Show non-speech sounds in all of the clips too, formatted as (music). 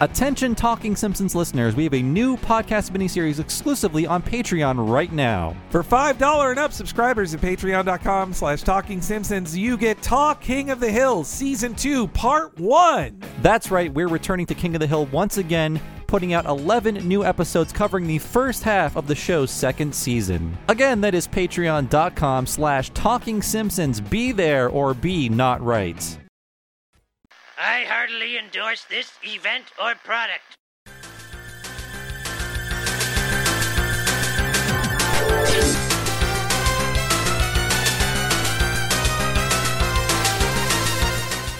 Attention Talking Simpsons listeners, we have a new podcast miniseries exclusively on Patreon right now. For $5 and up subscribers at patreon.com slash talking simpsons, you get Talk King of the Hill Season 2 Part 1. That's right, we're returning to King of the Hill once again, putting out 11 new episodes covering the first half of the show's second season. Again, that is patreon.com slash talking simpsons. Be there or be not right. I heartily endorse this event or product.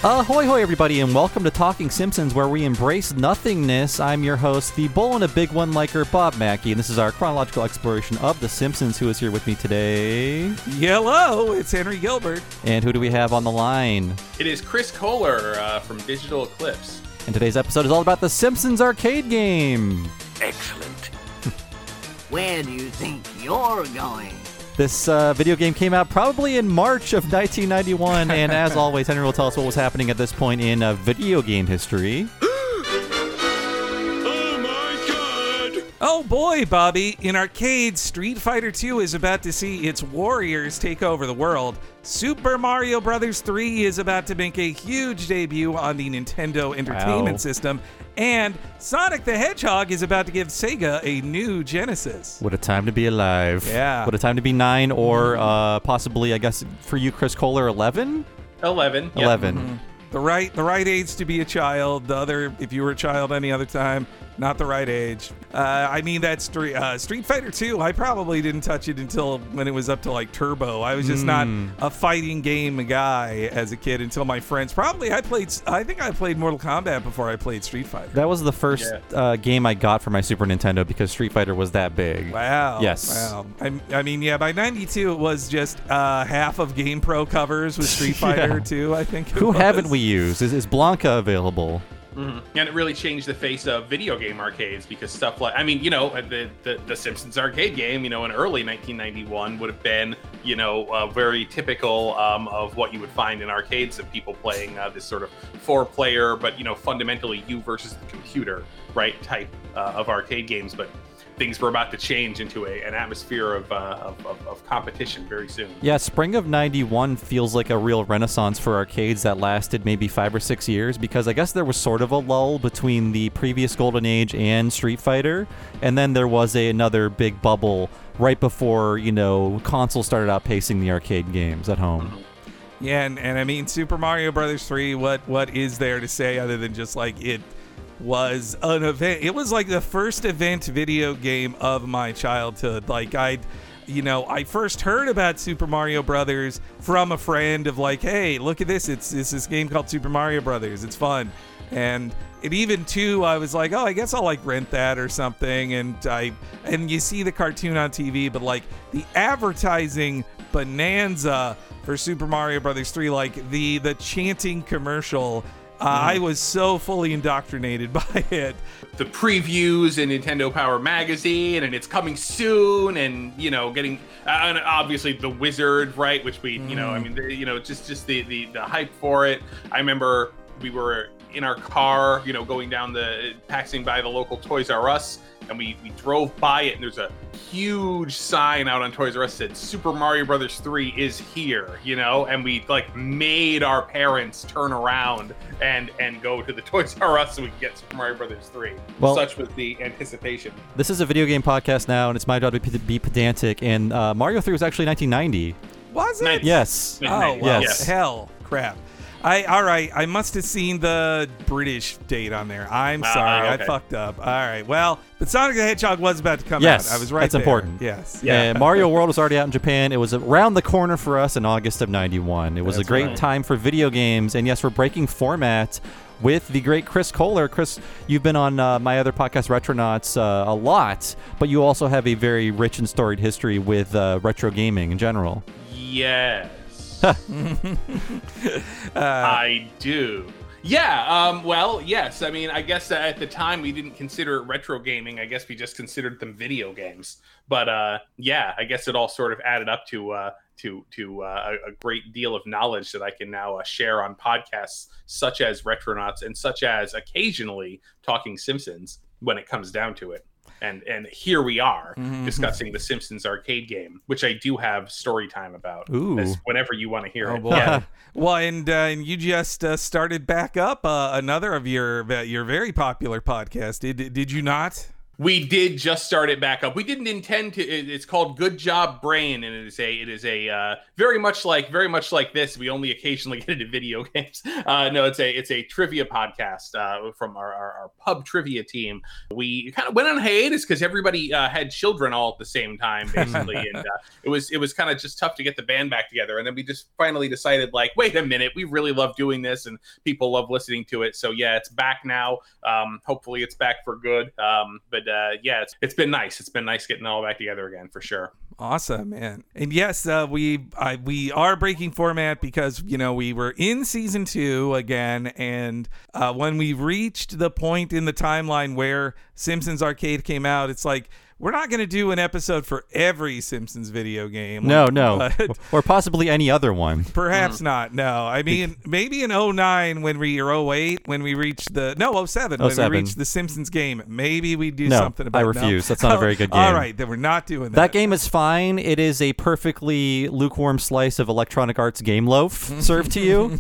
Ahoy, hoy, everybody, and welcome to Talking Simpsons, where we embrace nothingness. I'm your host, the bull and a big one liker, Bob Mackey, and this is our chronological exploration of The Simpsons. Who is here with me today? Hello, it's Henry Gilbert. And who do we have on the line? It is Chris Kohler uh, from Digital Eclipse. And today's episode is all about The Simpsons arcade game. Excellent. (laughs) Where do you think you're going? This uh, video game came out probably in March of 1991, and as (laughs) always, Henry will tell us what was happening at this point in uh, video game history. (gasps) Oh boy, Bobby. In arcades, Street Fighter 2 is about to see its warriors take over the world. Super Mario Bros. 3 is about to make a huge debut on the Nintendo Entertainment Wow. System. And Sonic the Hedgehog is about to give Sega a new Genesis. What a time to be alive. Yeah. What a time to be nine, or uh, possibly, I guess, for you, Chris Kohler, 11? 11. yep. 11. The right the right age to be a child. The other, if you were a child any other time, not the right age. Uh, I mean, that's Street, uh, Street Fighter 2. I probably didn't touch it until when it was up to like Turbo. I was just not a fighting game guy as a kid until my friends. Probably I played. I think I played Mortal Kombat before I played Street Fighter. That was the first uh, game I got for my Super Nintendo because Street Fighter was that big. Wow. Yes. Wow. I, I mean, yeah, by 92, it was just uh, half of Game Pro covers with Street (laughs) Fighter 2, I think. it Who was. haven't we used? Is, is Blanka available? Mhm. And it really changed the face of video game arcades because stuff like, I mean, you know, the, the, the Simpsons arcade game, you know, in early 1991 would have been, you know, uh, very typical um, of what you would find in arcades of people playing uh, this sort of four player, but, you know, fundamentally you versus the computer, right, type uh, of arcade games. But things were about to change into a, an atmosphere of, uh, of, of, of competition very soon. Yeah, spring of 91 feels like a real renaissance for arcades that lasted maybe five or six years because I guess there was sort of a lull between the previous Golden Age and Street Fighter. And then there was a, another big bubble right before, you know, consoles started outpacing the arcade games at home. Yeah, and, and I mean Super Mario Brothers 3, what what is there to say other than just like it was an event. It was like the first event video game of my childhood. Like I you know, I first heard about Super Mario Brothers from a friend of like, "Hey, look at this. It's it's this game called Super Mario Brothers. It's fun." And it even too, I was like, "Oh, I guess I'll like rent that or something." And I and you see the cartoon on TV, but like the advertising bonanza for Super Mario Brothers 3 like the the chanting commercial uh, I was so fully indoctrinated (laughs) by it. the previews in Nintendo Power Magazine, and it's coming soon, and you know, getting uh, and obviously the Wizard, right? Which we, you know, I mean, the, you know, just just the, the the hype for it. I remember we were in our car, you know, going down the passing by the local Toys R Us, and we we drove by it, and there's a huge sign out on Toys R Us that said Super Mario Brothers 3 is here, you know, and we like made our parents turn around and and go to the (laughs) Toys R Us so we could get Super Mario Brothers 3. Well- Such was the anticipation. This is a video game podcast now, and it's my job to be, be pedantic. And uh, Mario 3 was actually 1990. Was it? Yes. Oh, Nice. well, Yes. hell, crap. I all right. I must have seen the British date on there. I'm Ah, sorry, okay. I fucked up. All right. Well, but Sonic the Hedgehog was about to come Yes, out. I was right. that's there. important. Yes. Yeah. Uh, Mario World was already out in Japan. It was around the corner for us in August of 91. It was a great right. time for video games. And yes, we're breaking format with the great Chris Kohler. Chris, you've been on uh, my other podcast, Retronauts, uh, a lot, but you also have a very rich and storied history with uh, retro gaming in general. Yes. I do. Yeah, um, well, yes. I mean, I guess uh, at the time we didn't consider it retro gaming. I guess we just considered them video games. But uh, yeah, I guess it all sort of added up to uh, to to uh, a, a great deal of knowledge that I can now uh, share on podcasts such as Retronauts and such as occasionally Talking Simpsons when it comes down to it. And and here we are Mhm. discussing the Simpsons arcade game, which I do have story time about. Ooh. as- whenever you want to hear Oh it. boy. Yeah. (laughs) Well, and uh, and you just uh, started back up uh, another of your uh, your very popular podcast. Did did you not? We did just start it back up. We didn't intend to. it- It's called Good Job Brain, and it is a it is a uh, very much like very much like this. We only occasionally (laughs) get into video games. Uh, no, it's a it's a trivia podcast uh, from our, our, our pub trivia team. We kind of went on hiatus because everybody uh, had children all at the same time, (laughs) basically, and uh, it was it was kind of just tough to get the band back together. And then we just finally decided, like, wait a minute, we really love doing this, and people love listening to it. So yeah, it's back now. Um, hopefully, it's back for good. Um, but uh, yeah, it's it's been nice. It's been nice getting all back together again for sure. Awesome, man. And yes, uh, we I, we are breaking format because you know we were in season two again, and uh, when we reached the point in the timeline where Simpsons Arcade came out, it's like we're not going to do an episode for every Simpsons video game. No, no, But- or possibly any other one. Perhaps not. No, I mean maybe in 09 when we or 08 when we reached the no 07 when we reach the Simpsons game. Maybe we do No, something about. That. I no. refuse. That's not a very good (laughs) game. right, then we're not doing that. That game is fine. It is a perfectly lukewarm slice of Electronic Arts game loaf (laughs) served to you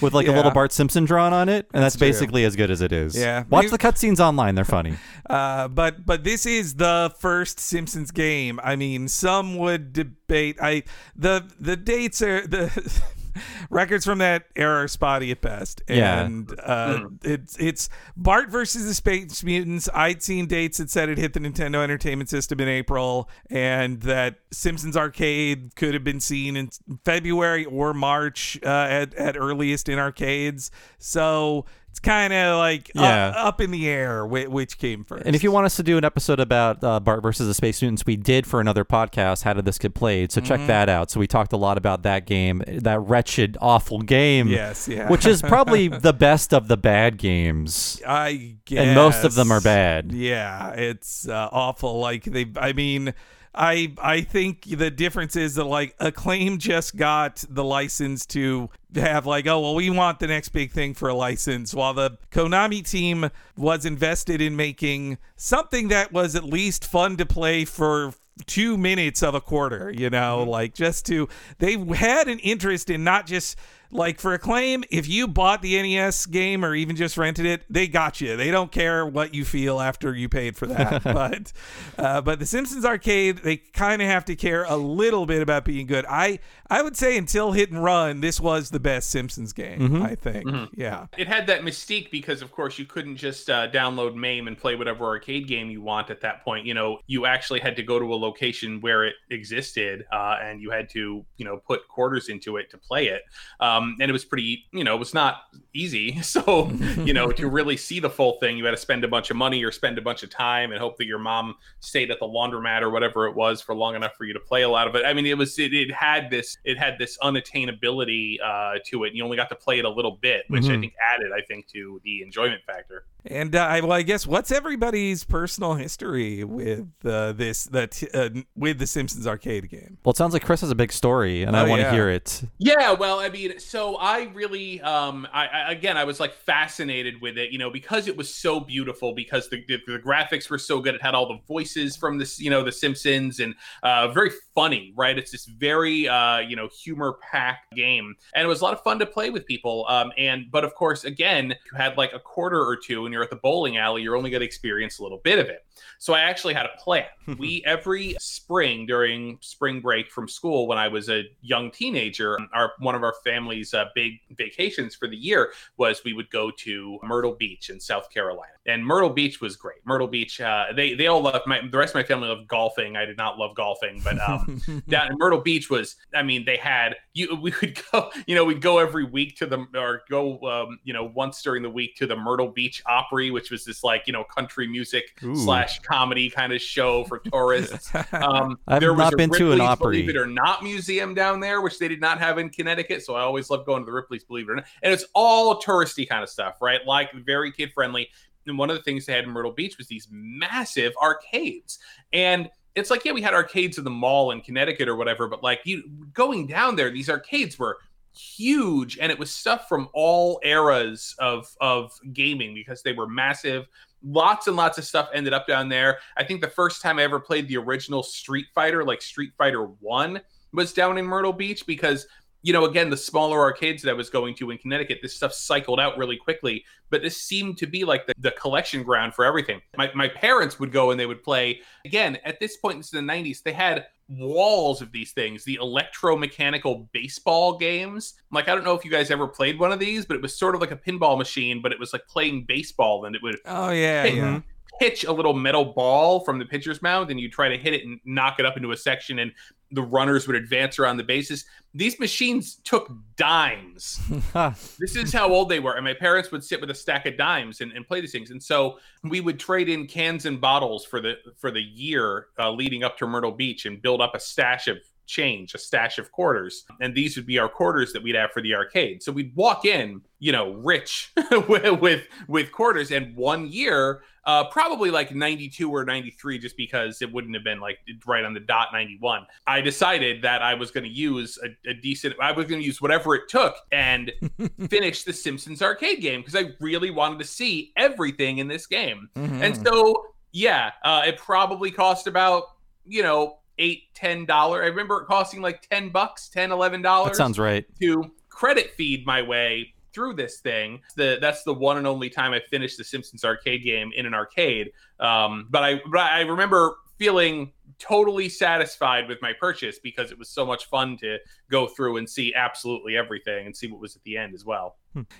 with like a little Bart Simpson drawn on it, and that's, true. basically as good as it is. Yeah. Watch Maybe- the cutscenes online; they're funny. Uh, but but this is the first Simpsons game. I mean, some would debate. I the the dates are the (laughs) records from that era are spotty at best. Yeah. And uh, it's it's Bart versus the Space Mutants. I'd seen dates that said it hit the Nintendo Entertainment System in April, and that Simpsons Arcade could have been seen in February or March uh, at at earliest in arcades. So. It's kind of like uh, Yeah. up in the air whi- which came first. And if you want us to do an episode about uh, Bart versus the Space Mutants, we did for another podcast. How did this get played? So Mm-hmm. check that out. So we talked a lot about that game, that wretched, awful game. Yes, yeah. Which is probably (laughs) the best of the bad games. I guess, And most of them are bad. Yeah, it's uh, awful. Like they, I mean, I I think the difference is that like Acclaim just got the license to have like oh well we want the next big thing for a license while the Konami team was invested in making something that was at least fun to play for two minutes of a quarter you know mm-hmm. like just to they had an interest in not just like for acclaim if you bought the nes game or even just rented it they got you. They don't care what you feel after you paid for that. (laughs) But uh, but the simpsons arcade they kind of have to care a little bit about being good. I i would say until hit and run this was the best simpsons game i think. Yeah. It had that mystique because, of course, you couldn't just uh, download MAME and play whatever arcade game you want at that point. You know, you actually had to go to a location where it existed, uh, and you had to, you know, put quarters into it to play it. Um, and it was pretty, you know, it was not easy. (laughs) So, you know, to really see the full thing, you had to spend a bunch of money or spend a bunch of time and hope that your mom stayed at the laundromat or whatever it was for long enough for you to play a lot of it. I mean, it was it, it had this it had this unattainability uh, to it. And you only got to play it a little bit, which I Mhm. think added, I think, to the enjoyment factor. And uh, I, well, I guess what's everybody's personal history with uh, this that uh, with the Simpsons arcade game? Well, it sounds like Chris has a big story, and I Oh, want to yeah. hear it. Yeah, well, I mean, so I really, um, I, I again, I was like fascinated with it, you know, because it was so beautiful, because the, the, the graphics were so good. It had all the voices from this, you know, The Simpsons, and uh, very funny, right? It's this very, uh, you know, humor packed game, and it was a lot of fun to play with people. Um, and but of course, again, you had like a quarter or two, and you're at the bowling alley, you're only going to experience a little bit of it. So I actually had a plan. (laughs) we every spring during spring break from school when I was a young teenager, our one of our family's uh, big vacations for the year was we would go to Myrtle Beach in South Carolina. And Myrtle Beach was great. Myrtle Beach, uh, they they all loved my the rest of my family loved golfing. I did not love golfing, but um, (laughs) down in Myrtle Beach was, I mean, they had you. We would go, (laughs) you know, we'd go every week to the or go, um, you know, once during the week to the Myrtle Beach Opry, which was this like you know country music Ooh. slash slash comedy kind of show for tourists. (laughs) Um, I've there was not been to an Opry. Believe It or Not museum down there, which they did not have in Connecticut. So I always love going to the Ripley's Believe It or Not, and it's all touristy kind of stuff, right? Like very kid friendly. And one of the things they had in Myrtle Beach was these massive arcades, and it's like yeah, we had arcades in the mall in Connecticut or whatever, but like you going down there, these arcades were huge and it was stuff from all eras of of gaming because they were massive lots and lots of stuff ended up down there. I think the first time i ever played the original street fighter like street fighter 1 was down in myrtle beach because you know again the smaller arcades that i was going to in connecticut this stuff cycled out really quickly but this seemed to be like the, the collection ground for everything my, my parents would go and they would play again at this point this is the 90s they had walls of these things, the electromechanical baseball games. Like, I don't know if you guys ever played one of these, but it was sort of like a pinball machine, but it was like playing baseball and it would Oh yeah, yeah. Mm-hmm. Pitch a little metal ball from the pitcher's mound and you try to hit it and knock it up into a section and the runners would advance around the bases. These machines took dimes. (laughs) this is how old they were. And my parents would sit with a stack of dimes and, and play these things. And so we would trade in cans and bottles for the for the year uh, leading up to Myrtle Beach and build up a stash of change, a stash of quarters. And these would be our quarters that we'd have for the arcade. So we'd walk in, you know, rich (laughs) with, with with quarters. And one year, uh, probably like 92 or 93, just because it wouldn't have been like right on the dot 91. I decided that I was going to use a, a decent, I was going to use whatever it took and (laughs) finish the Simpsons arcade game because I really wanted to see everything in this game. Mhm. And so, yeah, uh, it probably cost about, you know, eight, ten dollar. I remember it costing like 10 bucks, 10, 11 dollars That sounds right. to credit feed my way through this thing. The that's the one and only time I finished the Simpsons arcade game in an arcade. Um, but I but I remember feeling totally satisfied with my purchase because it was so much fun to go through and see absolutely everything and see what was at the end as well.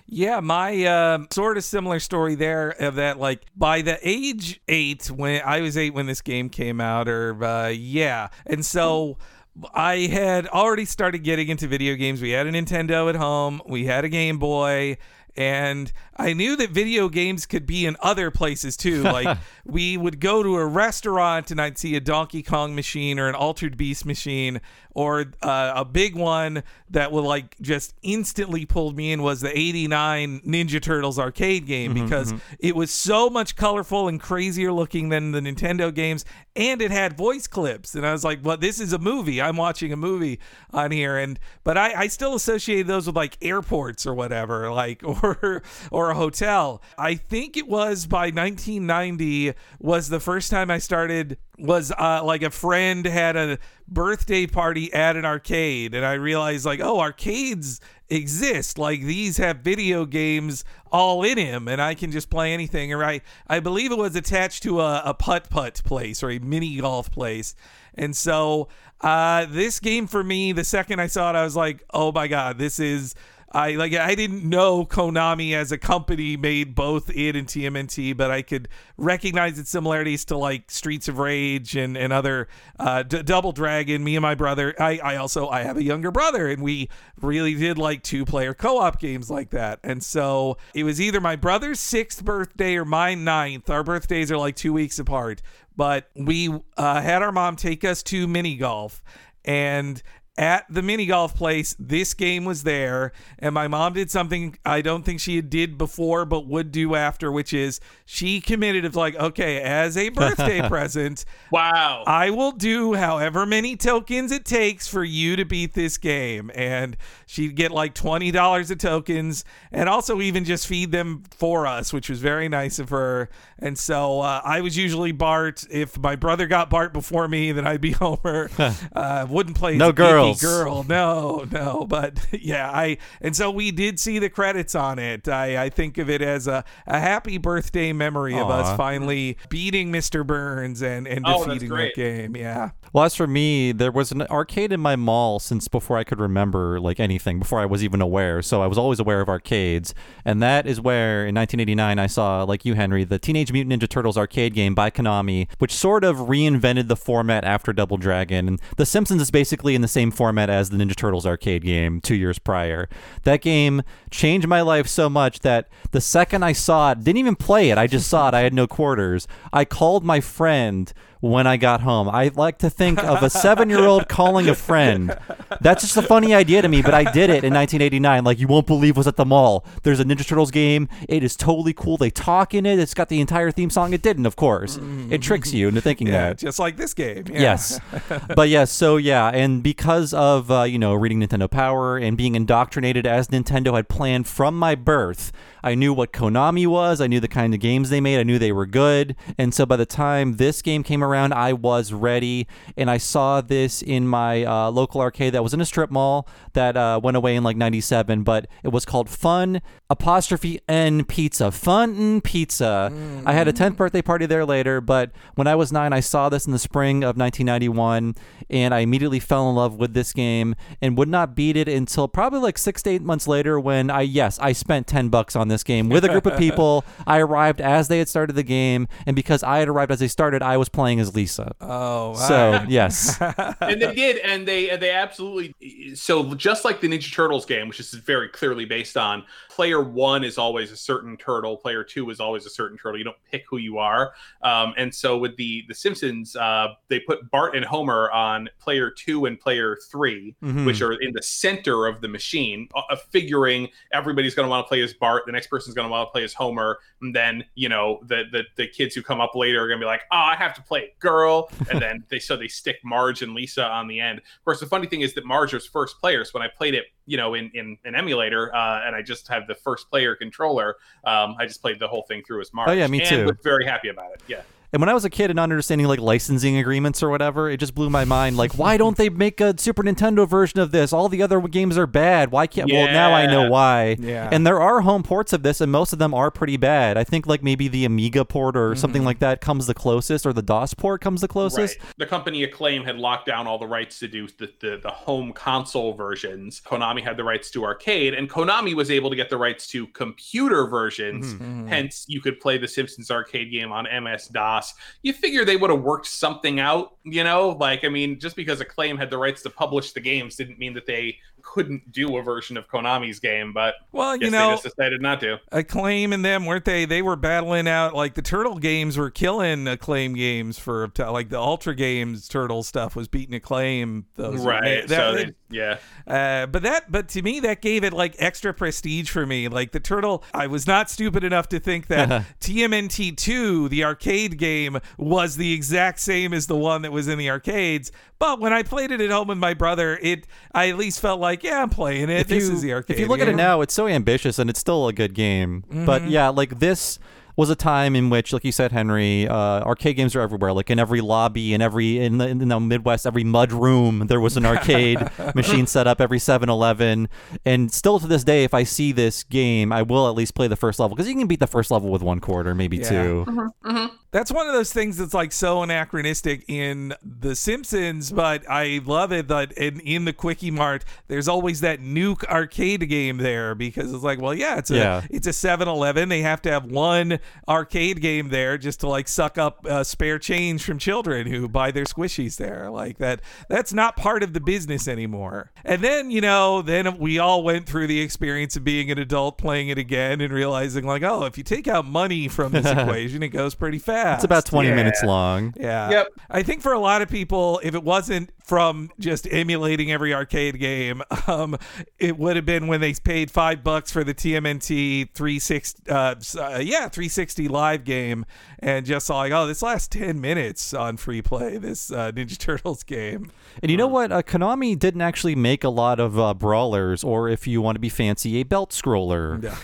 Yeah, my uh, sort of similar story there of that like by the age eight when I was eight when this game came out, or uh, yeah, and so. I had already started getting into video games. We had a Nintendo at home. We had a Game Boy. And I knew that video games could be in other places too. (laughs) Like we would go to a restaurant and I'd see a Donkey Kong machine or an Altered Beast machine or uh, a big one that would like just instantly pulled me in was the 89 Ninja Turtles arcade game because it was so much colorful and crazier looking than the Nintendo games and it had voice clips. And I was like well this is a movie. I'm watching a movie on here. And but I, I still associate those with like airports or whatever (laughs) like or or a hotel. I think it was by 1990 was the first time I started was uh, like a friend had a birthday party at an arcade and I realized like oh arcades exist. Like these have video games all in him and I can just play anything. Or I I believe it was attached to a, a putt putt place or a mini golf place. And so uh this game for me the second I saw it I was like oh my god this is I like I didn't know Konami as a company made both it and TMNT, but I could recognize its similarities to like Streets of Rage and and other uh, D- Double Dragon. Me and my brother, I I also I have a younger brother, and we really did like two player co op games like that. And so it was either my brother's sixth birthday or my ninth. Our birthdays are like two weeks apart, but we uh, had our mom take us to mini golf and at the mini golf place this game was there and my mom did something i don't think she did before but would do after which is she committed of like okay as a birthday (laughs) present Wow. I will do however many tokens it takes for you to beat this game. And she'd get like $20 of tokens and also even just feed them for us, which was very nice of her. And so uh, I was usually Bart. If my brother got Bart before me, then I'd be (laughs) Homer. uh, wouldn't play No a geeky girls. girl. No, no. But (laughs) yeah, I, and so we did see the credits on it. I, I think of it as a, a happy birthday memory of us finally beating Mr. Burns and, and Oh, defeating that great. game. Yeah. Well, as for me, there was an arcade in my mall since before I could remember like anything, before I was even aware. So I was always aware of arcades, and that is where in 1989 I saw, like you, Henry, the Teenage Mutant Ninja Turtles arcade game by Konami, which sort of reinvented the format after Double Dragon. And The Simpsons is basically in the same format as the Ninja Turtles arcade game two years prior. That game changed my life so much that the second I saw it, didn't even play it. I just saw it. I had no quarters. I called my friend when I got home. I like to think of a seven year old calling a friend. That's just a funny idea to me, but I did it in 1989. Like, you won't believe was at the mall. There's a Ninja Turtles game. It is totally cool. They talk in it. It's got the entire theme song. It didn't, of course. It tricks you into thinking Yeah, that. just like this game. Yeah. Yes, but yes. So yeah, and because of uh, you know reading Nintendo Power and being indoctrinated as Nintendo had planned from my birth, I knew what Konami was. I knew the kind of games they made. I knew they were good. And so by the time this game came around, I was ready. And I saw this in my uh, local arcade that was in a strip mall that uh, went away in like '97. But it was called Fun apostrophe N Pizza. Fun N Pizza. I had a 10th birthday party there later, but when I was nine, I saw this in the spring of 1991, and I immediately fell in love with this game and would not beat it until probably like six to eight months later when I, yes, I spent 10 bucks on this game with a group of (laughs) people. I arrived as they had started the game, and because I had arrived as they started, I was playing as Lisa. Oh, So, yes. (laughs) and they did, and they they absolutely. So just like the Ninja Turtles game, which is very clearly based on player one is always a certain turtle, player two is always a certain turtle. You don't pick who you are. Um, and so with the the Simpsons, uh, they put Bart and Homer on player two and player 3 Mhm. which are in the center of the machine, uh, figuring everybody's going to want to play as Bart, the next person's going to want to play as Homer, and then you know the the the kids who come up later are going to be like, oh, I have to play a girl, (laughs) and then they so they stick Marge and Lisa on the end. Of course, the funny thing is that Marge was first player. So when I played it, you know, in in an emulator, uh, and I just have the first player controller, um, I just played the whole thing through as Marge. Oh, yeah, me and too. Was very happy about it. Yeah. And when I was a kid and not understanding like licensing agreements or whatever, it just blew my mind. Like, why don't they make a Super Nintendo version of this? All the other games are bad. Why can't? Well, now I know why. Yeah. And there are home ports of this, and most of them are pretty bad. I think like maybe the Amiga port or something mm-hmm. like that comes the closest, or the DOS port comes the closest. Right. The company Acclaim had locked down all the rights to do the, the, the home console versions. Konami had the rights to arcade, and Konami was able to get the rights to computer versions. Mm-hmm. Mm-hmm. Hence, you could play the Simpsons arcade game on MS DOS. You figure they would have worked something out, you know? Like, I mean, just because Acclaim had the rights to publish the games didn't mean that they couldn't do a version of Konami's game, but Well, you know, they just decided not to. Acclaim and them weren't they? They were battling out like the Turtle games were killing Acclaim games for like the Ultra Games Turtle stuff was beating Acclaim. Those Right. that- so, they, yeah. Uh, but that, but to me, that gave it like extra prestige for me. Like the turtle, I was not stupid enough to think that (laughs) TMNT two, the arcade game, was the exact same as the one that was in the arcades. But when I played it at home with my brother, it I at least felt like, yeah, I'm playing it. If this you, is the arcade. if you look at it now, it's so ambitious and it's still a good game. Mm-hmm. But yeah, like this was a time in which, like you said, Henry, uh, arcade games are everywhere. Like in every lobby, in every in the, in the Midwest, every mud room, there was an arcade (laughs) machine set up. Every 7-Eleven, and still to this day, if I see this game, I will at least play the first level because you can beat the first level with one quarter, maybe Yeah. two. That's one of those things that's like so anachronistic in The Simpsons, but I love it that in, in the Quickie Mart, there's always that nuke arcade game there because it's like, well, yeah, it's a Yeah. it's a 7-Eleven. They have to have one arcade game there just to like suck up uh, spare change from children who buy their squishies there. Like that, that's not part of the business anymore. And then you know, then we all went through the experience of being an adult playing it again and realizing like, oh, if you take out money from this (laughs) equation, it goes pretty fast. It's about 20 Yeah. minutes long. Yeah. Yep. I think for a lot of people, if it wasn't from just emulating every arcade game, (laughs) um, it would have been when they paid five bucks for the TMNT 360, uh, uh, yeah, 360 live game, and just saw like, oh, this lasts 10 minutes on free play. This uh, (laughs) Ninja Turtles game. And you know what? Uh, Konami didn't actually make a lot of uh, brawlers, or if you want to be fancy, a belt scroller. Yeah.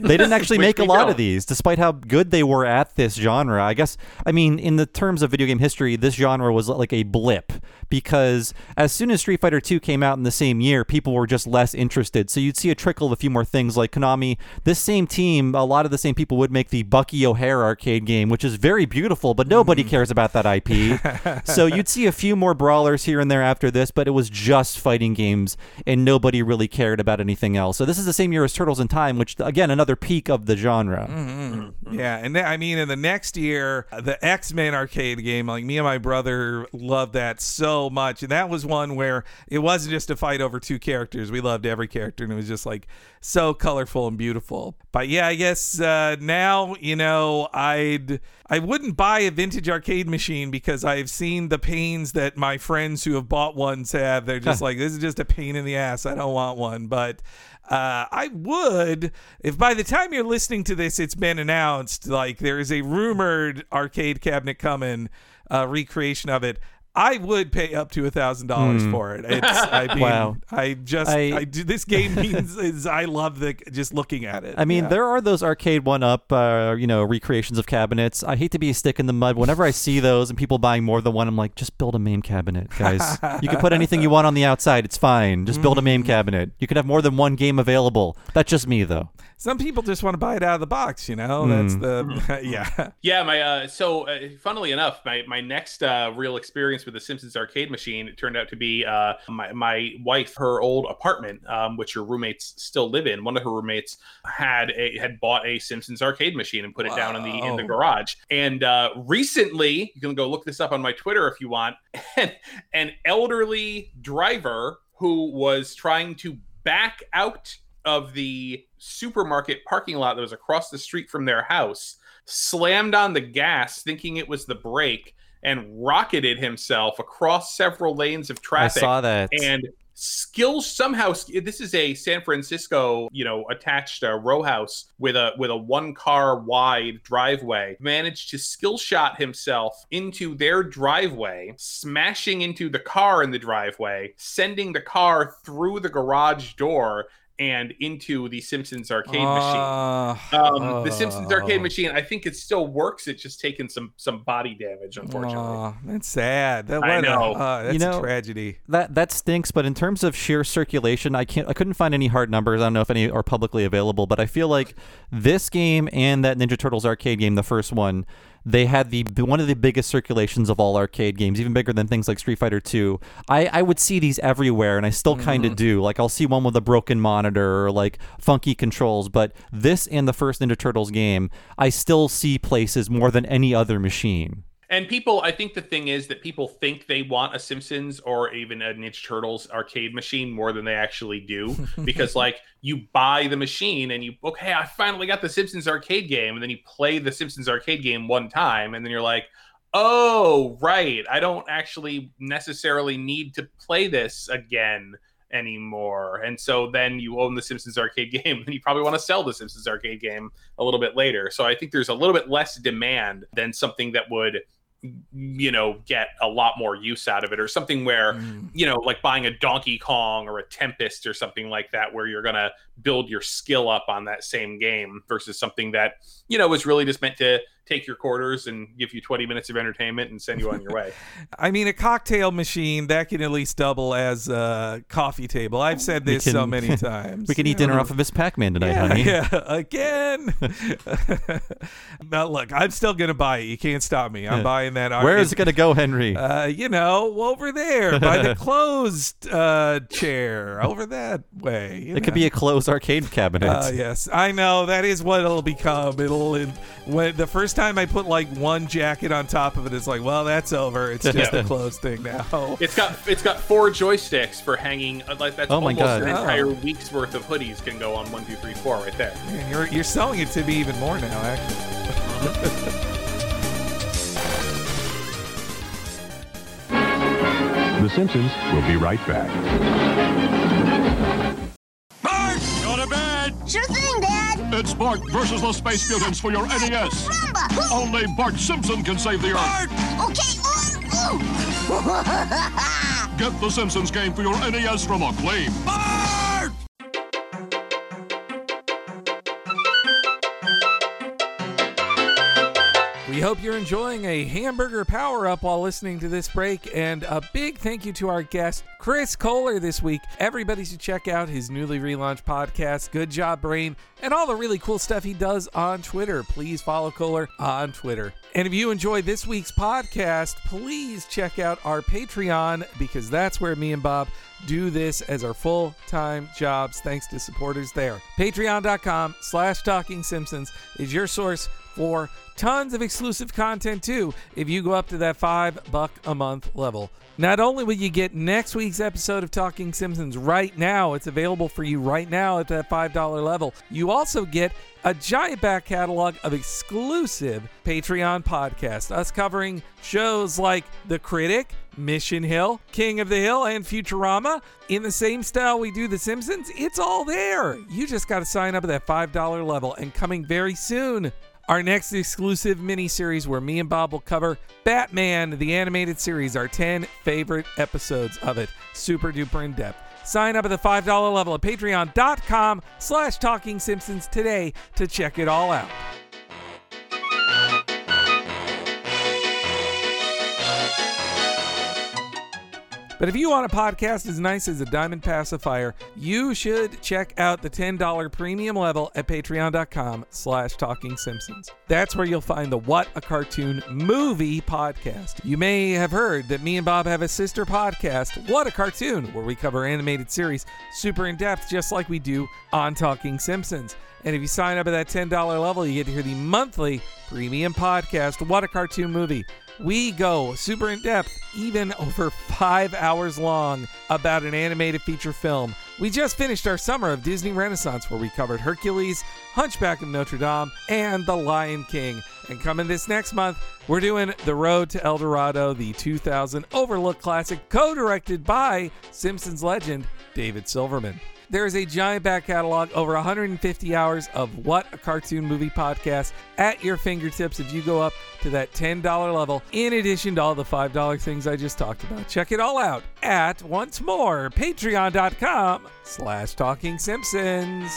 They didn't (laughs) actually make a lot don't. of these, despite how good they were at this genre. I guess, I mean, in the terms of video game history, this genre was like a blip because as soon as Street Fighter 2 came out in the same year, people were just less interested. So you'd see a trickle of a few more things like Konami. This same team, a lot of the same people would make the Bucky O'Hare arcade game, which is very beautiful, but nobody mm. cares about that IP. (laughs) so you'd see a few more brawlers here and there after this, but it was just fighting games and nobody really cared about anything else. So this is the same year as Turtles in Time, which again another peak of the genre. Mm, mm, mm. Yeah, and I mean, in the next year, the X Men arcade game, like me and my brother loved that so much, and that was one where it wasn't just a fight over two characters. We loved every character, and it was just like so colorful and beautiful. But yeah, I guess uh, now you know I'd I wouldn't buy a vintage arcade machine because I've seen the pains that my friends who have bought ones have. They're just like, this is just a pain in the ass. I don't want one, but. Uh, I would, if by the time you're listening to this, it's been announced, like there is a rumored arcade cabinet coming, uh, recreation of it. I would pay up to a thousand dollars for it. It's, I (laughs) mean, Wow. I just, I, I- do, this game (laughs) means is I love the just looking at it. I mean, Yeah. there are those arcade one-up, uh, you know, recreations of cabinets. I hate to be a stick in the mud. Whenever I see those and people buying more than one, I'm like, just build a MAME cabinet, guys. you can put anything you want on the outside. It's fine. Just build a MAME Mm. (laughs) cabinet. You can have more than one game available. That's just me, though. Some people just want to buy it out of the box, you know. That's the (laughs) yeah. Yeah, my uh, so uh, funnily enough, my my next uh, real experience with the Simpsons arcade machine it turned out to be uh, my my wife, her old apartment, um, which her roommates still live in. One of her roommates had a had bought a Simpsons arcade machine and put it down in the in the garage. And uh, recently, you can go look this up on my Twitter if you want. (laughs) And an elderly driver who was trying to back out of the supermarket parking lot that was across the street from their house slammed on the gas thinking it was the brake and rocketed himself across several lanes of traffic I saw that. and skill somehow this is a san francisco you know attached uh, row house with a with a one car wide driveway managed to skill shot himself into their driveway smashing into the car in the driveway sending the car through the garage door and into the simpsons arcade machine Uh, um, the Simpsons arcade machine, I think it still works. It's just taken some some body damage, unfortunately. Aw, that's sad. That, I what a- know. uh, that's You know- a tragedy. That that stinks, but in terms of sheer circulation, I can't I couldn't find any hard numbers. I don't know if any are publicly available, but I feel like this game and that Ninja Turtles arcade game, the first one, they had the one of the biggest circulations of all arcade games, even bigger than things like Street Fighter 2. I, I would see these everywhere and I still kind of mm-hmm. do. Like I'll see one with a broken monitor or like funky controls, but this and the first Ninja Turtles game, I still see places more than any other machine. And people, I think the thing is that people think they want a Simpsons or even a Ninja Turtles arcade machine more than they actually do. (laughs) because, like, you buy the machine and you, okay, I finally got the Simpsons arcade game. And then you play the Simpsons arcade game one time. And then you're like, oh, right. I don't actually necessarily need to play this again anymore. And so then you own the Simpsons arcade (laughs) game and you probably want to sell the Simpsons arcade game a little bit later. So I think there's a little bit less demand than something that would you know get a lot more use out of it or something where Mm. you know like buying a Donkey Kong or a Tempest or something like that where you're going to build your skill up on that same game versus something that you know was really just meant to take your quarters and give you 20 minutes of entertainment and send you on your way. (laughs) I mean, a cocktail machine that can at least double as a coffee table. I've said We this so many (laughs) times. We can eat dinner off of this Pac-Man tonight, yeah, honey. yeah, again. (laughs) now, look, I'm still gonna buy it. You can't stop me. I'm buying that. Where is it going to go, Henry? Uh, you know, over there by the closed uh, chair, over that way. you it could be a closed arcade cabinet. Uh, yes, I know that is what it'll become. It'll in, when the first time I put like one jacket on top of it, it's like, well, that's over. It's (laughs) just a closed thing now. It's got it's got four joysticks for hanging uh, like that's Oh my almost God. an Oh. entire week's worth of hoodies can go on one two three four right there. Man, you're you're selling it to me even more now, actually. The Simpsons will be right back. Bart! Go to bed! Sure thing, Dad. It's Bart versus the Space Mutants for your NES. Rumba. Only Bart Simpson can save the Earth. Okay. Ooh, (laughs) ooh. Get the Simpsons game for your NES from Acclaim. Bart! We hope you're enjoying a hamburger power up while listening to this break. And a big thank you to our guest, Chris Kohler, this week. Everybody should check out his newly relaunched podcast, Good Job Brain, and all the really cool stuff he does on Twitter. Please follow Kohler on Twitter. And if you enjoyed this week's podcast, please check out our Patreon because that's where me and Bob do this as our full-time jobs thanks to supporters there patreon.com slash talking simpsons is your source for tons of exclusive content too if you go up to that five buck a month level. Not only will you get next week's episode of Talking Simpsons right now, it's available for you right now at that $5 level. You also get a giant back catalog of exclusive Patreon podcasts, us covering shows like The Critic, Mission Hill, King of the Hill, and Futurama. In the same style we do The Simpsons, it's all there. You just got to sign up at that $5 level. And coming very soon, our next exclusive mini series where me and Bob will cover Batman, the animated series, our 10 favorite episodes of it. Super duper in depth. Sign up at the $5 level at patreon.com slash talking simpsons today to check it all out. But if you want a podcast as nice as a diamond pacifier, you should check out the $10 premium level at patreon.com slash talking simpsons. That's where you'll find the What a Cartoon movie podcast. You may have heard that me and Bob have a sister podcast, What a Cartoon, where we cover animated series super in depth, just like we do on Talking Simpsons. And if you sign up at that $10 level, you get to hear the monthly premium podcast, What a Cartoon Movie. We go super in depth, even over five hours long, about an animated feature film. We just finished our summer of Disney Renaissance, where we covered Hercules, Hunchback of Notre Dame, and The Lion King. And coming this next month, we're doing The Road to El Dorado, the 2000 Overlook classic, co directed by Simpsons legend David Silverman. There is a giant back catalog, over 150 hours of What a Cartoon Movie podcast at your fingertips if you go up to that $10 level, in addition to all the $5 things I just talked about. Check it all out at, once more, patreon.com slash talking simpsons.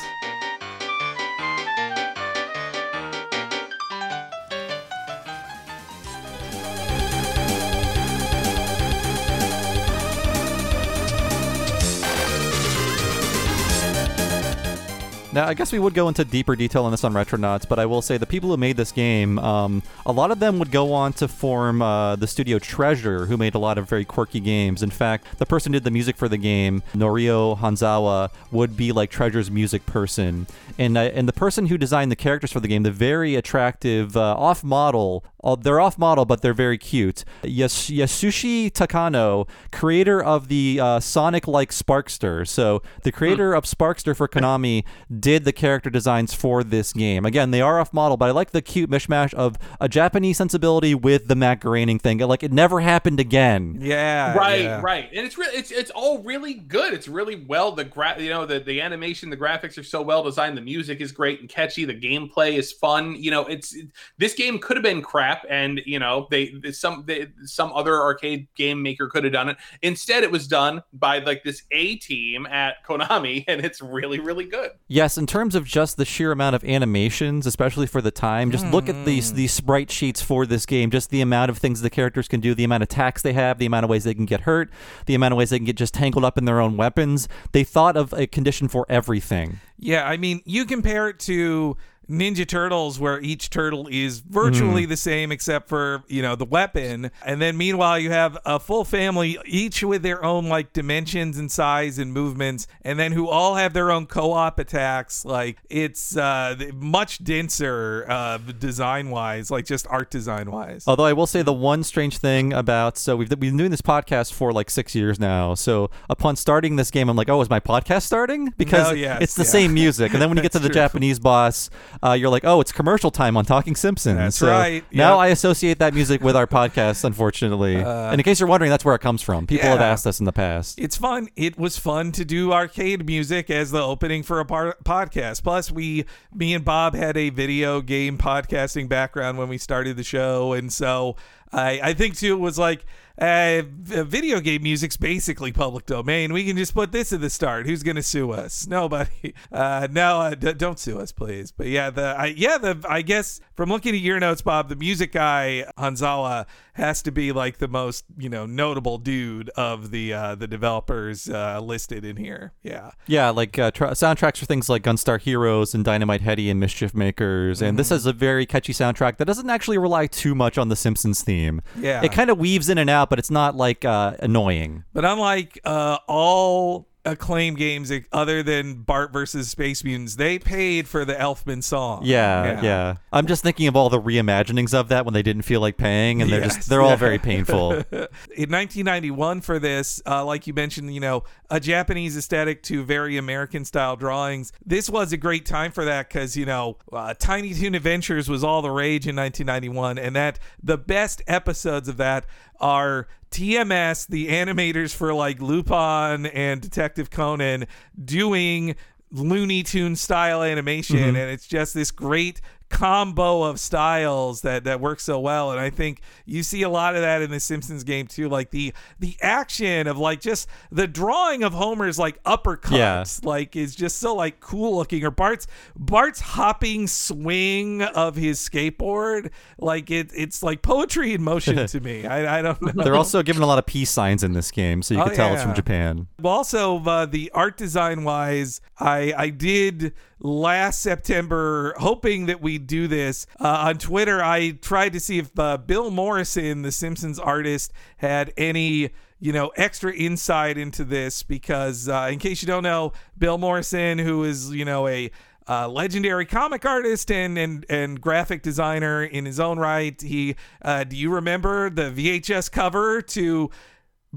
Now, I guess we would go into deeper detail on this on Retronauts, but I will say the people who made this game, um, a lot of them would go on to form uh, the studio Treasure, who made a lot of very quirky games. In fact, the person who did the music for the game, Norio Hanzawa, would be like Treasure's music person. And, uh, and the person who designed the characters for the game, the very attractive uh, off model, uh, they're off model, but they're very cute. Yas- Yasushi Takano, creator of the uh, Sonic like Sparkster. So, the creator of Sparkster for (laughs) Konami did the character designs for this game. Again, they are off model, but I like the cute mishmash of a Japanese sensibility with the Matt Groening thing. Like, it never happened again. Yeah. right yeah. right and it's really it's it's all really good it's really well the gra- you know the the animation the graphics are so well designed the music is great and catchy the gameplay is fun you know it's this game could have been crap and you know they some they, some other arcade game maker could have done it instead it was done by like this a team at konami (laughs) and it's really really good Yes, in terms of just the sheer amount of animations, especially for the time, just look at these hmm. these sprite sheets for this game. Just the amount of things the characters can do, the amount of attacks they have, the amount of ways they can get hurt, the amount of ways they can get just tangled up in their own weapons. They thought of a condition for everything. Yeah, I mean, you compare it to Ninja Turtles, where each turtle is virtually the same except for, you know, the weapon. And then meanwhile, you have a full family, each with their own, like, dimensions and size and movements, and then who all have their own co op attacks. Like, it's uh, much denser uh, design wise, like, just art design wise. Although I will say the one strange thing about so we've we've been doing this podcast for like six years now. So upon starting this game, I'm like, oh, is my podcast starting? Because No, yes, it's the yeah. same music. And then when you get to (laughs) the true. Japanese boss, uh, you're like, oh, it's commercial time on Talking Simpsons. That's So right, Now. I associate that music with our podcast, unfortunately. and in case you're wondering, that's where it comes from. People have Uh, asked us in the past. It's fun. It was fun to do arcade music as the opening for a par- podcast. Plus, we, me and Bob had a video game podcasting background when we started the show, and so I, I think too it was like. Uh, video game music's basically public domain. We can just put this at the start. Who's gonna sue us? Nobody. (laughs) Uh, no, uh, d- don't sue us, please. But yeah, the I, yeah the I guess from looking at your notes, Bob, the music guy Hanzawa has to be like the most you know notable dude of the uh, the developers uh, listed in here. Yeah. Yeah, like uh, tra- soundtracks for things like Gunstar Heroes and Dynamite Headdy and Mischief Makers. And Mm-hmm. this is a very catchy soundtrack that doesn't actually rely too much on the Simpsons theme. Yeah. It kind of weaves in and out, but it's not like uh, annoying. But unlike uh, all acclaim games other than Bart versus Space Mutants. They paid for the Elfman song. Yeah, yeah, I'm just thinking of all the reimaginings of that when they didn't feel like paying, and they're Yes, just they're all (laughs) very painful. In 1991, for this, uh, like you mentioned, you know, a Japanese aesthetic to very American style drawings. This was a great time for that because you know, uh, Tiny Toon Adventures was all the rage in 1991, and that the best episodes of that are TMS, the animators for like Lupin and Detective Conan, doing Looney Tune style animation, Mhm. and it's just this great combo of styles that that works so well and i think you see a lot of that in the simpsons game too like the the action of like just the drawing of homer's like uppercuts Yeah. like is just so like cool looking or bart's bart's hopping swing of his skateboard like it it's like poetry in motion (laughs) to me i, I don't know They're also given a lot of peace signs in this game, so you Oh, can tell it's from. Japan. well, also uh, the art design wise, I I did last September, hoping that we'd do this uh, on Twitter. I tried to see if uh, Bill Morrison, the Simpsons artist, had any you know extra insight into this because uh, in case you don't know, Bill Morrison, who is you know a uh, legendary comic artist and, and and graphic designer in his own right. He uh, do you remember the VHS cover to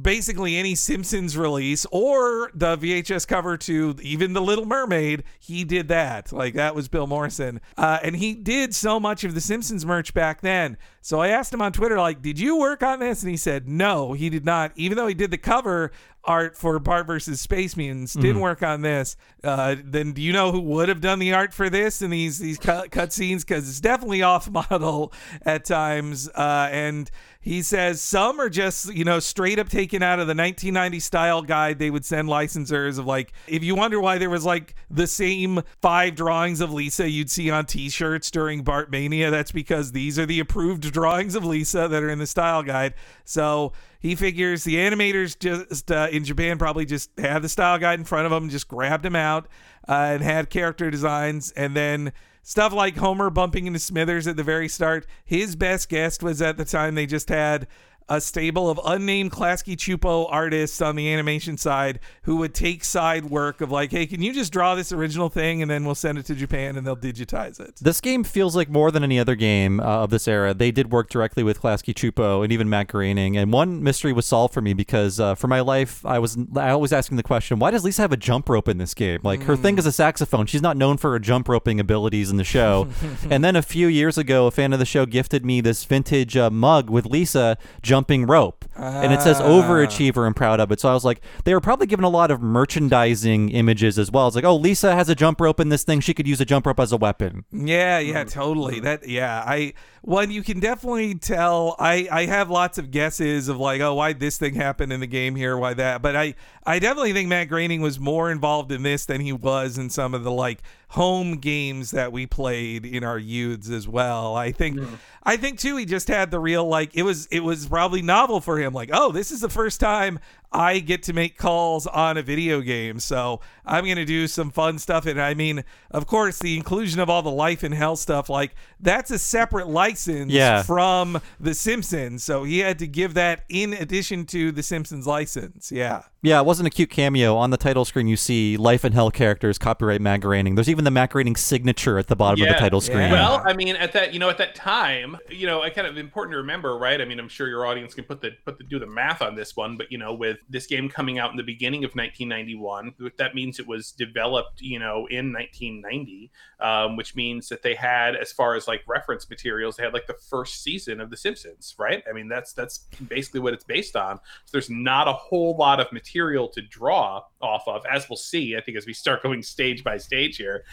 basically any Simpsons release or the VHS cover to even The Little Mermaid, he did that. Like that was Bill Morrison. Uh, and he did so much of the Simpsons merch back then. So I asked him on Twitter, like, did you work on this? And he said, no, he did not. Even though he did the cover art for Bart versus Space Mutants, didn't work on this. Uh, then do you know who would have done the art for this and these these cut, cut scenes? Because it's definitely off (laughs) model at times. Uh, and he says some are just, you know, straight up taken out of the 1990 style guide they would send licensors of like, if you wonder why there was like the same five drawings of Lisa you'd see on t shirts during Bartmania, that's because these are the approved drawings of Lisa that are in the style guide. So he figures the animators just uh, in Japan probably just had the style guide in front of them, just grabbed them out uh, and had character designs, and then stuff like Homer bumping into Smithers at the very start. His best guess was at the time they just had a stable of unnamed Klasky Csupo artists on the animation side who would take side work of like, hey, can you just draw this original thing and then we'll send it to Japan and they'll digitize it. This game feels like more than any other game uh, of this era. They did work directly with Klasky Csupo and even Matt Groening. And one mystery was solved for me because uh, for my life, I was I always asking the question, why does Lisa have a jump rope in this game? Like her thing is a saxophone. She's not known for her jump roping abilities in the show. (laughs) and then a few years ago, a fan of the show gifted me this vintage uh, mug with Lisa jumping rope, and it says ah. overachiever and proud of it. So I was like, they were probably given a lot of merchandising images as well. It's like, oh, Lisa has a jump rope in this thing. She could use a jump rope as a weapon. Yeah, yeah, totally. That yeah, I one you can definitely tell. I I have lots of guesses of like, oh, why this thing happened in the game here, why that. But I I definitely think Matt Groening was more involved in this than he was in some of the like home games that we played in our youths as well. I think I think too he just had the real like it was it was probably novel for him like, oh, this is the first time I get to make calls on a video game. So I'm going to do some fun stuff. And I mean, of course, the inclusion of all the life in hell stuff, like that's a separate license Yeah. from The Simpsons. So he had to give that in addition to The Simpsons license. Yeah. Yeah, it wasn't a cute cameo. On the title screen, you see Life in Hell characters, copyright Matt There's even the Matt Groening signature at the bottom of the title screen. Well, I mean, at that you know at that time, you know, I kind of important to remember, right? I mean, I'm sure your audience can put the put the do the math on this one, but you know, with this game coming out in the beginning of 1991, that means it was developed, you know, in 1990, um, which means that they had, as far as like reference materials, they had like the first season of The Simpsons, right? I mean, that's that's basically what it's based on. So there's not a whole lot of material to draw off of, as we'll see. I think as we start going stage by stage here,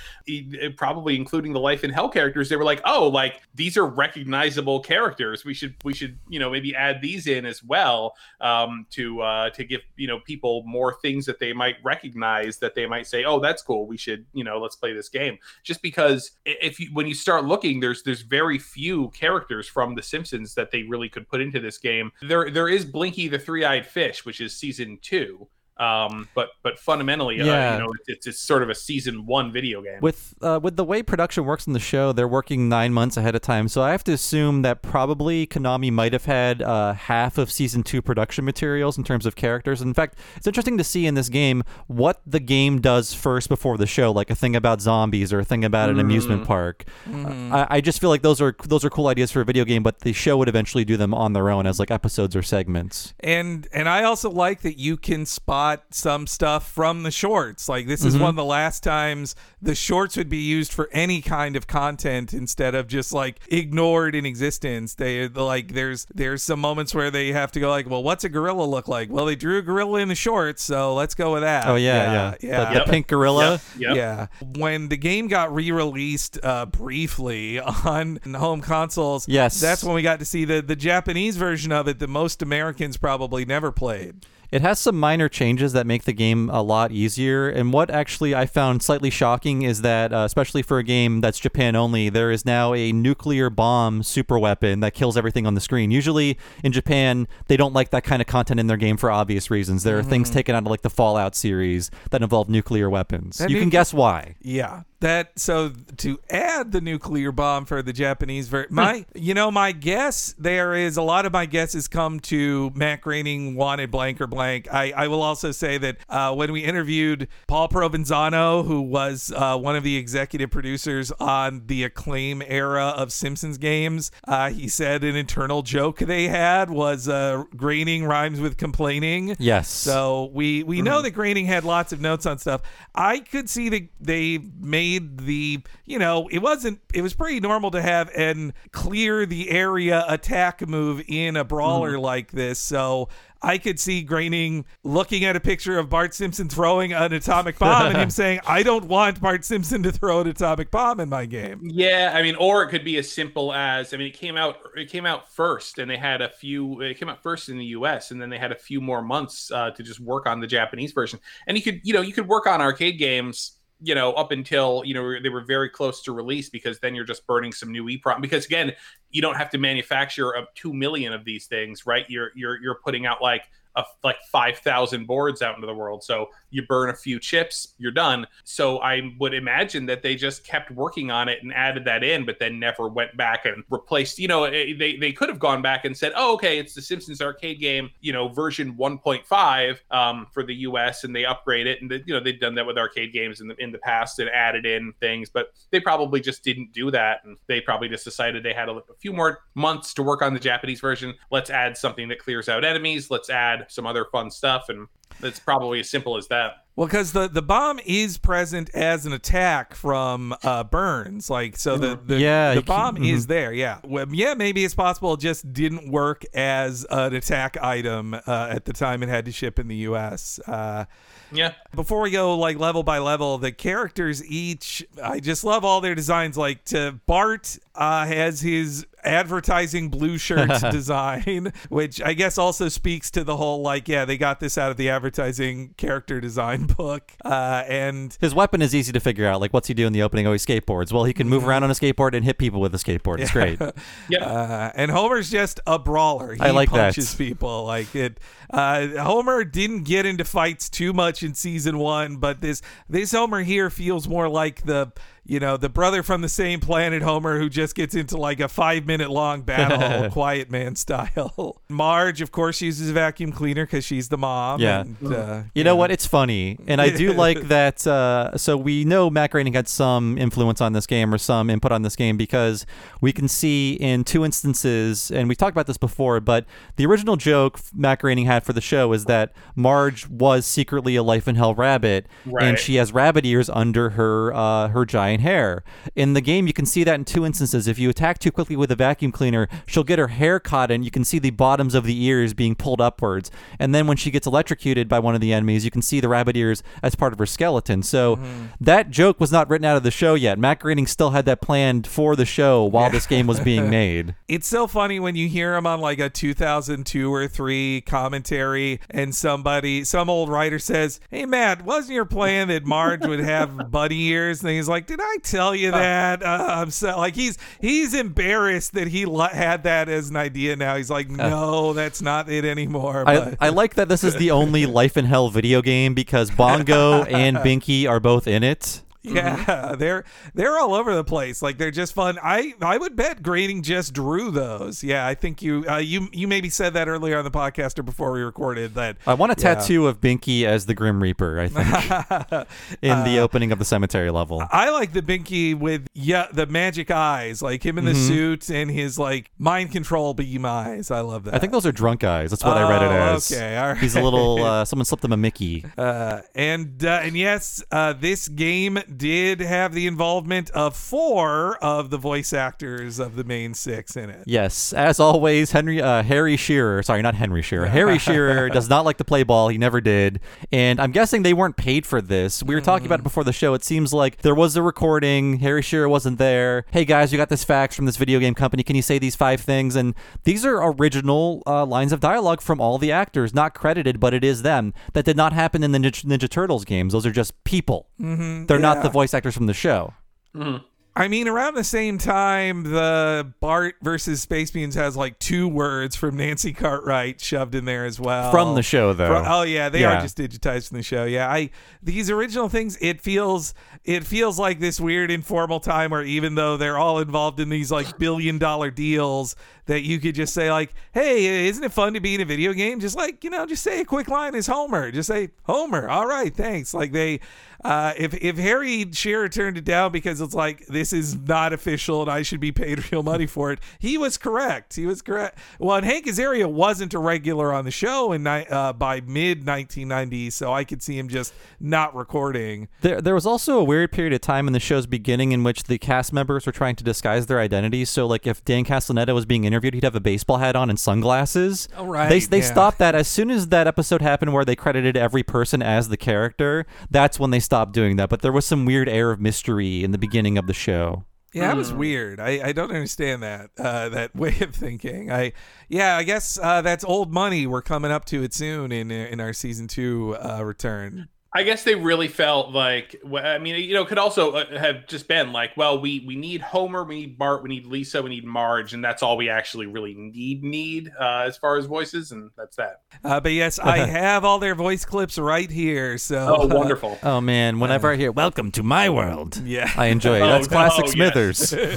probably including the life in hell characters, they were like, oh, like these are recognizable characters. We should we should you know maybe add these in as well um, to uh, to give you know people more things that they might recognize that they might say, oh, that's cool. We should you know let's play this game. Just because if you when you start looking, there's there's very few characters from The Simpsons that they really could put into this game. There there is Blinky the three eyed fish, which is season two Um, but but fundamentally, uh, Yeah. you know, it's, it's it's sort of a season one video game. With uh, with the way production works in the show, they're working nine months ahead of time. So I have to assume that probably Konami might have had uh, half of season two production materials in terms of characters. In fact, it's interesting to see in this game what the game does first before the show, like a thing about zombies or a thing about an amusement park. Uh, I, I just feel like those are those are cool ideas for a video game, but the show would eventually do them on their own as like episodes or segments. And and I also like that you can spot some stuff from the shorts. Like this is Mm-hmm. one of the last times the shorts would be used for any kind of content instead of just like ignored in existence. They like there's there's some moments where they have to go like, well, what's a gorilla look like? Well, they drew a gorilla in the shorts, so let's go with that. Oh yeah, yeah, yeah. The, the pink gorilla. Yep. Yeah. When the game got re-released uh, briefly (laughs) on home consoles, Yes. that's when we got to see the the Japanese version of it that most Americans probably never played. It has some minor changes that make the game a lot easier. And what actually I found slightly shocking is that, uh, especially for a game that's Japan only, there is now a nuclear bomb super weapon that kills everything on the screen. Usually in Japan, they don't like that kind of content in their game for obvious reasons. There are things taken out of like the Fallout series that involve nuclear weapons. That you can guess why. Yeah. That so to add the nuclear bomb for the Japanese ver my you know my guess there is a lot of my guesses come to Matt Groening wanted blank or blank. I, I will also say that uh, when we interviewed Paul Provenzano, who was uh, one of the executive producers on the acclaim era of Simpsons games, uh, he said an internal joke they had was uh, Groening rhymes with complaining. Yes. So we we know that Groening had lots of notes on stuff. I could see that they made the you know it wasn't it was pretty normal to have and clear the area attack move in a brawler like this. So I could see Groening looking at a picture of Bart Simpson throwing an atomic (laughs) bomb and him saying, "I don't want Bart Simpson to throw an atomic bomb in my game." Yeah, I mean, or it could be as simple as I mean, it came out it came out first, and they had a few. It came out first in the U.S., and then they had a few more months uh, to just work on the Japanese version. And you could, you know, you could work on arcade games, you know, up until you know they were very close to release, because then you're just burning some new EEPROM. Because again, you don't have to manufacture up two million of these things, right? You're you're you're putting out like a, like 5,000 boards out into the world. So you burn a few chips, you're done. So I would imagine that they just kept working on it and added that in, but then never went back and replaced. You know, eh, they, they could have gone back and said, oh, okay, it's the Simpsons arcade game, you know, version 1.5 um, for the US, and they upgrade it. And, they, you know, they've done that with arcade games in the, in the past and added in things, but they probably just didn't do that. And they probably just decided they had a, a few more months to work on the Japanese version. Let's add something that clears out enemies. Let's add some other fun stuff. And it's probably as simple as that. Well, because the, the bomb is present as an attack from uh, Burns, like so the the, Yeah, the you can- bomb is there. Yeah, well, yeah, maybe it's possible it just didn't work as an attack item uh, at the time it had to ship in the U.S. Uh, Yeah. before we go like level by level, the characters each, I just love all their designs. Like to Bart uh, has his advertising blue shirts (laughs) design, which I guess also speaks to the whole like, yeah, they got this out of the advertising character design (laughs) book. Uh, and His weapon is easy to figure out. Like, what's he do in the opening? Oh, he skateboards. Well, he can move around on a skateboard and hit people with a skateboard. It's great. (laughs) Yeah. Uh, and Homer's just a brawler. He I like that. punches people. Like it. Uh, Homer didn't get into fights too much in season one, but this this Homer here feels more like the you know the brother from the same planet Homer who just gets into like a five minute long battle, (laughs) Quiet Man style. (laughs) Marge, of course, uses a vacuum cleaner because she's the mom. Yeah. and, uh, You know what? It's funny, and I do (laughs) like that. Uh, so we know Matt Groening had some influence on this game or some input on this game because we can see in two instances, and we've talked about this before. But the original joke Matt Groening had for the show is that Marge was secretly a life in hell rabbit, and she has rabbit ears under her uh, her giant hair. In the game, you can see that in two instances. If you attack too quickly with a vacuum cleaner, she'll get her hair caught, and you can see the bottoms of the ears being pulled upwards. And then when she gets electrocuted by one of the enemies, you can see the rabbit ears as part of her skeleton. So mm-hmm. that joke was not written out of the show yet. Matt Groening still had that planned for the show while this game was being (laughs) made. It's so funny when you hear him on like a 2002 or 3 commentary and somebody, some old writer says, Hey, Matt, wasn't your plan that Marge would have (laughs) bunny ears? And he's like, Did I tell you (laughs) that? Uh, I'm so like he's he's embarrassed that he li- had that as an idea. Now he's like, no, that's not it anymore. I, I like that this is the only (laughs) Life in Hell video game because Bongo and (laughs) Binky are both in it. Yeah, (laughs) they're they're all over the place. Like they're just fun. I I would bet Groening just drew those. Yeah, I think you uh, you you maybe said that earlier on the podcast or before we recorded that. I want a Yeah. tattoo of Binky as the Grim Reaper, I think, (laughs) in Uh, the opening of the cemetery level. I like the Binky with yeah the magic eyes, like him in the Mhm. suit and his like mind control beam eyes. I love that. I think those are drunk eyes. That's what I read it Oh, as. okay, all He's a little, uh, someone slipped him a Mickey. Uh, and uh, and yes, uh, this game did have the involvement of four of the voice actors of the main six in it. Yes, as always, Henry uh, Harry Shearer. Sorry, not Henry Shearer. Harry (laughs) Shearer does not like to play ball. He never did, and I'm guessing they weren't paid for this. We were talking about it before the show. It seems like there was a recording. Harry Shearer wasn't there. Hey guys, you got this fax from this video game company. Can you say these five things? And these are original uh, lines of dialogue from all the actors, not credited, but it is them. That did not happen in the Ninja, Ninja Turtles games. Those are just people. Mhm, They're not yeah. the voice actors from the show. Mm-hmm. I mean, around the same time, the Bart versus Space Beans has like two words from Nancy Cartwright shoved in there as well. From the show, though. From- oh yeah, they Yeah. are just digitized from the show. Yeah, I these original things. It feels it feels like this weird informal time where even though they're all involved in these like billion dollar deals, that you could just say like, "Hey, isn't it fun to be in a video game?" Just like you know, just say a quick line as Homer. Just say Homer. All right, thanks. Like they, uh, if if Harry Shearer turned it down because it's like this is not official and I should be paid (laughs) real money for it, he was correct. He was correct. Well, and Hank Azaria wasn't a regular on the show in uh, by mid 1990, so I could see him just not recording. There, there was also a weird period of time in the show's beginning in which the cast members were trying to disguise their identities. So, like, if Dan Castellaneta was being interviewed, he'd have a baseball hat on and sunglasses. Oh, right, They, they yeah. stopped that as soon as that episode happened where they credited every person as the character. That's when they stopped doing that. But there was some weird air of mystery in the beginning of the show. Yeah, that was weird. I, I don't understand that uh, that way of thinking. I yeah, I guess uh, that's old money. We're coming up to it soon in in our season two uh, return. I guess they really felt like I mean, you know, could also uh, have just been like, well, we we need Homer, we need Bart, we need Lisa, we need Marge, and that's all we actually really need need uh, as far as voices, and that's that. Uh, but yes, I (laughs) have all their voice clips right here. So Oh, wonderful! (laughs) Oh, man. Whenever I hear, Welcome to my world, yeah, I enjoy it. (laughs) Oh, That's no, classic yes. Smithers. uh,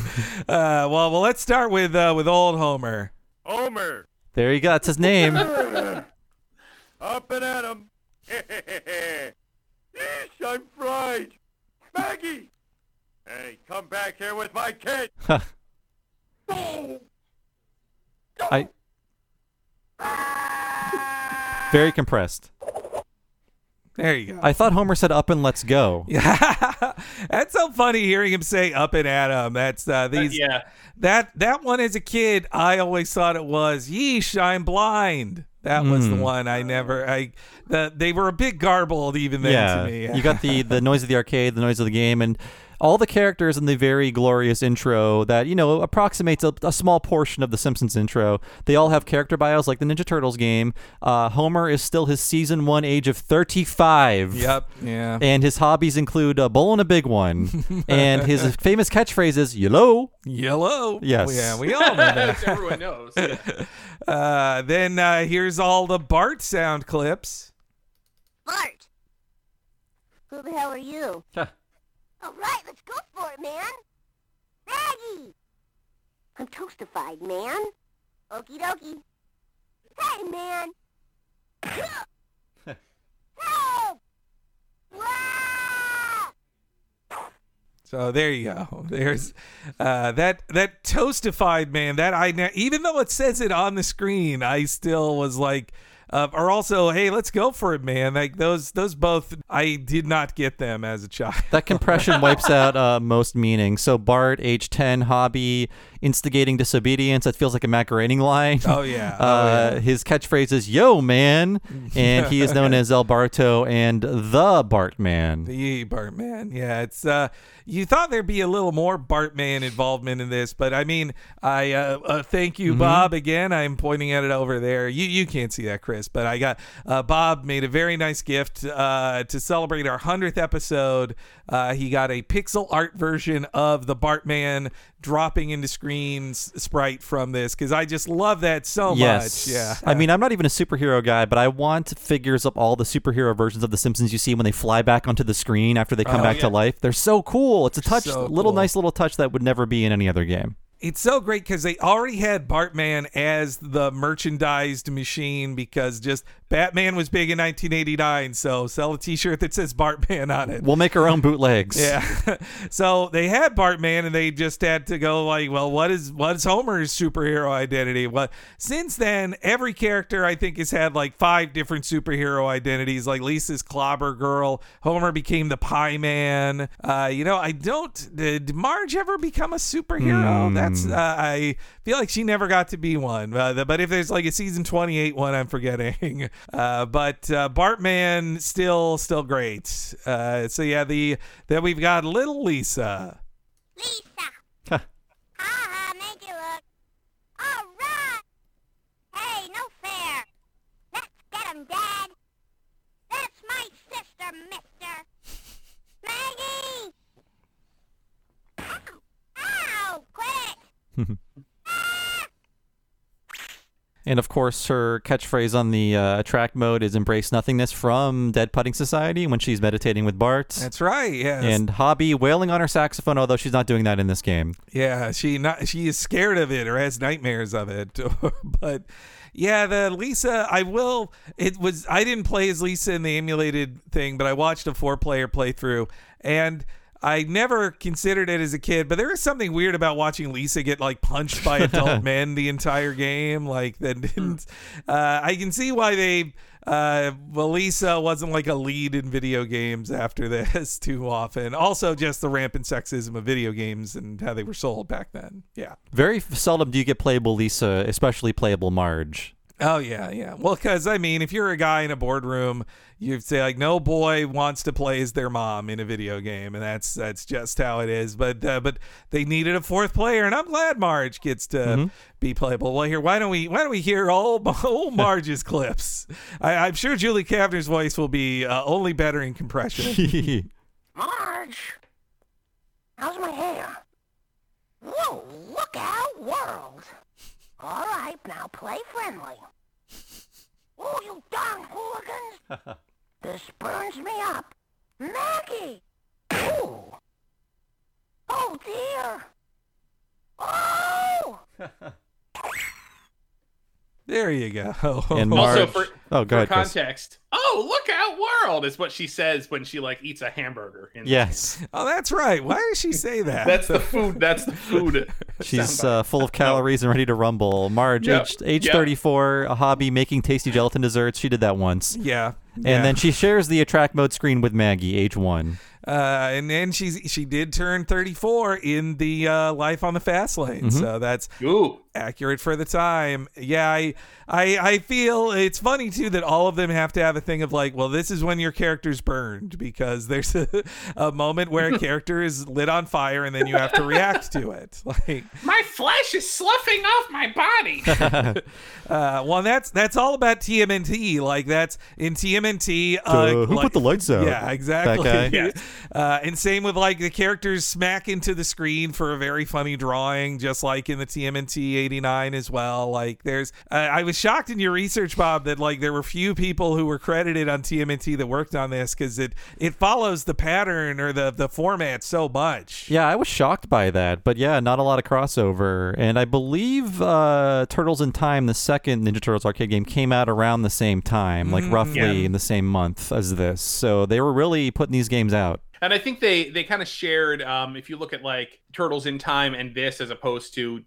well, well, let's start with uh, with old Homer. Homer. There you go. That's his name. Up and at 'em. Yeesh, I'm fried. Maggie! Hey, come back here with my kid. (laughs) Go! I. Very compressed. There you go. I thought Homer said up and let's go. Yeah, (laughs) that's so funny hearing him say "up and at 'em." That's uh, these. yeah. That that one as a kid, I always thought it was "Yeesh, I'm blind." That was the Mm. one I never. I the they were a bit garbled even then yeah, to me. you got the the (laughs) noise of the arcade, the noise of the game, and all the characters in the very glorious intro that you know approximates a, a small portion of the Simpsons intro. They all have character bios like the Ninja Turtles game. Uh, Homer is still his season one age of thirty five. Yep. Yeah. And his hobbies include a bowl and a big one. (laughs) and his famous catchphrase is "Yellow." Yellow. Yes. Yeah, we all know that. (laughs) Everyone knows. (laughs) Uh, then uh, here's all the Bart sound clips. Bart! Who the hell are you? Huh. All right, let's go for it, man. Maggie! I'm toastified, man. Okie dokie. Hey, man! (laughs) Help! So there you go. There's uh, that that toastified man. That I even though it says it on the screen, I still was like, uh, or also, hey, let's go for it, man. Like those those both, I did not get them as a child. That compression wipes (laughs) out uh, most meaning. So Bart, age 10, hobby, instigating disobedience. That feels like a Macarena line. Oh, yeah. (laughs) Oh, Uh, yeah. His catchphrase is "Yo, man," and he is (laughs) known as El Barto and the Bart Man. The Bartman. Yeah, it's uh you thought there'd be a little more Bartman involvement in this, but I mean, I uh, uh thank you Mhm. Bob again. I'm pointing at it over there. You you can't see that, Chris. but I got uh, Bob made a very nice gift uh, to celebrate our hundredth episode. Uh, he got a pixel art version of the Bartman dropping into screens sprite from this because I just love that so yes. much. Yeah, I mean, I'm not even a superhero guy, but I want figures of all the superhero versions of The Simpsons you see when they fly back onto the screen after they come Oh, back yeah. to life. They're so cool. It's a touch, So little cool. nice little touch that would never be in any other game. It's so great because they already had Bartman as the merchandised machine because just Batman was big in 1989. So sell a T-shirt that says Bartman on it. We'll make our own bootlegs. Yeah. (laughs) so they had Bartman and they just had to go like, well, what is what's Homer's superhero identity? What since then, every character I think has had like five different superhero identities. Like Lisa's Clobber Girl, Homer became the Pie Man. Uh, you know, I don't did Marge ever become a superhero? That's uh, I feel like she never got to be one. Uh, the- but if there's like a season 28 one, I'm forgetting. (laughs) Uh, but uh, Bartman still still great. Uh, so yeah, the then we've got little Lisa. Lisa. (laughs) ha ha, make it look. All right. Hey, no fair. Let's get him, Dad. That's my sister, mister. Maggie! Ow! Ow! Quit! And of course, her catchphrase on the uh, attract mode is "Embrace nothingness" from Dead Putting Society when she's meditating with Bart. That's right. Yes. and Hobby wailing on her saxophone, although she's not doing that in this game. Yeah, she not she is scared of it or has nightmares of it. (laughs) but yeah, the Lisa, I will. It was I didn't play as Lisa in the emulated thing, but I watched a four player playthrough and. I never considered it as a kid, but there is something weird about watching Lisa get like punched by adult (laughs) men the entire game. Like that didn't. Uh, I can see why they. Uh, well, Lisa wasn't like a lead in video games after this (laughs) too often. Also, just the rampant sexism of video games and how they were sold back then. Yeah. Very seldom do you get playable Lisa, especially playable Marge. Oh yeah, yeah. Well, because I mean, if you're a guy in a boardroom, you'd say like, no boy wants to play as their mom in a video game, and that's that's just how it is. But uh, but they needed a fourth player, and I'm glad Marge gets to be playable. Well, here, why don't we why don't we hear old old Marge's (laughs) clips? I, I'm sure Julie Kavner's voice will be uh, only better in compression. (laughs) Marge! How's my hair? Whoa, look out, world! All right, now play friendly. (laughs) Oh, you darn hooligans! (laughs) this burns me up. Maggie! Ooh! (laughs) Oh, dear! Oh! There you go. And (laughs) Marge. Also, for, oh, go for ahead, Chris. context, oh look out, world is what she says when she like eats a hamburger. In Yes, oh, that's right. Why does she say (laughs) that? that's the food. That's the food. (laughs) she's uh, full of calories and ready to rumble. Marge, Yeah. age, age Yeah. 34, a hobby making tasty gelatin desserts. She did that once. yeah. And yeah. then she shares the attract mode screen with Maggie, age one. Uh, and then she's she did turn 34 in the uh, Life on the Fast Lane, so that's Ooh, accurate for the time. Yeah, I, I I feel it's funny too that all of them have to have a thing of like, well, this is when your character's burned because there's (laughs) a, a moment where a (laughs) character is lit on fire and then you have to react to it. (laughs) Like, my flesh is sloughing off my body. uh, well, that's that's all about TMNT. Like that's in TMNT. Uh, Duh, who like- put the lights out? Yeah, exactly. That guy? Yes. Uh, and same with like the characters smack into the screen for a very funny drawing, just like in the TMNT 89 as well. Like there's, uh, I was shocked in your research, Bob, that like there were few people who were credited on TMNT that worked on this because it it follows the pattern or the the format so much. Yeah, I was shocked by that, but yeah, not a lot of crossover. And I believe uh, Turtles in Time, the second Ninja Turtles arcade game, came out around the same time, like roughly Yeah. in the same month as this. So they were really putting these games out. and I think they they kind of shared. Um, if you look at like Turtles in Time and this, as opposed to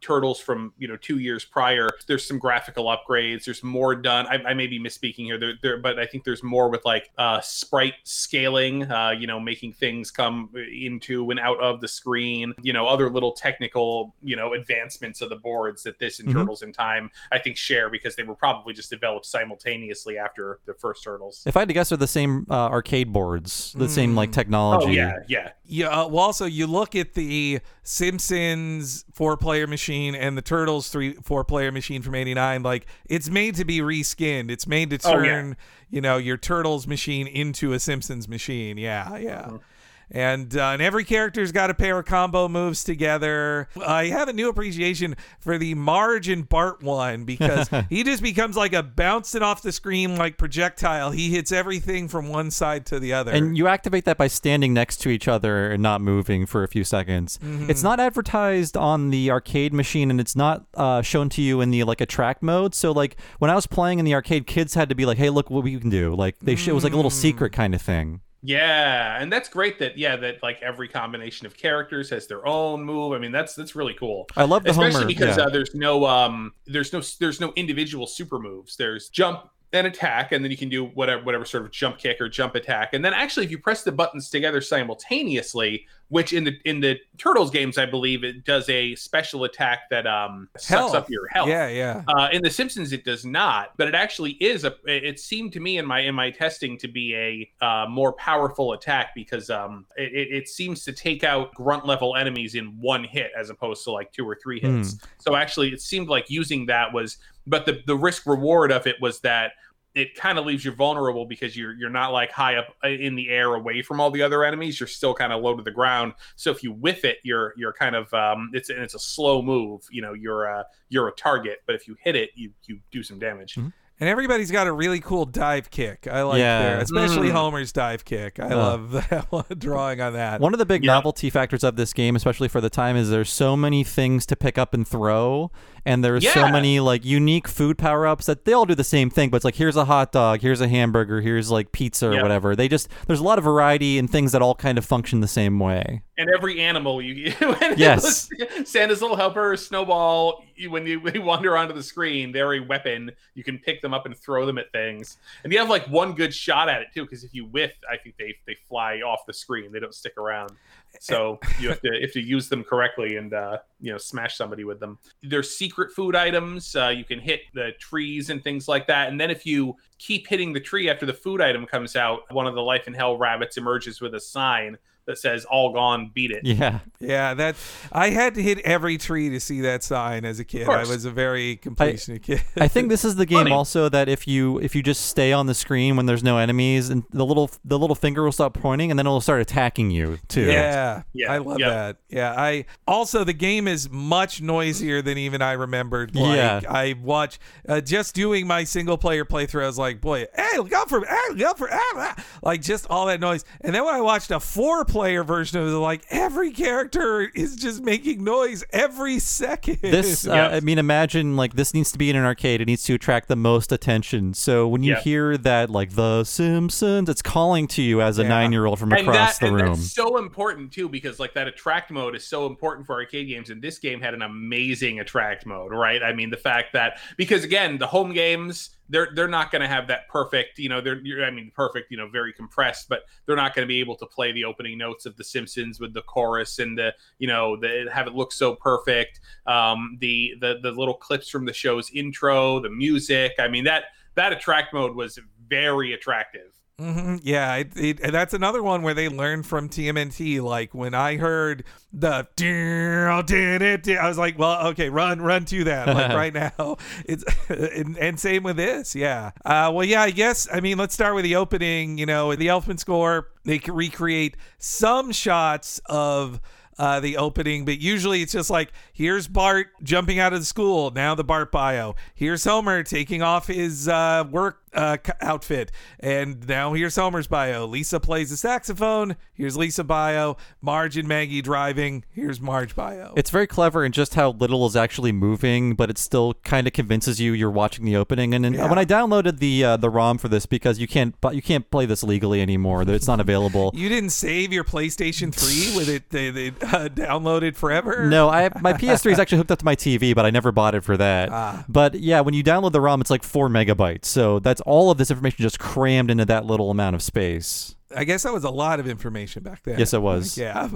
turtles from you know two years prior there's some graphical upgrades there's more done i, I may be misspeaking here there, there but i think there's more with like uh sprite scaling uh you know making things come into and out of the screen you know other little technical you know advancements of the boards that this and Mhm. turtles in time i think share because they were probably just developed simultaneously after the first turtles If I had to guess, they're the same uh, arcade boards, the same like technology. oh yeah yeah Yeah. Uh, well, also you look at the Simpsons four-player player machine and the Turtles three four player machine from '89. Like it's made to be reskinned. It's made to Oh, yeah. turn you know your Turtles machine into a Simpsons machine. Yeah, yeah. Uh-huh. And, uh, and every character's got a pair of combo moves together. I have a new appreciation for the Marge and Bart one because (laughs) he just becomes like a bouncing off the screen like projectile. He hits everything from one side to the other. And you activate that by standing next to each other and not moving for a few seconds. Mm-hmm. It's not advertised on the arcade machine, and it's not uh, shown to you in the like attract mode. So like when I was playing in the arcade, kids had to be like, "Hey, look what we can do!" Like they sh- it was like a little Mm. secret kind of thing. Yeah, and that's great that yeah that like every combination of characters has their own move. I mean that's that's really cool. I love the especially Homer. because yeah. uh, there's no um there's no there's no individual super moves. There's jump and attack, and then you can do whatever whatever sort of jump kick or jump attack. And then actually, if you press the buttons together simultaneously, which in the in the Turtles games, I believe it does a special attack that um sucks Health. up your health. Yeah, yeah. Uh, in The Simpsons, it does not, but it actually is a. It seemed to me in my in my testing to be a uh, more powerful attack because um it, it, it seems to take out grunt level enemies in one hit as opposed to like two or three hits. So actually, it seemed like using that was, but the the risk reward of it was that it kind of leaves you vulnerable because you're you're not like high up uh, in the air away from all the other enemies. You're still kind of low to the ground. So if you whiff it, you're you're kind of um, it's and it's a slow move. You know, you're a you're a target, but if you hit it, you you do some damage. And everybody's got a really cool dive kick. I like Yeah. their, especially Mm. Homer's dive kick. I Uh. love (laughs) that drawing on that. One of the big Yeah. novelty factors of this game, especially for the time, is there's so many things to pick up and throw, and there's so many like unique food power ups that they all do the same thing. But it's like here's a hot dog, here's a hamburger, here's like pizza or Yep. whatever. They just there's a lot of variety and things that all kind of function the same way. And every animal you (laughs) Yes. was Santa's little helper, Snowball. When you when you wander onto the screen, they're a weapon. You can pick them up and throw them at things, and you have like one good shot at it too. Because if you whiff, I think they they fly off the screen. They don't stick around. So you have to if you use them correctly and uh, you know smash somebody with them. There's secret food items. Uh, you can hit the trees and things like that. And then if you keep hitting the tree after the food item comes out, one of the life in hell rabbits emerges with a sign that says "All gone, beat it." Yeah. yeah, that I had to hit every tree to see that sign as a kid. I was a very completionist kid. I think this is the (laughs) game Funny. also that if you if you just stay on the screen when there's no enemies and the little the little finger will stop pointing and then it'll start attacking you too. Yeah, Yeah, I love yep. that. Yeah, I also the game is much noisier than even I remembered. Like, Yeah. I watch uh, just doing my single player playthrough. I was like, boy, hey, look out for, hey, look out for, ah, ah," like just all that noise. And then when I watched a four player version of it, like every character is just making noise every second. This, uh, Yeah. I mean, imagine like this needs to be in an arcade. It needs to attract the most attention. So when you Yeah. hear that, like The Simpsons, it's calling to you as a Yeah. nine-year-old from and across that, the and room. that's so important too because like that attract mode is so important for arcade games and this game had an amazing attract mode right i mean the fact that because again the home games they're they're not going to have that perfect you know they're i mean perfect you know very compressed but they're not going to be able to play the opening notes of the simpsons with the chorus and the you know the have it look so perfect. Um the the the little clips from the show's intro the music i mean that that attract mode was very attractive hmm Yeah, it, it, that's another one where they learned from TMNT. Like when I heard the did it, I was like, well, okay, run, run to that. Like (laughs) right now, it's (laughs) and, and same with this. Yeah. Uh, well, yeah, I guess. I mean, let's start with the opening. You know, the Elfman score. They can recreate some shots of. Uh, the opening, but usually it's just like here's Bart jumping out of the school. Now the Bart bio. Here's Homer taking off his uh, work uh, outfit, and now here's Homer's bio. Lisa plays the saxophone. Here's Lisa bio. Marge and Maggie driving. Here's Marge bio. It's very clever in just how little is actually moving, but it still kind of convinces you you're watching the opening. And, then Yeah. when I downloaded the uh, the ROM for this, because you can't you can't play this legally anymore, it's not available. you didn't save your PlayStation 3 with it they, they, uh, downloaded forever. No, I my PS3 is actually hooked up to my TV, but I never bought it for that. Ah. But yeah, when you download the ROM, it's like four megabytes. So that's all of this information just crammed into that little amount of space. I guess that was a lot of information back then. Yes, it (laughs) was. Yeah.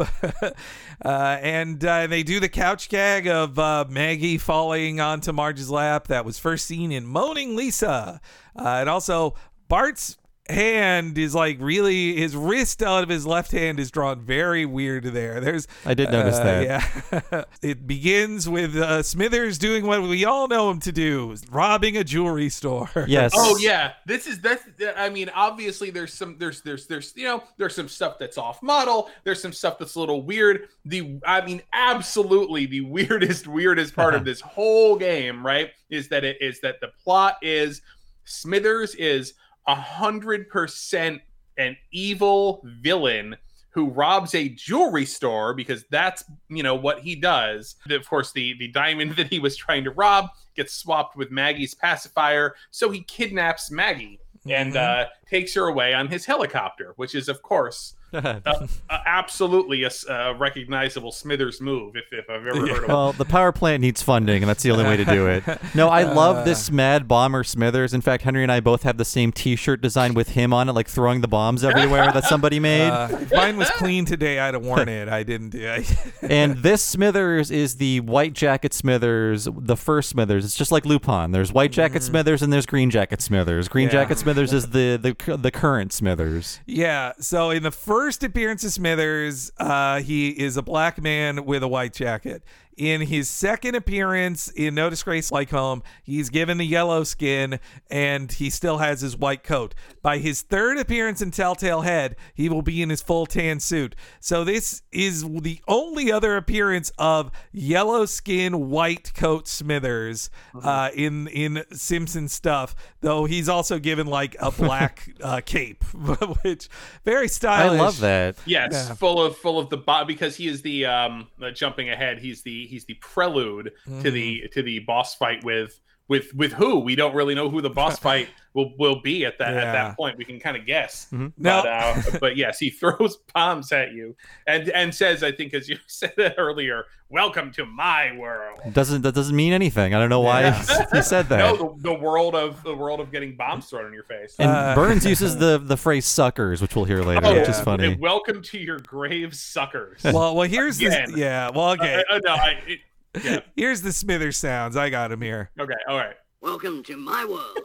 (laughs) uh, and uh, they do the couch gag of uh, Maggie falling onto Marge's lap. That was first seen in Moaning Lisa. Uh, and also, Bart's hand is like really his wrist out of his left hand is drawn very weird there. There's I did notice uh, that. Yeah, (laughs) it begins with uh, Smithers doing what we all know him to do, robbing a jewelry store. (laughs) Yes. Oh yeah, this is that's. I mean, obviously, there's some there's there's there's you know there's some stuff that's off model. There's some stuff that's a little weird. The I mean, absolutely the (laughs) weirdest weirdest part of this whole game, right, is that it is that the plot is Smithers is a hundred percent an evil villain who robs a jewelry store because that's you know what he does. Of course, the the diamond (laughs) that he was trying to rob gets swapped with Maggie's pacifier, so he kidnaps Maggie and uh, takes her away on his helicopter, which is of course. Uh, uh, absolutely a, uh, recognizable Smithers move if, if I've ever heard of Well, the power plant needs funding, and that's the only way to do it. (laughs) No, I love this Mad Bomber Smithers. In fact, Henry and I both have the same T-shirt design with him on it, like throwing the bombs everywhere that somebody (laughs) made. Uh, mine was clean today, I'd have worn it. I didn't do it. (laughs) and this Smithers is the White Jacket Smithers, the first Smithers. It's just like Lupin. There's White Jacket Smithers and there's Green Jacket Smithers. Green. Yeah. Jacket Smithers is the, the the current Smithers. Yeah. So in the first appearance of Smithers, uh, he is a black man with a white jacket. In his second appearance in No Disgrace Like Home, he's given the yellow skin and he still has his white coat. By his third appearance in Telltale Head, he will be in his full tan suit. So this is the only other appearance of yellow skin, white coat Smithers uh, in in Simpson stuff. Though he's also given like a black (laughs) uh, cape, (laughs) which very stylish. I love that. Yes, Yeah. full of full of the bo- because he is the um jumping ahead. He's the he's the prelude to the mm. to the boss fight with with with who we don't really know who the boss (laughs) fight will will be at that at that point. We can kind of guess, No. but uh, (laughs) but yes, he throws bombs at you and and says, I think as you (laughs) said earlier, "Welcome to my world." Doesn't that doesn't mean anything? I don't know why he said that. No, the, the world of the world of getting bombs thrown in your face. and Uh, Burns uses the the phrase "suckers," which we'll hear later, Oh, which is funny. And welcome to your grave, suckers. Well, well, here's the Again. yeah. Well, okay. Uh, uh, no, I, it, yeah. (laughs) Here's the Smithers sounds. I got him here. Okay, all right. Welcome to my world.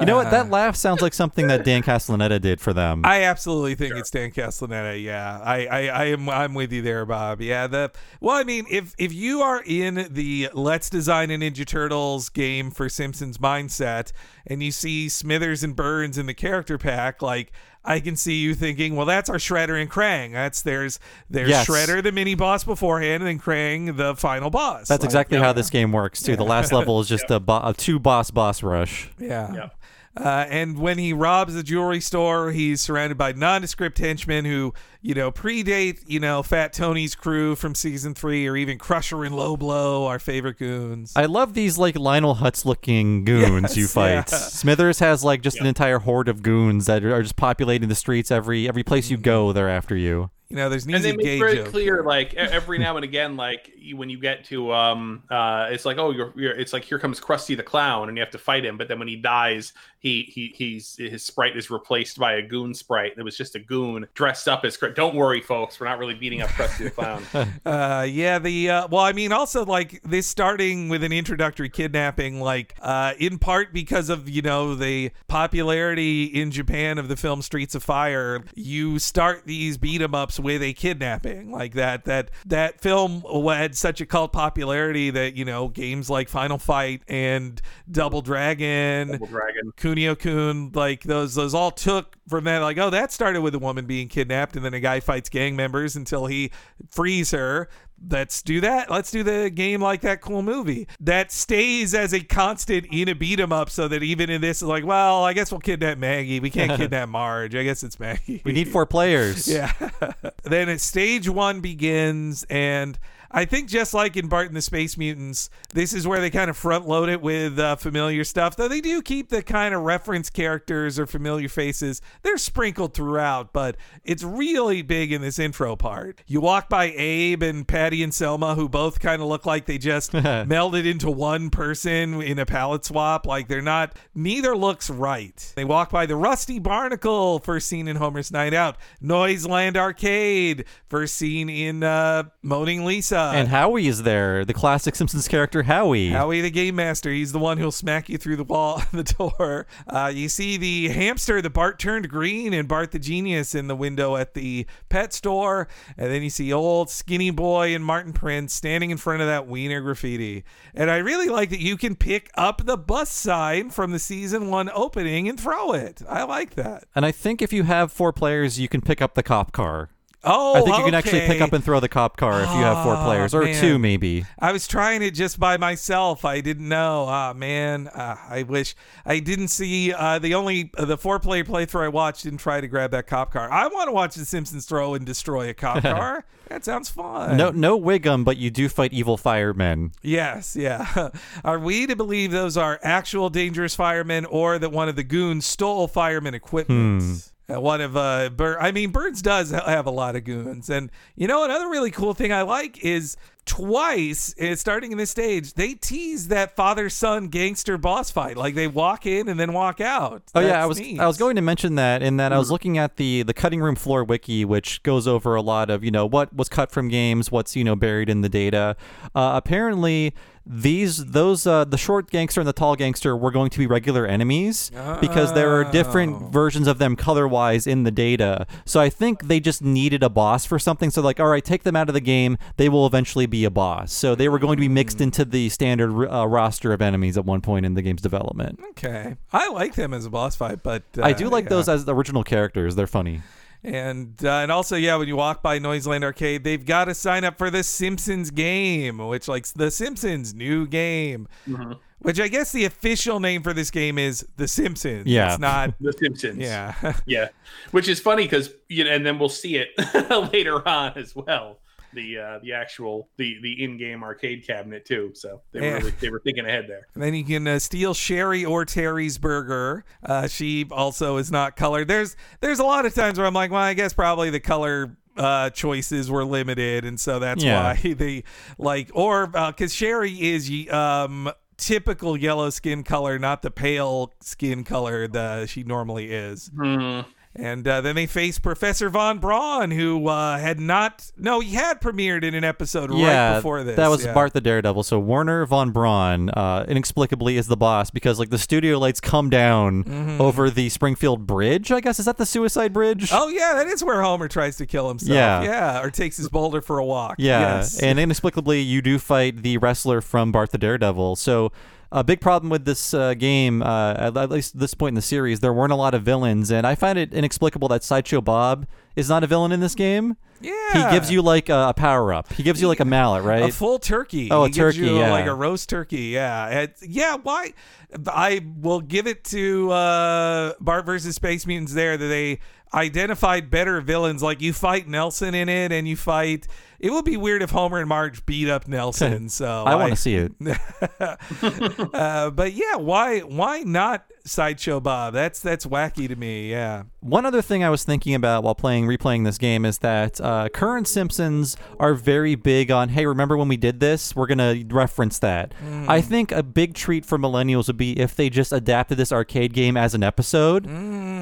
You know what? That uh-huh. laugh sounds like something that Dan Castellaneta did for them. I absolutely think it's Dan Castellaneta. Yeah, I, I, I am, I'm with you there, Bob. Yeah, the well, I mean, if if you are in the Let's Design a Ninja Turtles game for Simpsons mindset, and you see Smithers and Burns in the character pack, like. I can see you thinking, well, that's our Shredder and Krang. That's there's there's Yes. Shredder, the mini boss beforehand, and then Krang, the final boss. That's Like, exactly how this game works too. The last level is just a, bo- a two boss boss rush. Yeah. Yep. Uh, and when he robs the jewelry store, he's surrounded by nondescript henchmen who, you know, predate, you know, Fat Tony's crew from season three, or even Crusher and Low Blow, our favorite goons. I love these like Lionel Hutz looking goons Yes, you fight. yeah. Smithers has like just an entire horde of goons that are just populating the streets every every place you go. They're after you. you know, there's an and they make very joke. clear like (laughs) every now and again like when you get to um uh it's like oh you're, you're it's like here comes krusty the clown and you have to fight him but then when he dies he he he's his sprite is replaced by a goon sprite it was just a goon dressed up as Kr- don't worry folks we're not really beating up krusty the clown (laughs) Uh, yeah, the uh, well, I mean, also like this starting with an introductory kidnapping, like uh, in part because of you know the popularity in Japan of the film Streets of Fire. You start these beat 'em ups with a kidnapping, like that. That that film had such a cult popularity that you know games like Final Fight and Double Dragon. Double dragon Kunio Kun, like those, those all took from that. Like, oh, that started with a woman being kidnapped, and then a guy fights gang members until he frees her. Let's do that. Let's do the game like that cool movie that stays as a constant in a beat 'em up, so that even in this, like, well, I guess we'll kidnap Maggie. We can't (laughs) kidnap Marge. I guess it's Maggie. We need four players. (laughs) Yeah. then stage one begins, and I think just like in Bart and the Space Mutants, this is where they kind of front load it with uh, familiar stuff. Though they do keep the kind of reference characters or familiar faces. They're sprinkled throughout, but it's really big in this intro part. You walk by Abe and Patty and Selma, who both kind of look like they just (laughs) melded into one person in a palette swap. Like they're not, neither looks right. They walk by the Rusty Barnacle, first seen in Homer's Night Out, Noiseland Arcade, first seen in uh, Moaning Lisa, And Howie is there, the classic Simpsons character Howie. Howie the game master. He's the one who'll smack you through the wall, (laughs) the door. Uh, you see the hamster, the Bart turned green, and Bart the genius in the window at the pet store, and then you see old skinny boy and Martin Prince standing in front of that wiener graffiti. And I really like that you can pick up the bus sign from the season one opening and throw it. I like that. And I think if you have four players, you can pick up the cop car. Oh, I think you can actually pick up and throw the cop car if you have four Oh, players, or man. two maybe. I was trying it just by myself. I didn't know. Ah, man. Uh, I wish I didn't see uh, the only uh, the four player playthrough I watched didn't try to grab that cop car. I want to watch The Simpsons throw and destroy a cop (laughs) car. that sounds fun. No, no Wiggum, but you do fight evil firemen. Yes, yeah. (laughs) Are we to believe those are actual dangerous firemen, or that one of the goons stole fireman equipment? Hmm. Uh, one of uh, I mean, Burns does have a lot of goons, and you know another really cool thing I like is twice, uh, starting in this stage, they tease that father son gangster boss fight. Like they walk in and then walk out. Oh yeah, I was neat. I was going to mention that in that I was looking at the the cutting room floor wiki, which goes over a lot of you know what was cut from games, what's you know buried in the data. Uh, apparently, these those uh, the short gangster and the tall gangster were going to be regular enemies because there are different versions of them color wise in the data. So I think they just needed a boss for something. So like, all right, take them out of the game. They will eventually be a boss. So they were going to be mixed into the standard uh, roster of enemies at one point in the game's development. okay. I like them as a boss fight, but uh, I do like yeah. those as the original characters. They're funny. And uh, and also, yeah, when you walk by Noiseland Arcade, they've got to sign up for the Simpsons game, which like the Simpsons new game, Mm-hmm. which I guess the official name for this game is the Simpsons. Yeah. it's not. (laughs) The Simpsons. Yeah, (laughs) Yeah, which is funny because you know, and then we'll see it (laughs) later on as well. The uh, the actual the the in game arcade cabinet too. So they were really, they were thinking ahead there. and then you can uh, steal Sherri or Terri's burger. Uh, she also is not colored. There's there's a lot of times where I'm like, well, I guess probably the color uh choices were limited and so that's Yeah. why (laughs) they like or because Sherri is um typical yellow skin color not the pale skin color that she normally is and uh, then they face Professor Von Brawn, who uh, had not. No, he had premiered in an episode yeah, right before this. that was yeah. Bart the Daredevil. So Werner von Brawn uh, inexplicably is the boss because like the studio lights come down Mm-hmm. over the Springfield Bridge. I guess is that the Suicide Bridge? Oh yeah, that is where Homer tries to kill himself. Yeah. yeah, or takes his boulder for a walk. Yeah, yes. and inexplicably, you do fight the wrestler from Bart the Daredevil. So, a big problem with this uh, game, uh, at, at least this point in the series, there weren't a lot of villains, and I find it inexplicable that Sideshow Bob is not a villain in this game. Yeah, He gives you like a, a power up. He gives you like a mallet, right? a full turkey. Oh, a He turkey, you, yeah. like a roast turkey. Yeah, It's- yeah. Why? I will give it to uh, Bart versus Space Mutants there that they identified better villains. Like you fight Nelson in it, and you fight. It would be weird if Homer and Marge beat up Nelson. (laughs) So I want to see it. (laughs) Uh, but yeah, why? Why not Sideshow Bob? That's that's wacky to me. Yeah. One other thing I was thinking about while playing replaying this game is that uh, current Simpsons are very big on hey, remember when we did this? We're gonna reference that. I think a big treat for millennials would be if they just adapted this arcade game as an episode.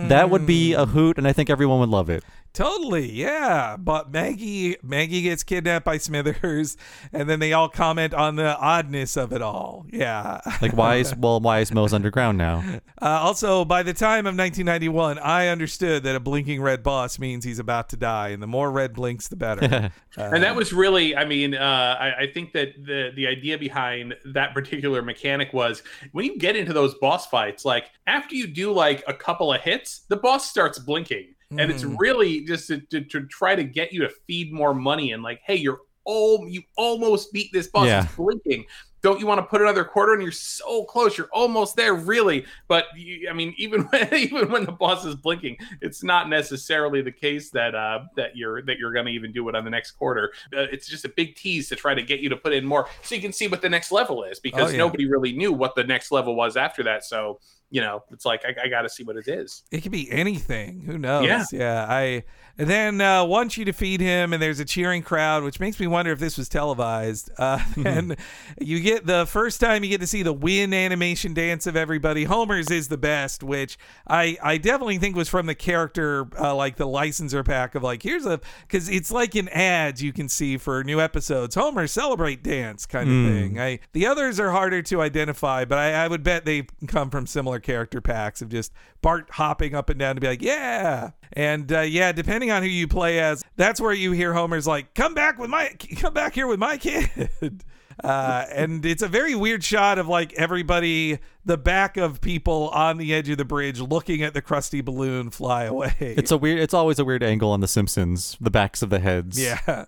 That would be a hoot, and I think everyone would love it. Totally, yeah. But Maggie Maggie gets kidnapped by Smithers, and then they all comment on the oddness of it all. Yeah. Like why is well why is Moe's underground now? (laughs) Uh, also, by the time of 1991, I understood that a blinking red boss means he's about to die, and the more red blinks, the better. (laughs) and that was really i mean uh, I, I think that the the idea behind that particular mechanic was when you get into those boss fights like after you do like a couple of hits the boss starts blinking and it's really just to, to, to try to get you to feed more money and like hey you're all you almost beat this boss. Yeah. it's blinking. Don't you want to put another quarter and you're so close. You're almost there really. But you, i mean even (laughs) when even when the boss is blinking it's not necessarily the case that uh that you're that you're going to even do it on the next quarter. Uh, it's just a big tease to try to get you to put in more so you can see what the next level is because Oh, yeah. nobody really knew what the next level was after that. So you know, it's like I, I got to see what it is. It could be anything. Who knows? Yeah. Yeah. I and then uh, once you defeat him, and there's a cheering crowd, which makes me wonder if this was televised. Uh, (laughs) and you get the first time you get to see the win animation dance of everybody. Homer's is the best, which I I definitely think was from the character, uh, like the licensor pack of like here's a because it's like in ads you can see for new episodes. Homer celebrate dance kind of thing. I the others are harder to identify, but I, I would bet they come from similar character packs of just Bart hopping up and down to be like, yeah. And uh, yeah, depending on who you play as, that's where you hear Homer's like, come back with my, come back here with my kid. (laughs) Uh, and it's a very weird shot of like everybody, the back of people on the edge of the bridge looking at the Krusty balloon fly away. It's a weird. It's always a weird angle on The Simpsons. The backs of the heads. Yeah.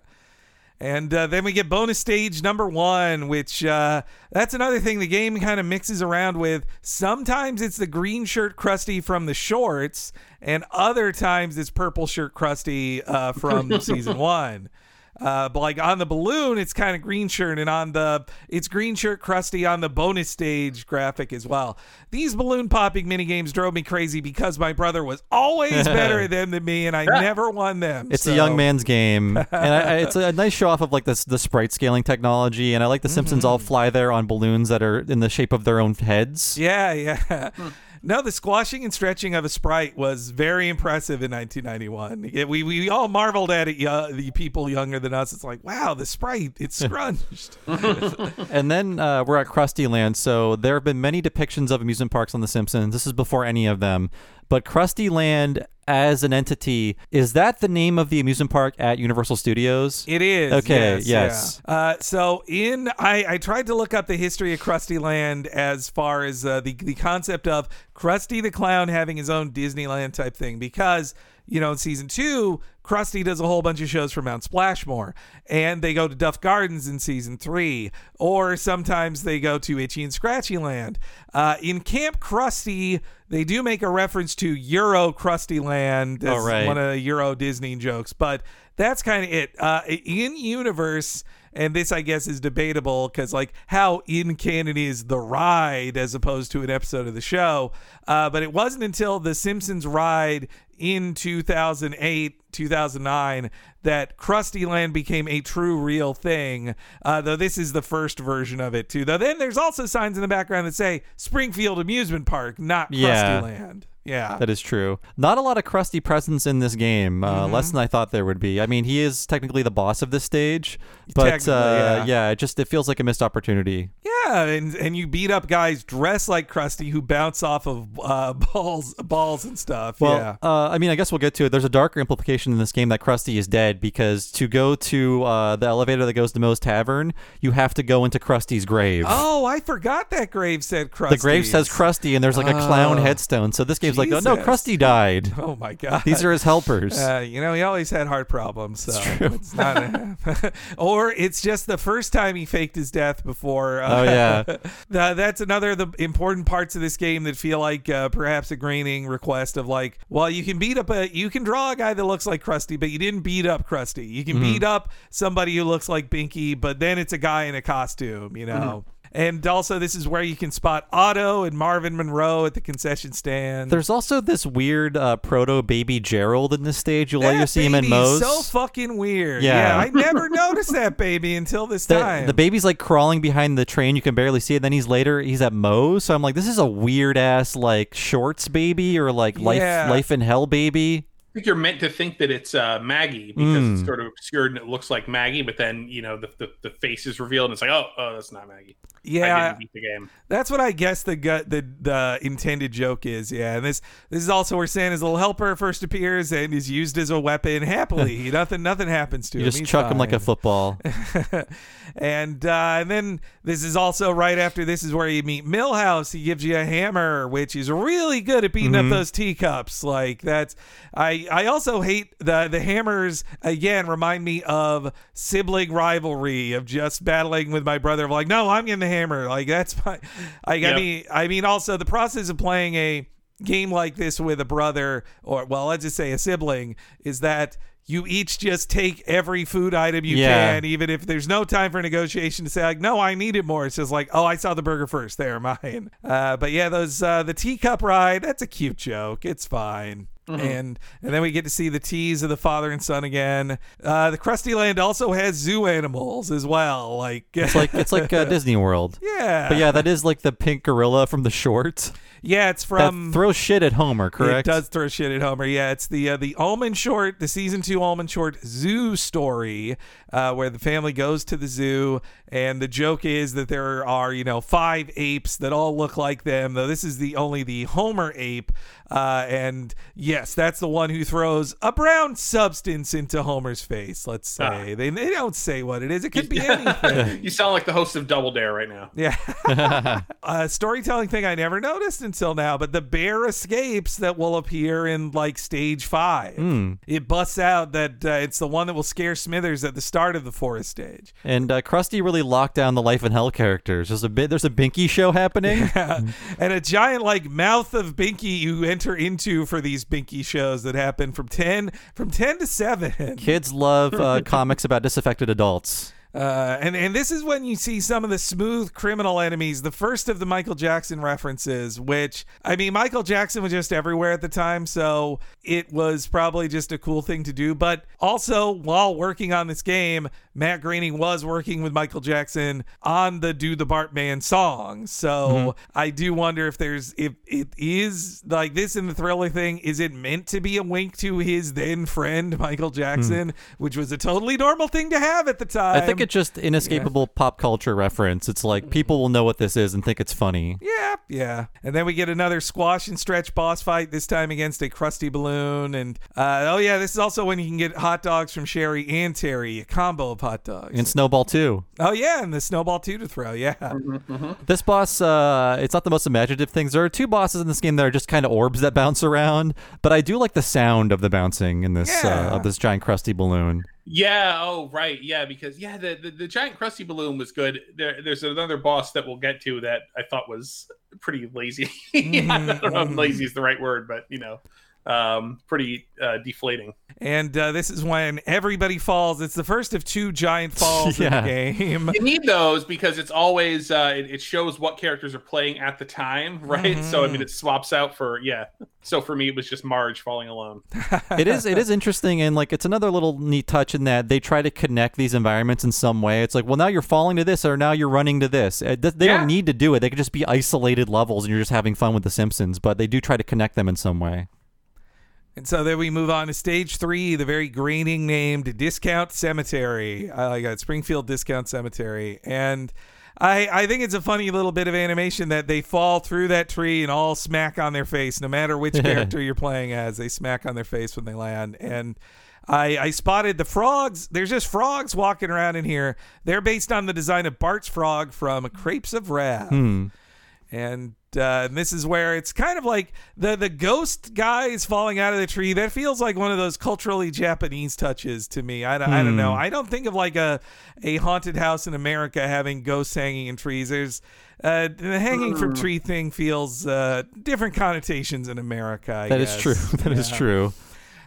And uh, then we get bonus stage number one, which uh, that's another thing the game kind of mixes around with. Sometimes it's the green shirt Krusty from the shorts, and other times it's purple shirt Krusty uh, from (laughs) season one. Uh, but like on the balloon, it's kind of green shirt, and on the it's green shirt Krusty on the bonus stage graphic as well. These balloon popping mini games drove me crazy because my brother was always better at (laughs) them than me, and I never won them. It's so- a young man's game, (laughs) and I, I, it's a nice show off of like this the sprite scaling technology. And I like the Simpsons all fly there on balloons that are in the shape of their own heads. Yeah, yeah. No, the squashing and stretching of a sprite was very impressive in 1991. Yeah, we we all marveled at it. Yeah, the people younger than us, it's like, wow, the sprite, it's (laughs) scrunched. (laughs) And then uh, we're at Krusty Land. So there have been many depictions of amusement parks on The Simpsons. This is before any of them. But Krusty Land as an entity, is that the name of the amusement park at Universal Studios? It is. Okay, Yes. yes. yeah. Uh, so in I, I tried to look up the history of Krusty Land as far as uh, the the concept of Krusty the Clown having his own Disneyland type thing because you know in season two Krusty does a whole bunch of shows for Mount Splashmore and they go to Duff Gardens in season three or sometimes they go to Itchy and Scratchy Land. Uh, in Camp Krusty they do make a reference to Euro Krusty Land as Oh, right. one of the Euro Disney jokes, but that's kind of it. Uh, in universe, and this I guess is debatable because like how in canon is the ride as opposed to an episode of the show. Uh, but it wasn't until the Simpsons ride in 2008, 2009 that Krusty Land became a true real thing. Uh, though this is the first version of it too. Though then there's also signs in the background that say Springfield Amusement Park, not Krusty Yeah. Land. Yeah. That is true. Not a lot of Krusty presence in this game. Uh, Mm-hmm. Less than I thought there would be. I mean, he is technically the boss of this stage, but uh, yeah. it just it feels like a missed opportunity. Yeah, and and you beat up guys dressed like Krusty who bounce off of uh, (laughs) balls, balls and stuff. Well, yeah. uh, I mean, I guess we'll get to it. There's a darker implication in this game that Krusty is dead because to go to uh, the elevator that goes to Moe's Tavern, you have to go into Krusty's grave. Oh, I forgot that grave said Krusty. the grave says Krusty, and there's like a clown Oh. headstone. So this game's like, oh no, Krusty died. (laughs) Oh my god. These are his helpers. Uh, you know, he always had heart problems, so it's, not. (laughs) or it's just the first time he faked his death before. Uh, Oh, yeah. (laughs) Th- that's another of the important parts of this game that feel like uh, perhaps a Groening request of like, well, you can beat up a, you can draw a guy that looks like Krusty, but you didn't beat up Krusty. You can beat up somebody who looks like Binky, but then it's a guy in a costume, you know. And also, this is where you can spot Otto and Marvin Monroe at the concession stand. There's also this weird uh, proto baby Gerald in this stage. You'll That later see him in Moe's. so fucking weird. Yeah. Yeah, I (laughs) never noticed that baby until this the, time. the baby's like crawling behind the train. You can barely see it. Then he's later he's at Moe's. So I'm like, this is a weird ass like shorts baby or like life Yeah. life in hell baby. I think you're meant to think that it's uh, Maggie because Mm. it's sort of obscured and it looks like Maggie, but then you know the, the, the face is revealed and it's like, oh, oh, that's not Maggie. I yeah, didn't beat the game. that's what I guess the gut the the intended joke is. Yeah, and this this is also where Santa's little helper first appears and is used as a weapon happily. (laughs) nothing nothing happens to You him. just He's chuck him like a football. (laughs) and uh, and then this is also right after this is where you meet Milhouse. He gives you a hammer, which is really good at beating Mm-hmm. up those teacups. Like that's I I also hate the the hammers again. Remind me of sibling rivalry of just battling with my brother. Of like, no, I'm getting the hammer. Like that's my. I, I mean, I mean also the process of playing a game like this with a brother, or well, let's just say a sibling, is that you each just take every food item you Yeah. can, even if there's no time for negotiation to say like, no, I need it more. It's just like, oh, I saw the burger first. There, (laughs) mine. Uh, but yeah, those uh, the teacup ride. That's a cute joke. It's fine. And and then we get to see the teas of the father and son again. Uh, the Krusty Land also has zoo animals as well. Like (laughs) It's like it's like uh, Disney World. yeah, But yeah, that is like the pink gorilla from the short. yeah. It's from that throws shit at Homer, correct? It does throw shit at Homer. Yeah, it's the uh, the Ullman short, the season two Ullman short zoo story, uh, where the family goes to the zoo, and the joke is that there are you know five apes that all look like them. Though this is the only the Homer ape, uh, and yes, that's the one who throws a brown substance into Homer's face. Let's say they they don't say what it is. It could be (laughs) anything. You sound like the host of Double Dare right now. Yeah. (laughs) a storytelling thing I never noticed until now, but the bear escapes that will appear in like stage five. It busts out that uh, it's the one that will scare Smithers at the start of the forest stage. And uh, Krusty really locked down the Life in Hell characters. There's a bit. There's a Binky show happening. (laughs) yeah. and a giant like mouth of Binky you enter into for these Binky shows that happen from 10 from 10 to 7. Kids love uh, (laughs) comics about disaffected adults. Uh, and and this is when you see some of the smooth criminal enemies. The first of the Michael Jackson references, which I mean, Michael Jackson was just everywhere at the time, so it was probably just a cool thing to do. But also, while working on this game, Matt Groening was working with Michael Jackson on the "Do the Bartman" song. So I do wonder if there's if it is like this in the Thriller thing. Is it meant to be a wink to his then friend Michael Jackson, which was a totally normal thing to have at the time? I it's just inescapable pop culture reference. It's like people will know what this is and think it's funny. Yeah, yeah. And then we get another squash and stretch boss fight, this time against a Krusty balloon. And uh, oh, yeah, this is also when you can get hot dogs from Sherri and Terri, a combo of hot dogs. And Snowball too. oh, yeah, and the snowball too to throw. Yeah. This boss, uh, it's not the most imaginative things. There are two bosses in this game that are just kind of orbs that bounce around, but I do like the sound of the bouncing in this Yeah. uh, of this giant Krusty balloon. Yeah. Oh, right. Yeah, because yeah, the the, the giant Krusty balloon was good. There, there's another boss that we'll get to that I thought was pretty lazy. (laughs) I don't know if mm-hmm. lazy is the right word, but you know, um, pretty uh, deflating. And uh, this is when everybody falls. It's the first of two giant falls Yeah. in the (laughs) game. You need those because it's always uh, it, it shows what characters are playing at the time, right? So I mean, it swaps out for yeah. So for me, it was just Marge falling alone. (laughs) it is it is interesting and like it's another little neat touch in that they try to connect these environments in some way. It's like, well, now you're falling to this or now you're running to this. They Yeah. don't need to do it. They could just be isolated levels and you're just having fun with the Simpsons, but they do try to connect them in some way. And so then we move on to stage three, the very Groening named Discount Cemetery. I like it, Springfield Discount Cemetery. And I, I think it's a funny little bit of animation that they fall through that tree and all smack on their face, no matter which (laughs) character you're playing as. They smack on their face when they land. And I, I spotted the frogs. There's just frogs walking around in here. They're based on the design of Bart's frog from Crepes of Wrath hmm. and uh, and this is where it's kind of like the the ghost guy is falling out of the tree. That feels like one of those culturally Japanese touches to me. I, don't- I don't know. I don't think of like a a haunted house in America having ghosts hanging in trees. There's uh, the hanging from tree thing feels uh, different connotations in America. I That is true. (laughs) That is Yeah. true.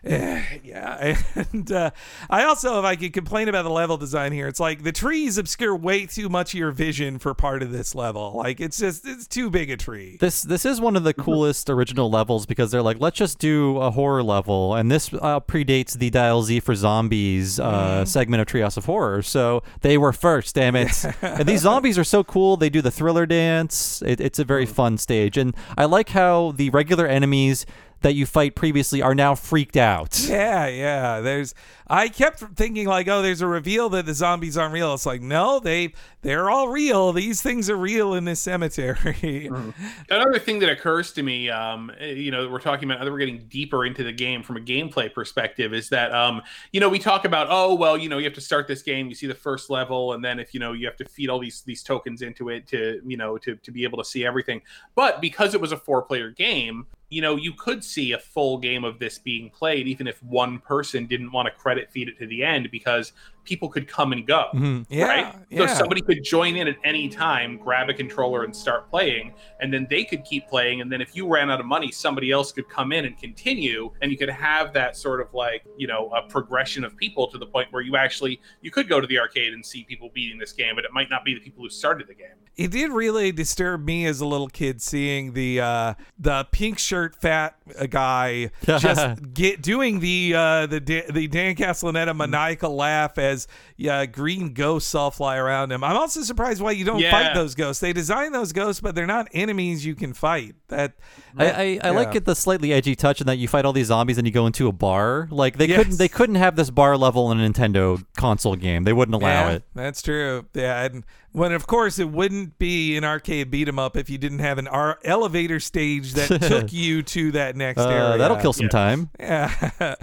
Yeah, (laughs) and uh, I also, if I could complain about the level design here, it's like the trees obscure way too much of your vision for part of this level. Like it's just it's too big a tree. This this is one of the coolest original levels because they're like, let's just do a horror level, and this uh, predates the Dial Z for Zombies uh, segment of Treehouse of Horror, so they were first. Damn it! (laughs) and these zombies are so cool. They do the thriller dance. It, it's a very fun stage, and I like how the regular enemies that you fight previously are now freaked out. Yeah, yeah. There's I kept thinking like, oh, there's a reveal that the zombies aren't real. It's like, no, they they're all real. These things are real in this cemetery. (laughs) (laughs) Another thing that occurs to me, um, eh, you know, we're talking about, other we're getting deeper into the game from a gameplay perspective, is that, um, you know, we talk about, oh, well, you know, you have to start this game, you see the first level, and then if, you know, you have to feed all these these tokens into it to, you know, to, to be able to see everything. But because it was a four player game, you know, you could see a full game of this being played, even if one person didn't want to credit feed it to the end, because people could come and go. Mhm. Yeah, right? yeah. So somebody could join in at any time, grab a controller and start playing, and then they could keep playing. And then if you ran out of money, somebody else could come in and continue, and you could have that sort of like you know a progression of people to the point where you actually you could go to the arcade and see people beating this game, but it might not be the people who started the game. it did really disturb me as a little kid seeing the uh, the pink shirt fat uh, guy (laughs) just get doing the uh, the the Dan Castellaneta maniacal laugh as yeah, green ghosts all fly around him. I'm also surprised why you don't Yeah. fight those ghosts. They design those ghosts, but they're not enemies you can fight. That, I, that- I, I like it the slightly edgy touch in that you fight all these zombies and you go into a bar. Like they Yes. couldn't they couldn't have this bar level in a Nintendo console game. They wouldn't allow Yeah, it. That's true. Yeah, and when of course it wouldn't be an arcade beat 'em up if you didn't have an ar- elevator stage that (laughs) took you to that next Uh, area. that'll kill some Yeah. time. Yeah, (laughs)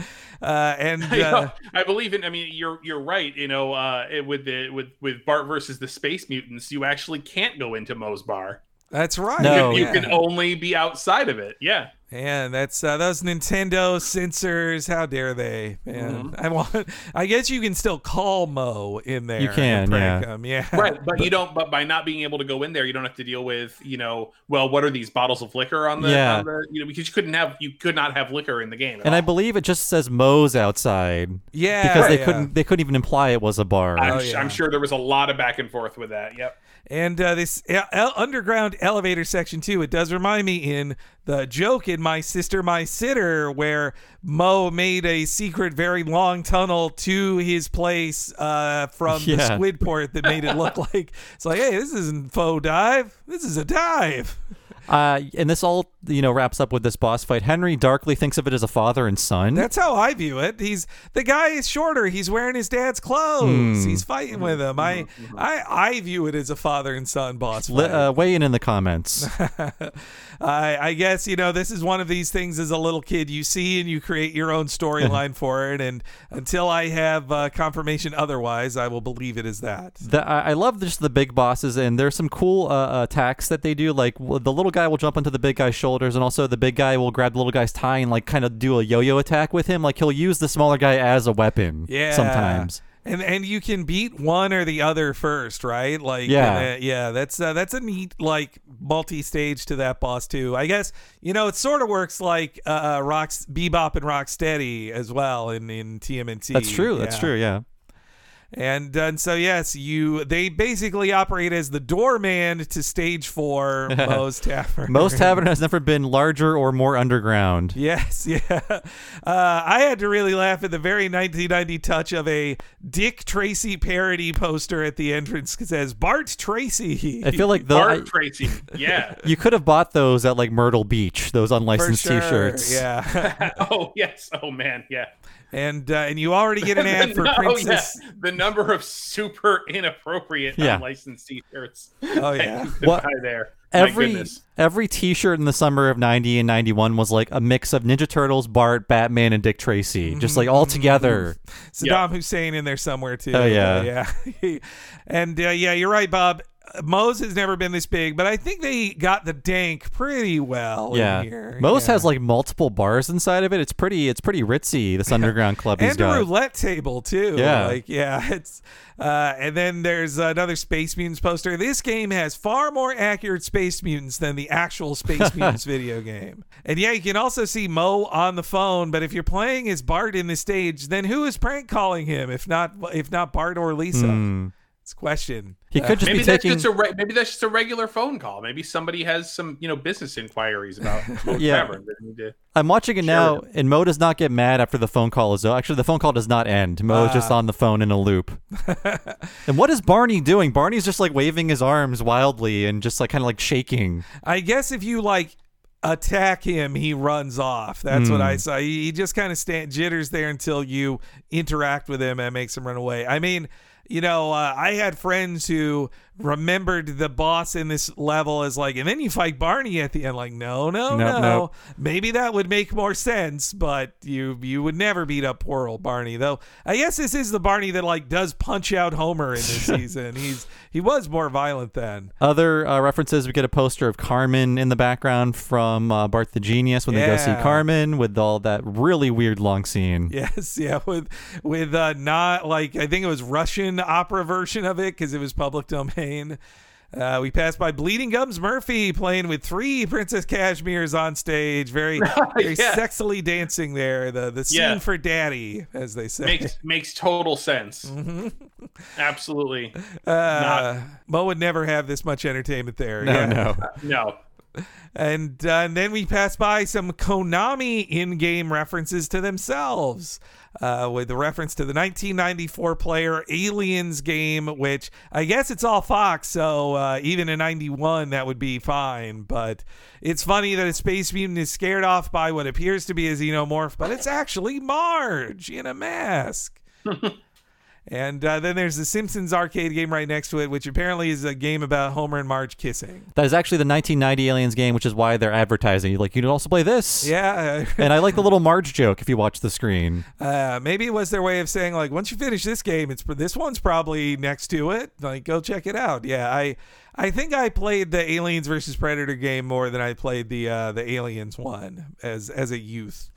uh, and (laughs) You know, uh, I believe in. I mean, you're you're right. You know, uh, it- with the with with Bart versus the Space Mutants, you actually can't go into Moe's bar. That's right. No. you yeah. can only be outside of it. Yeah. And that's uh, those Nintendo censors. How dare they? Man, Mm-hmm. I want. I guess you can still call Moe in there. You can, yeah. him. Yeah. Right, but, you don't. But by not being able to go in there, you don't have to deal with, you know, well, what are these bottles of liquor on the, Yeah. on the you know, because you couldn't have, you could not have liquor in the game. at And I believe it just says Moe's outside Yeah. because they yeah. couldn't they couldn't even imply it was a bar. I'm, Oh, yeah. I'm sure there was a lot of back and forth with that. Yep. And uh, this el- underground elevator section too. It does remind me in the joke in My Sister, My Sitter, where Moe made a secret, very long tunnel to his place uh, from the Squidport that made it look (laughs) like it's like, hey, this isn't faux dive. This is a dive. Uh, and this all you know wraps up with this boss fight. Henry darkly thinks of it as a father and son. That's how I view it. He's the guy is shorter. He's wearing his dad's clothes. Hmm. He's fighting with him. I, I I view it as a father and son boss Li- fight. uh, weigh in in the comments. (laughs) I, I guess you know this is one of these things as a little kid you see and you create your own storyline (laughs) for it. And until I have uh, confirmation otherwise, I will believe it is that. The, I I love just the big bosses, and there's some cool uh, attacks that they do. Like w- the little guy will jump onto the big guy's shoulders, and also the big guy will grab the little guy's tie and like kind of do a yo-yo attack with him. Like he'll use the smaller guy as a weapon. Yeah. Sometimes. And and you can beat one or the other first, right? Like Yeah. and, uh, yeah. That's uh, that's a neat like multi-stage to that boss too. I guess you know it sort of works like uh, uh, Rocks Bebop and Rocksteady as well in in TMNT. That's true. That's true. Yeah. And, uh, and so yes, you they basically operate as the doorman to stage four (laughs) Moe's Tavern. Moe's Tavern has never been larger or more underground. Yes, (laughs) yeah. Uh, I had to really laugh at the very 1990 touch of a Dick Tracy parody poster at the entrance that says Bart Tracy. I feel like the Bart I- Tracy. Yeah. (laughs) you could have bought those at like Myrtle Beach. Those unlicensed sure, T-shirts. Yeah, oh yes. Oh man. Yeah. And uh, and you already get an (laughs) ad for oh, Princess. yeah. The number of super inappropriate Yeah. unlicensed T-shirts. Oh yeah. What- there. Every every T-shirt in the summer of '90 and '91 was like a mix of Ninja Turtles, Bart, Batman, and Dick Tracy, just like all together. Saddam Hussein in there somewhere too. Oh, yeah. (laughs) yeah. (laughs) and uh, yeah, you're right, Bob. Moe's has never been this big, but I think they got the dank pretty well Yeah, in here. Moe's Yeah. has like multiple bars inside of it. It's pretty. It's pretty ritzy. This underground club he's and a got. roulette table too. Yeah. like yeah, (laughs) it's uh, and then there's another Space Mutants poster. This game has far more accurate Space Mutants than the actual Space (laughs) Mutants video game. And yeah, you can also see Moe on the phone. But if you're playing as Bart in the stage, then who is prank calling him? If not, if not Bart or Lisa? Hmm. It's question. He could just Maybe be that's taking. just a re- maybe that's just a regular phone call. Maybe somebody has some you know business inquiries about (laughs) Moe's Yeah. Tavern to- I'm watching it now, with and Moe does not get mad after the phone call is over. Actually, the phone call does not end. Moe is just Ah. on the phone in a loop. (laughs) and what is Barney doing? Barney's just like waving his arms wildly and just like kind of like shaking. I guess if you like attack him, he runs off. That's what Hmm. I saw. He, he just kind of stand jitters there until you interact with him and makes him run away. I mean, you know, uh, I had friends who remembered the boss in this level as like, and then you fight Barney at the end. Like, no, no, Nope, no. nope. Maybe that would make more sense, but you you would never beat up poor old Barney. Though I guess this is the Barney that like does punch out Homer in this (laughs) season. He's he was more violent then. Other uh, references, we get a poster of Carmen in the background from uh, Bart the Genius when they go see Carmen with all that really weird long scene. Yes, (laughs) yeah, with with uh, not like I think it was Russian opera version of it because it was public domain. Uh, we passed by Bleeding Gums Murphy playing with three Princess Kashmir's on stage, very (laughs) very Yeah. sexily dancing there. The the scene Yeah. for daddy, as they say. makes makes total sense. (laughs) Mm-hmm. Absolutely. uh, Moe would never have this much entertainment there. No, yeah. no. (laughs) No. And, uh, and then we pass by some Konami in-game references to themselves, uh, with the reference to the 1994 player Aliens game, which I guess it's all Fox, so uh, even in '91 that would be fine. But it's funny that a space mutant is scared off by what appears to be a xenomorph, but it's actually Marge in a mask. (laughs) And uh, then there's the Simpsons arcade game right next to it, which apparently is a game about Homer and Marge kissing. That is actually the 1990 Aliens game, which is why they're advertising. Like, you can also play this. Yeah, And I like the little (laughs) Marge joke if you watch the screen. Uh, maybe it was their way of saying like, once you finish this game, it's this one's probably next to it. Like, go check it out. Yeah, I I think I played the Aliens versus Predator game more than I played the uh, the Aliens one as as a youth.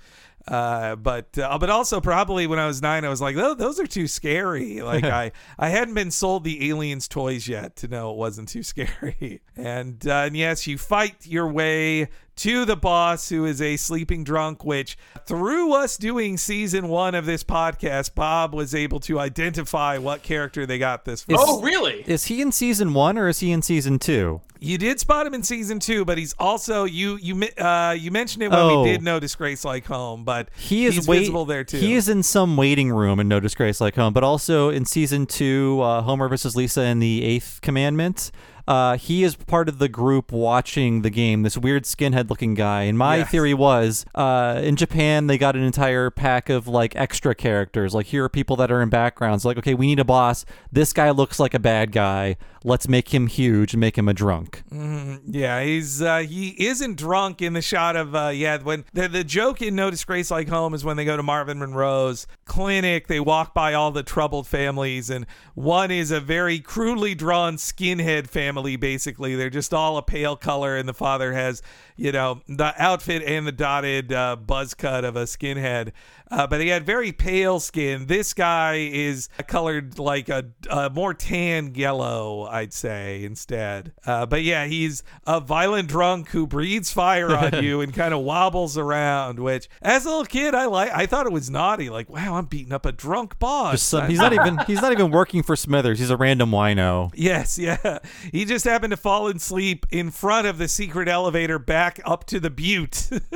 Uh, but uh, but also probably when I was nine, I was like, oh, those are too scary. (laughs) Like I I hadn't been sold the aliens toys yet to know it wasn't too scary. (laughs) And, uh, and yes, you fight your way to the boss, who is a sleeping drunk. Which through us doing season one of this podcast, Bob was able to identify what character they got this. From. Oh, really? Is he in season one or is he in season two? You did spot him in season two, but he's also you you mi- uh you mentioned it when Oh. we did No Disgrace Like Home, but He is he's wait- visible there too. He is in some waiting room in No Disgrace Like Home, but also in season two, uh, Homer versus Lisa in the Eighth Commandment. Uh, he is part of the group watching the game. This weird skinhead-looking guy. And my Yes. theory was, uh, in Japan, they got an entire pack of like extra characters. Like here are people that are in backgrounds. Like, okay, we need a boss. This guy looks like a bad guy. Let's make him huge and make him a drunk. Yeah, he's uh, he isn't drunk in the shot of uh, yeah. When the the joke in No Disgrace Like Home is when they go to Marvin Monroe's clinic, they walk by all the troubled families, and one is a very crudely drawn skinhead family. Basically, they're just all a pale color, and the father has you know the outfit and the dotted uh, buzz cut of a skinhead. Uh, but he had very pale skin. This guy is colored like a, a more tan yellow, I'd say, instead. Uh, but yeah, he's a violent drunk who breathes fire on (laughs) you and kind of wobbles around. Which, as a little kid, I like. I thought it was naughty. Like, wow, I'm beating up a drunk boss. Some, he's (laughs) not even he's not even working for Smithers. He's a random wino. Yes, yeah. He just happened to fall asleep in front of the secret elevator back up to the butte (laughs)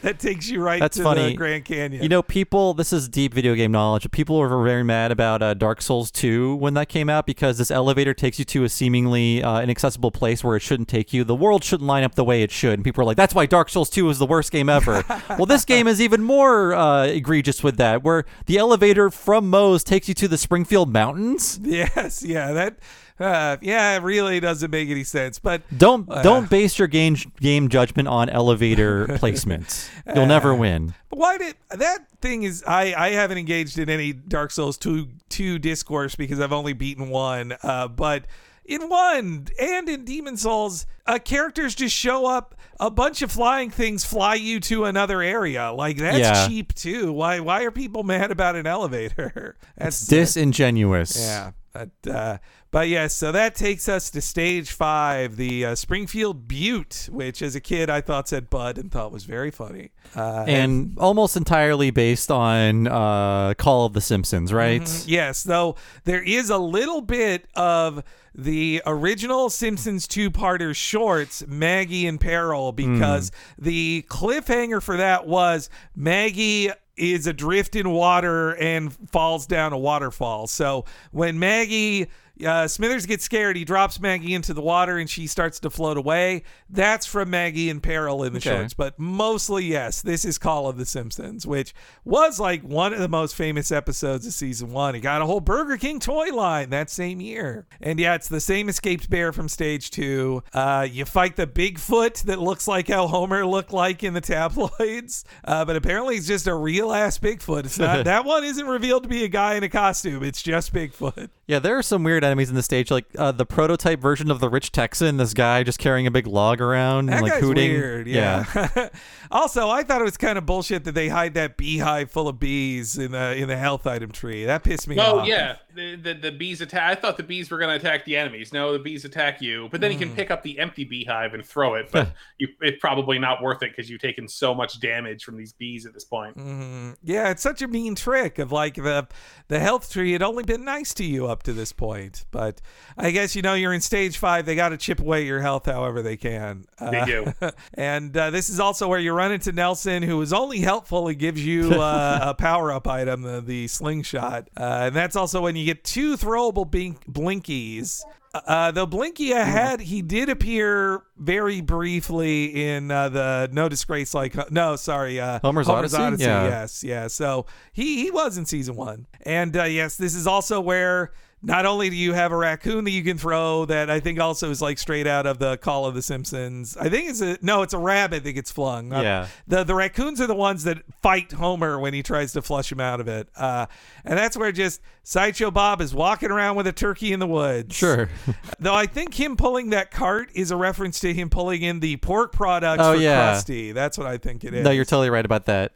that takes you right That's to funny. the Grand Canyon. You know, people, this is deep video game knowledge. but People were very mad about uh, Dark Souls 2 when that came out because this elevator takes you to a seemingly uh, inaccessible place where it shouldn't take you. The world shouldn't line up the way it should. And people are like, that's why Dark Souls 2 is the worst game ever. (laughs) well, this game is even more uh, egregious with that, where the elevator from Moe's takes you to the Springfield Mountains. Yes, yeah, that, uh, yeah, it really doesn't make any sense. But Don't Uh. don't base your game game judgment on elevator (laughs) placements. You'll never win. Why did that thing is I I haven't engaged in any Dark Souls 2 2 discourse because I've only beaten one uh but in one and in Demon Souls uh characters just show up a bunch of flying things fly you to another area like that's Yeah. cheap too why why are people (laughs) mad about an elevator (laughs) that's Disingenuous. yeah but uh but yes so that takes us to stage five the uh, Springfield Butte which as a kid I thought said Bud and thought was very funny uh, and almost entirely based on uh, Call of the Simpsons, right? Mm-hmm. Yes, though there is a little bit of the original Simpsons two-parter shorts, Maggie in Peril, because the cliffhanger for that was Maggie is adrift in water and falls down a waterfall. So when Maggie uh, Smithers gets scared. He drops Maggie into the water and she starts to float away. That's from Maggie in peril in the Okay. shorts. But mostly, yes, this is Call of the Simpsons, which was like one of the most famous episodes of season one. He got a whole Burger King toy line that same year. And yeah, it's the same escaped bear from stage two. Uh, you fight the Bigfoot that looks like how Homer looked like in the tabloids. (laughs) Uh, but apparently, it's just a real ass Bigfoot. It's not, (laughs) that one isn't revealed to be a guy in a costume, it's just Bigfoot. Yeah, there are some weird enemies in the stage, like uh, the prototype version of the rich Texan. This guy just carrying a big log around That and like guy's hooting. weird. Yeah. (laughs) also, I thought it was kind of bullshit that they hide that beehive full of bees in the in the health item tree. That pissed me Oh off. Oh yeah, the, the the bees attack. I thought the bees were going to attack the enemies. No, the bees attack you. But then you can Mm. pick up the empty beehive and throw it. But (laughs) you, it's probably not worth it because you've taken so much damage from these bees at this point. Mhm. Yeah, it's such a mean trick of like the the health tree had only been nice to you up to this point, but I guess you know you're in stage five. They got to chip away your health however they can. They do. (laughs) and uh, this is also where you run into Nelson, who is only helpful. He gives you uh, (laughs) a power up item, the, the slingshot, uh, and that's also when you get two throwable blink- blinkies. Uh, the Blinky I had, he did appear very briefly in uh, the No Disgrace Like no, sorry, uh, Homer's Odyssey? Yeah. Yes, yeah. So he he was in season one, and uh, yes, this is also where not only do you have a raccoon that you can throw that I think also is like straight out of the Call of the Simpsons. I think it's a no, it's a rabbit that gets flung. Uh, Yeah. the the raccoons are the ones that fight Homer when he tries to flush him out of it, uh, and that's where just Sideshow Bob is walking around with a turkey in the woods. Sure. (laughs) Though I think him pulling that cart is a reference to him pulling in the pork products Oh, for yeah. Krusty. That's what I think it is. no, you're totally right about that.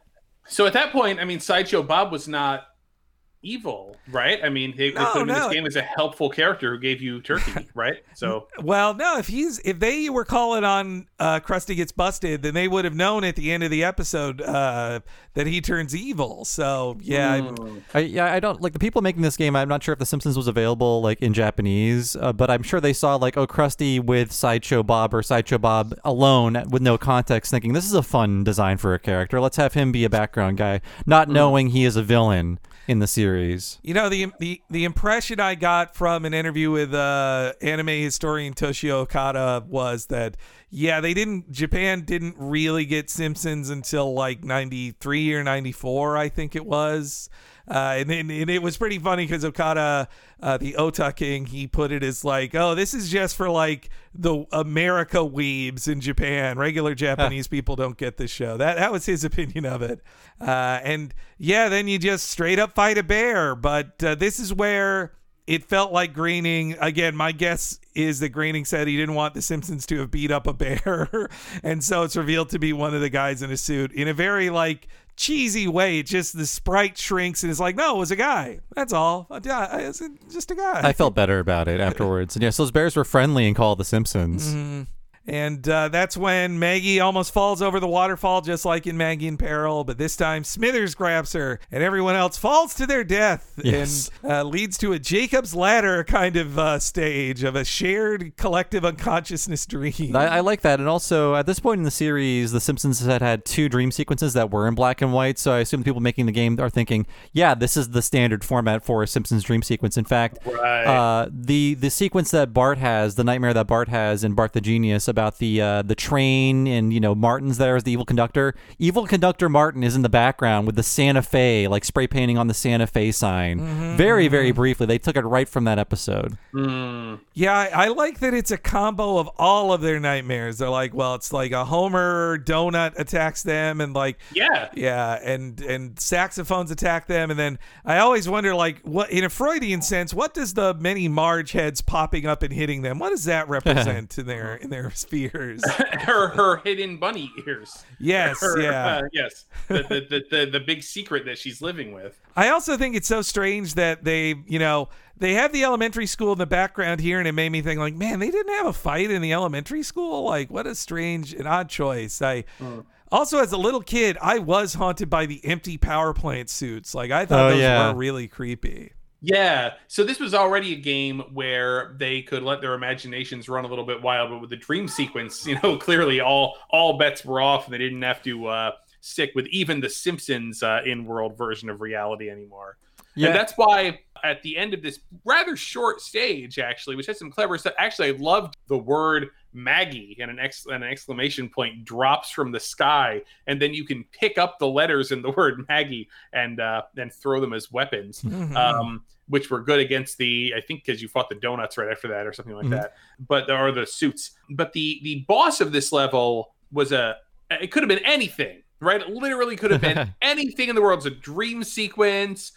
So at that point, I mean, Sideshow Bob was not evil, right? I mean, they, they No, put him in this game as a helpful character who gave you turkey, (laughs) right? So Well, no, if he's if they were calling on uh, Krusty gets busted, then they would have known at the end of the episode uh, that he turns evil. So yeah, I'm- I, yeah, I don't like the people making this game. I'm not sure if The Simpsons was available like in Japanese, uh, but I'm sure they saw like oh Krusty with Sideshow Bob or Sideshow Bob alone with no context, thinking this is a fun design for a character. Let's have him be a background guy, not knowing he is a villain in the series. you know the the the impression I got from an interview with uh, anime historian Toshio Okada was that yeah, they didn't Japan didn't really get Simpsons until like 93 or 94, I think it was. Uh, and, then and it was pretty funny because Okada, uh, the Otaking, he put it as like, oh, this is just for like the America weebs in Japan. Regular Japanese people don't get this show. That that was his (laughs) opinion of it. Uh, and yeah, then you just straight up fight a bear. But uh, this is where it felt like Groening. Again, my guess is that Groening said he didn't want the Simpsons to have beat up a bear, (laughs) and so it's revealed to be one of the guys in a suit in a very like cheesy way. Just the sprite shrinks and it's like, no, it was a guy. That's all. It's just a guy. I felt better about it afterwards. And yes, those bears were friendly and called The Simpsons. Mm-hmm. And uh, that's when Maggie almost falls over the waterfall, just like in Maggie in Peril. But this time, Smithers grabs her, and everyone else falls to their death, Yes. and uh, leads to a Jacob's Ladder kind of uh, stage of a shared collective unconsciousness dream. I, I like that. And also, at this point in the series, The Simpsons had had two dream sequences that were in black and white. So I assume the people making the game are thinking, yeah, this is the standard format for a Simpsons dream sequence. In fact, Right. uh, the the sequence that Bart has, the nightmare that Bart has in Bart the Genius about the uh, the train and you know Martin's there as the evil conductor. Evil conductor Martin is in the background with the Santa Fe like spray painting on the Santa Fe sign. Very very briefly, they took it right from that episode. mm, Yeah, I, I like that it's a combo of all of their nightmares. They're like, well, it's like a Homer donut attacks them, and like, yeah, yeah, and and saxophones attack them, and then I always wonder, like, what in a Freudian sense, what does the many Marge heads popping up and hitting them? What does that (laughs) represent in their in their spheres? (laughs) her her hidden bunny ears. Yes, Her, yeah. uh, yes. The, the, the, the the big secret that she's living with. I also think it's so strange that they, you know, they have the elementary school in the background here, and it made me think, like, man, they didn't have a fight in the elementary school. Like, what a strange and odd choice. I also, as a little kid, I was haunted by the empty power plant suits. Like, I thought Oh, those yeah. were really creepy. Yeah. So this was already a game where they could let their imaginations run a little bit wild, but with the dream sequence, (laughs) you know, clearly all all bets were off, and they didn't have to uh, stick with even the Simpsons uh, in-world version of reality anymore. Yeah. And that's why at the end of this rather short stage, actually, which has some clever stuff. Actually, I loved the word Maggie and an, ex- and an exclamation point drops from the sky, and then you can pick up the letters in the (laughs) word Maggie and uh, and throw them as weapons. Um, which were good against the I think because you fought the donuts right after that or something like Mhm. that. But there are the suits. But the the boss of this level was a it could have been anything, right? It literally could have been (laughs) anything in the world. It's a dream sequence,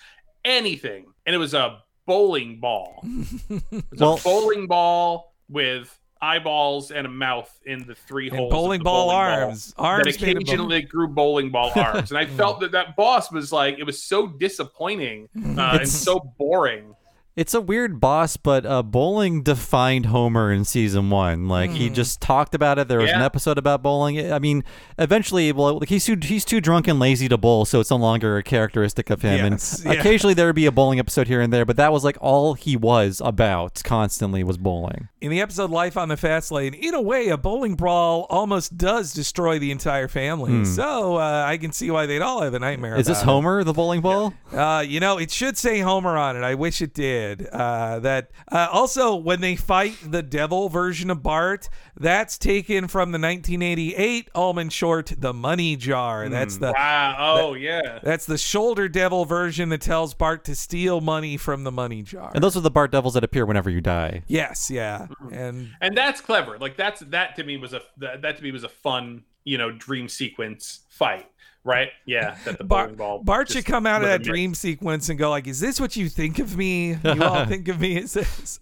anything, and it was a bowling ball. (laughs) It was Well- a bowling ball with eyeballs and a mouth in the three And holes. bowling ball bowling arms. Arms that occasionally grew bowling ball (laughs) arms, and I felt that that boss was like it was so disappointing (laughs) uh, and so boring. It's a weird boss, but uh, Bowling defined Homer in season one. Like he just talked about it. There was an episode about bowling. I mean, eventually, well, like, he's too he's too drunk and lazy to bowl, so it's no longer a characteristic of him. Yes, and yeah. occasionally there would be a bowling episode here and there, but that was like all he was about constantly was bowling. In the episode Life on the Fast Lane, in a way, a bowling brawl almost does destroy the entire family. So uh, I can see why they'd all have a nightmare. Hmm. Is this about it. Homer the bowling ball? Uh, you know, it should say Homer on it. I wish it did. Uh, that uh, also when they fight the devil version of Bart, that's taken from the 1988 Ullman short, "The Money Jar." That's the Wow! Oh yeah. that's the shoulder devil version that tells Bart to steal money from the money jar. And those are the Bart Devils that appear whenever you die. yes, yeah, Hmm. and and that's clever like that's that to me was a that, that to me was a fun you know dream sequence fight right yeah that the Bar- bowling ball Bart should come out of that miss. dream sequence and go like, "Is this what you think of me? You all (laughs) think of me as this?"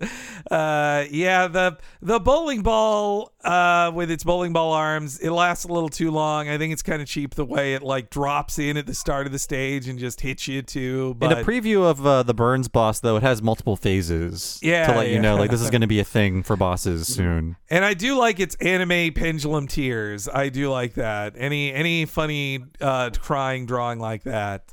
Uh, yeah, the the bowling ball uh, with its bowling ball arms, it lasts a little too long. I think it's kind of cheap the way it like drops in at the start of the stage and just hits you too. But in a preview of uh, the Burns boss, though, it has multiple phases Yeah, to let you know like this is going to be a (laughs) thing for bosses soon. And I do like its anime pendulum tears. I do like that. Any any funny uh, crying drawing like that.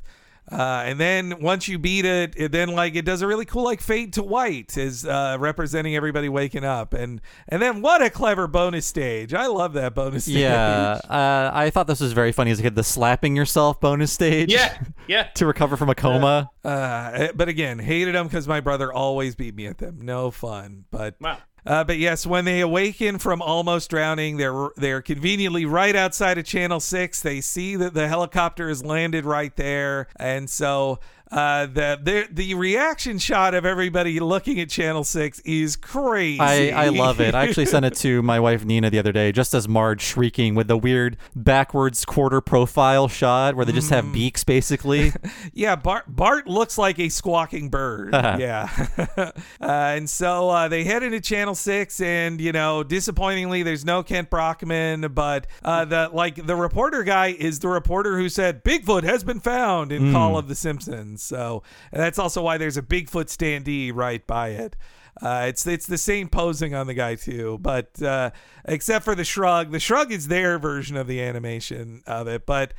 Uh, and then once you beat it, it then like it does a really cool like fade to white is uh, representing everybody waking up and and then what a clever bonus stage. I love that bonus stage. Yeah, uh, I thought this was very funny as a kid. The slapping yourself bonus stage. yeah yeah (laughs) to recover from a coma. Uh, but again, hated them because my brother always beat me at them. No fun. But wow Uh, but yes, when they awaken from almost drowning, they're they're conveniently right outside of Channel Six. They see that the helicopter has landed right there, and so uh, the the the reaction shot of everybody looking at Channel Six is crazy. I, I love it. I actually sent it (laughs) to my wife Nina the other day, just as Marge shrieking with the weird backwards quarter profile shot where they just Mm. have beaks, basically. (laughs) yeah, Bart Bart looks like a squawking bird. yeah, (laughs) uh, and so uh, they head into Channel Six, and you know, disappointingly, there's no Kent Brockman, but uh, the like the reporter guy is the reporter who said Bigfoot has been found in Call of the Simpsons. So and that's also why there's a Bigfoot standee right by it. Uh, it's it's the same posing on the guy too, but uh, except for the shrug, the shrug is their version of the animation of it. But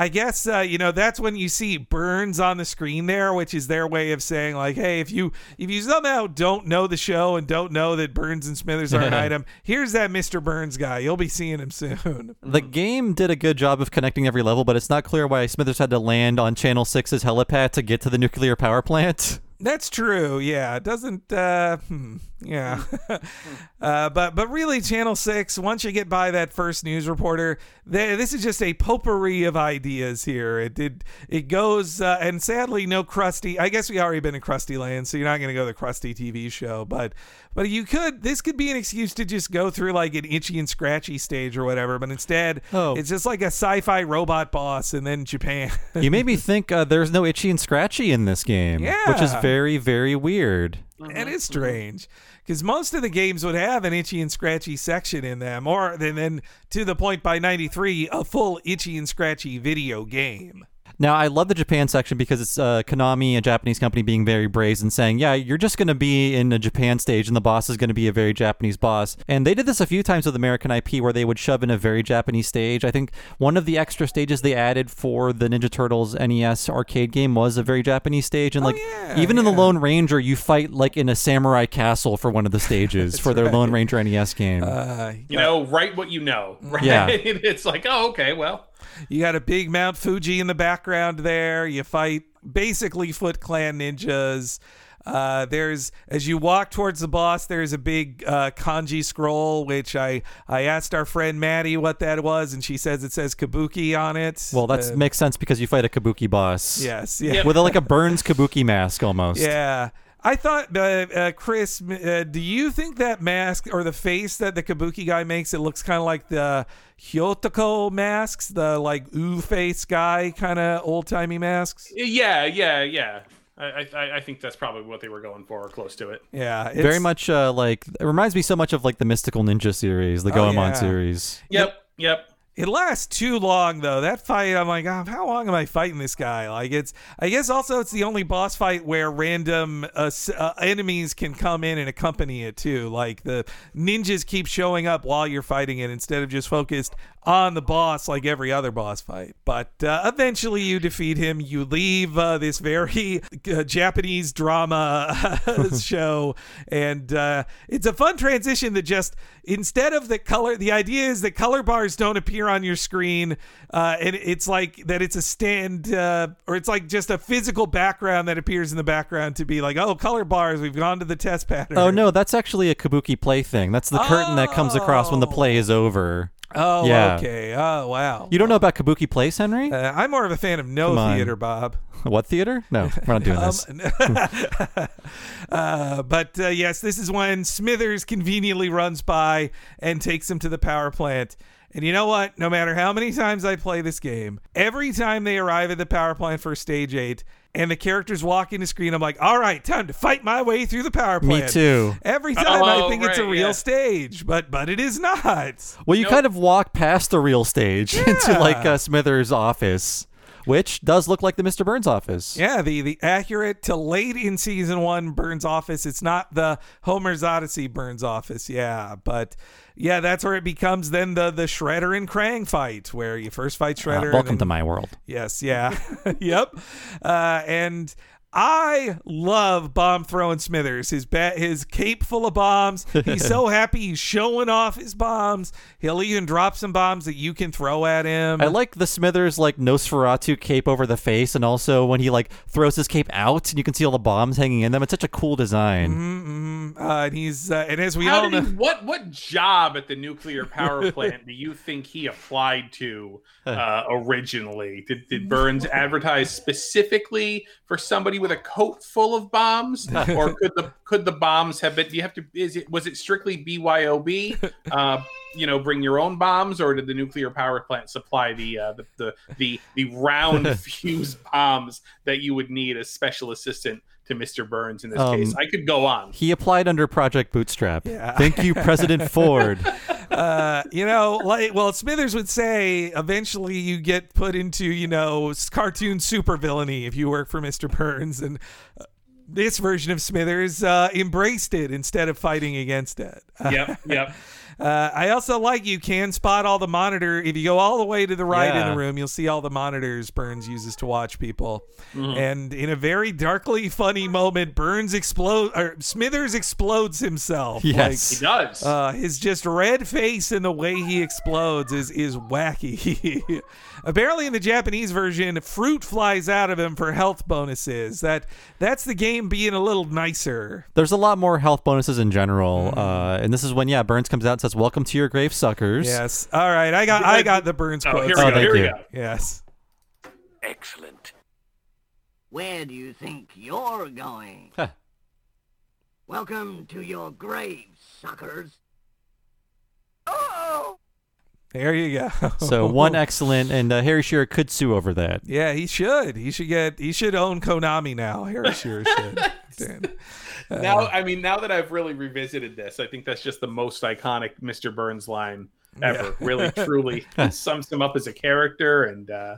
I guess uh, you know that's when you see Burns on the screen there, which is their way of saying like, hey, if you if you somehow don't know the show and don't know that Burns and Smithers are an (laughs) item, here's that Mr. Burns guy. You'll be seeing him soon. the game did a good job of connecting every level, but it's not clear why Smithers had to land on Channel 6's helipad to get to the nuclear power plant. That's true. Yeah, it doesn't. Uh, hmm, yeah, (laughs) uh, but but really, Channel Six. Once you get by that first news reporter, they, this is just a potpourri of ideas here. It did. It goes, uh, and sadly, no Krusty. I guess we already been in Krusty Land, so you're not going to go to the Krusty TV show. But but you could. This could be an excuse to just go through like an itchy and scratchy stage or whatever. But instead, Oh. it's just like a sci-fi robot boss, and then Japan. you made me think uh, there's no itchy and scratchy in this game, yeah. which is very, very weird. It mm-hmm, is mm-hmm. strange because most of the games would have an itchy and scratchy section in them, or then, then to the point by '93, a full itchy and scratchy video game. Now, I love the Japan section because it's uh, Konami, a Japanese company, being very brazen, saying, yeah, you're just going to be in a Japan stage and the boss is going to be a very Japanese boss. And they did this a few times with American IP where they would shove in a very Japanese stage. I think one of the extra stages they added for the Ninja Turtles NES arcade game was a very Japanese stage. And, like, Oh, yeah, even in the. Lone Ranger, you fight, like, in a samurai castle for one of the stages (laughs) for their Lone Ranger NES game. Uh, you know write what you know (laughs) right Yeah. (laughs) it's like oh okay well You got a big Mount Fuji in the background there. You fight basically Foot Clan ninjas. Uh, there's as you walk towards the boss, there's a big uh, kanji scroll, which I I asked our friend Maddie what that was, and she says it says Kabuki on it. Well, that Uh, makes sense because you fight a Kabuki boss. yes, yeah. With a, like a Burns Kabuki mask almost. Yeah. I thought, uh, uh, Chris, uh, do you think that mask or the face that the Kabuki guy makes, it looks kind of like the Hyottoko masks, the like ooh face guy kind of old timey masks? Yeah, yeah, yeah. I, I I think that's probably what they were going for, or close to it. Yeah. Very much uh, like it reminds me so much of like the Mystical Ninja series, the Oh, Goemon yeah. series. Yep, yep. It lasts too long though. That fight, I'm like, oh, how long am I fighting this guy? Like, it's. I guess also it's the only boss fight where random uh, uh, enemies can come in and accompany it too. Like the ninjas keep showing up while you're fighting it instead of just focused on the boss like every other boss fight. But uh, eventually you defeat him. You leave uh, this very uh, Japanese drama (laughs) show, and uh, it's a fun transition that just instead of the color, the idea is that color bars don't appear on your screen, uh, and it's like that it's a stand uh, or it's like just a physical background that appears in the background to be like, oh, color bars. We've gone to the test pattern. Oh no, that's actually a Kabuki play thing. That's the curtain that comes across when the play is over. Oh, Yeah. okay. Oh, wow. You don't know about Kabuki Place, Henry? Uh, I'm more of a fan of Noh Come on. theater, Bob. (laughs) what theater? No, we're not doing (laughs) this. (laughs) uh, but uh, yes, this is when Smithers conveniently runs by and takes him to the power plant. And you know what? No matter how many times I play this game, every time they arrive at the power plant for stage eight and the characters walk in the screen, I'm like, all right, time to fight my way through the power plant. Me too. Every time I Oh, think it's a real yeah. stage, but but it is not. Well, you Nope. kind of walk past the real stage (laughs) into like uh, Smithers' office, which does look like the Mr. Burns office. Yeah, the the accurate to late in season one Burns office. It's not the Homer's Odyssey Burns office. Yeah, but yeah, that's where it becomes then the the Shredder and Krang fight, where you first fight Uh, Shredder. and welcome then- to my world. Yes, yeah, (laughs) yep, uh, and. I love bomb throwing Smithers. His bat, his cape full of bombs. He's so (laughs) happy. He's showing off his bombs. He'll even drop some bombs that you can throw at him. I like the Smithers like Nosferatu cape over the face, and also when he like throws his cape out, and you can see all the bombs hanging in them. It's such a cool design. Mm-hmm, uh, and he's uh, and as we How all know, he, what what job at the nuclear power (laughs) plant do you think he applied to (laughs) uh, originally? Did, did Burns advertise specifically for somebody with a coat full of bombs, (laughs) or could the could the bombs have been? Do you have to? Is it was it strictly BYOB? Uh, you know, bring your own bombs, or did the nuclear power plant supply the uh, the, the the the round (laughs) fuse bombs that you would need as special assistant to Mr. Burns in this Um, case? I could go on. He applied under Project Bootstrap. Yeah. Thank you, President (laughs) Ford. Uh, you know, like, well, Smithers would say eventually you get put into, you know, cartoon supervillainy if you work for Mr. Burns. And uh, this version of Smithers uh, embraced it instead of fighting against it. Yep, yep. Uh, I also like you can spot all the monitor. If you go all the way to the right in the room, you'll see all the monitors Burns uses to watch people. Mm-hmm. And in a very darkly funny moment, Burns explode or Smithers explodes himself. Yes. He does. Uh, his just red face and the way he explodes is is wacky. (laughs) Apparently, in the Japanese version, fruit flies out of him for health bonuses. That that's the game being a little nicer. There's a lot more health bonuses in general, Mm-hmm. uh, and this is when yeah Burns comes out and says, "Welcome to your grave, suckers." Yes. All right. I got I got the Burns oh, here we Oh, go. thank Here we you. go. Yes. Excellent. Where do you think you're going? Huh. Welcome to your grave, suckers. Oh! There you go. So one (laughs) excellent, and uh, Harry Shearer could sue over that. Yeah, he should. He should get. He should own Konami now. Harry Shearer should. (laughs) Dude. Now, I mean, now that I've really revisited this, I think that's just the most iconic Mr. Burns line ever. Yeah. Really, (laughs) truly sums him up as a character, and uh,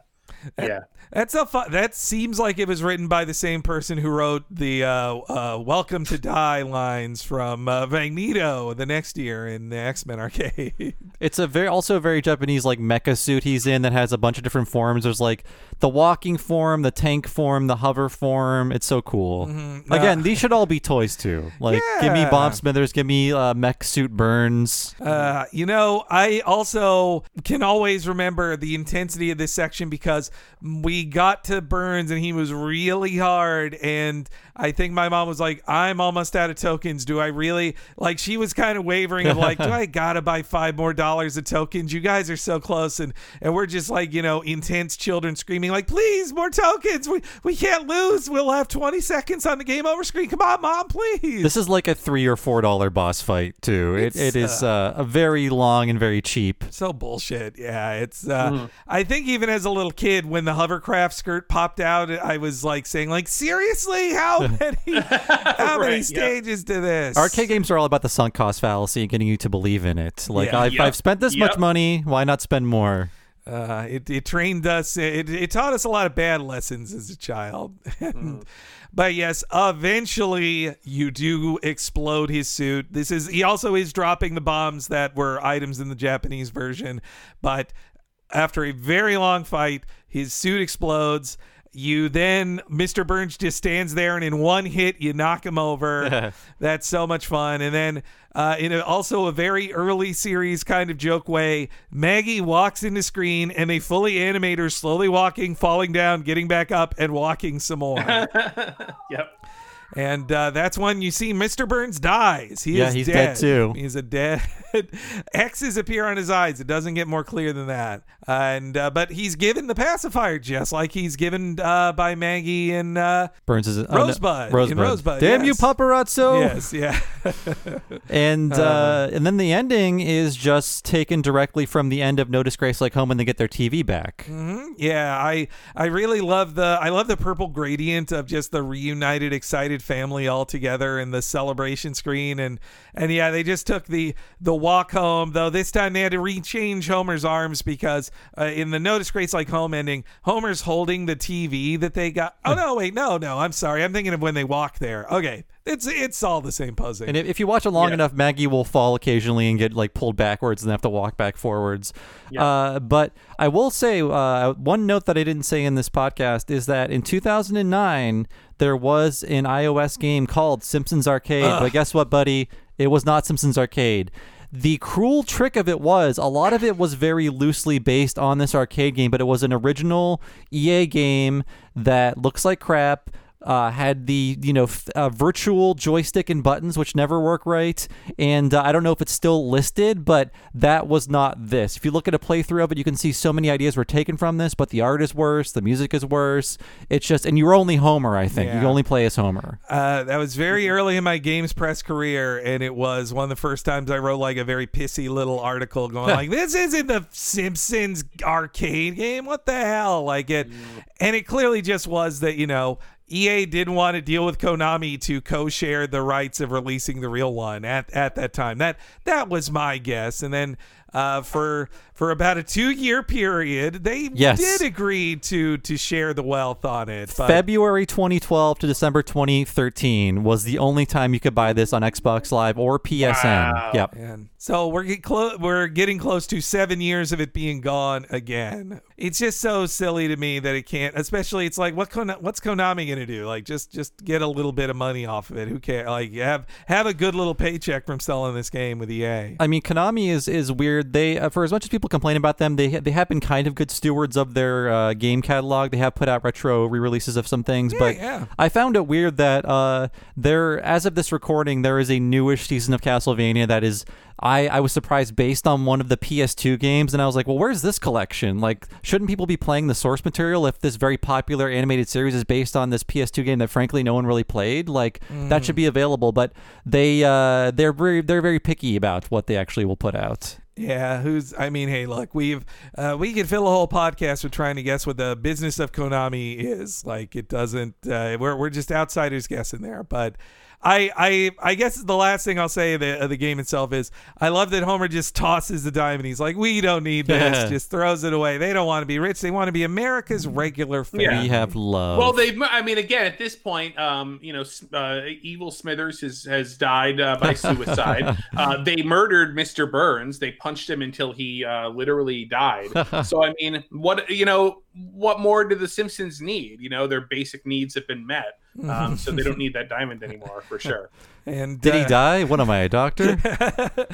Yeah. (laughs) That's a fun. That seems like it was written by the same person who wrote the uh, uh, "Welcome to Die" lines from uh, Magneto the next year in the X Men arcade. (laughs) It's a very also a very Japanese like mecha suit he's in that has a bunch of different forms. There's like the walking form, the tank form, the hover form. It's so cool. Mhm. Again, Uh, these should all be toys too. Like give me Yeah. Bob Smithers, give me uh, mech suit Burns. Uh, you know, I also can always remember the intensity of this section because we got to Burns and he was really hard. And I think my mom was like, I'm almost out of tokens. Do I really? Like, she was kind of wavering of like, do I (laughs) gotta buy five more dollars of tokens? You guys are so close. And, and we're just like, you know, intense children screaming, like, please, more tokens. We, we can't lose. We'll have 20 seconds on the game over screen. Come on, mom, please. This is like a three or four dollar boss fight too. It, it is uh, a very long and very cheap. so bullshit. Yeah, it's. Uh, Mm-hmm. I think even as a little kid, when the hovercraft skirt popped out, I was like saying, like, seriously, how (laughs) many, how many Right, yeah. stages to this? Arcade games are all about the sunk cost fallacy and getting you to believe in it. Like Yeah. I've, Yep. I've spent this much money, why not spend more? Uh, it, it trained us. It, it taught us a lot of bad lessons as a child. (laughs) And- But yes, eventually you do explode his suit. This is he also is dropping the bombs that were items in the Japanese version, but after a very long fight, his suit explodes. You then, Mr. Burns just stands there, and in one hit, you knock him over. (laughs) That's so much fun. And then, uh, in a, also a very early series kind of joke way, Maggie walks into screen, and they fully animate her slowly walking, falling down, getting back up, and walking some more. (laughs) Yep. And uh, that's when you see Mr. Burns dies. He Yeah, is he's dead. dead too. He's a dead. (laughs) X's appear on his eyes. It doesn't get more clear than that. and uh, but he's given the pacifier just like he's given uh, by Maggie and uh, Burns is oh, no, Rosebud. Rosebud. Rosebud. Damn you, yes. paparazzo! Yes, yeah. (laughs) And uh, and then the ending is just taken directly from the end of No Disgrace Like Home when they get their TV back. Mm-hmm. Yeah, I I really love the I love the purple gradient of just the reunited, excited family all together in the celebration screen, and and yeah, they just took the the walk home. Though this time they had to rechange Homer's arms because uh, in the No Disgrace Like Home ending, Homer's holding the TV that they got. Oh no, wait, no, no, I'm sorry, I'm thinking of when they walk there. Okay, it's it's all the same puzzle. And if, if you watch it long Yeah. enough, Maggie will fall occasionally and get like pulled backwards and have to walk back forwards. Uh, but I will say uh, one note that I didn't say in this podcast is that in 2009 there was an iOS game called Simpsons Arcade. But guess what, buddy? It was not Simpsons Arcade. The cruel trick of it was a lot of it was very loosely based on this arcade game, but it was an original EA game that looks like crap uh, had the you know f- uh, virtual joystick and buttons which never work right and uh, i don't know if it's still listed but that was not this if you look at a playthrough of it you can see so many ideas were taken from this but the art is worse the music is worse it's just and you're only homer i think you Yeah. only play as homer Uh, that was very early in my games press career, and it was one of the first times I wrote like a very pissy little article going (laughs) like, "This isn't the Simpsons arcade game. What the hell?" Like it, and it clearly just was that you know. EA didn't want to deal with Konami to co-share the rights of releasing the real one at, at that time. That that was my guess. And then uh, for for about a two year period, they Yes. did agree to to share the wealth on it. But february 2012 to december 2013 was the only time you could buy this on xbox live or psn Wow. yep And so we're get clo- we're getting close to seven years of it being gone again. It's just so silly to me that it can't. Especially, it's like what Kon- what's Konami gonna do? Like just just get a little bit of money off of it. Who cares? Like have have a good little paycheck from selling this game with EA. I mean, Konami is is weird. They, uh, for as much as people complain about them, they they have been kind of good stewards of their uh, game catalog. They have put out retro re-releases of some things, but yeah. I found it weird that uh, there, as of this recording, there is a newish season of Castlevania that is. I, I was surprised based on one of the PS2 games, and I was like, well, where's this collection? Like, shouldn't people be playing the source material if this very popular animated series is based on this PS2 game that, frankly, no one really played? Like, that should be available. But they uh, they're very they're very picky about what they actually will put out. Yeah, who's? I mean, hey, look, we've uh, we could fill a whole podcast with trying to guess what the business of Konami is. Like, it doesn't. Uh, we're we're just outsiders guessing there, but. I, I, I guess the last thing I'll say of the, of the game itself is I love that Homer just tosses the dime and he's like, "We don't need (laughs) this," just throws it away. They don't want to be rich; they want to be America's regular family. Yeah. We have love. Well, they. I mean, again, at this point, um, you know, uh, Evil Smithers has has died uh, by (laughs) suicide. uh, they murdered Mr. Burns. They punched him until he uh, literally died. (laughs) so, I mean, what you know, what more do the Simpsons need? You know, their basic needs have been met. Um, so they don't (laughs) need that diamond anymore for sure. And Did he uh, die? What am I, a doctor? (laughs) uh,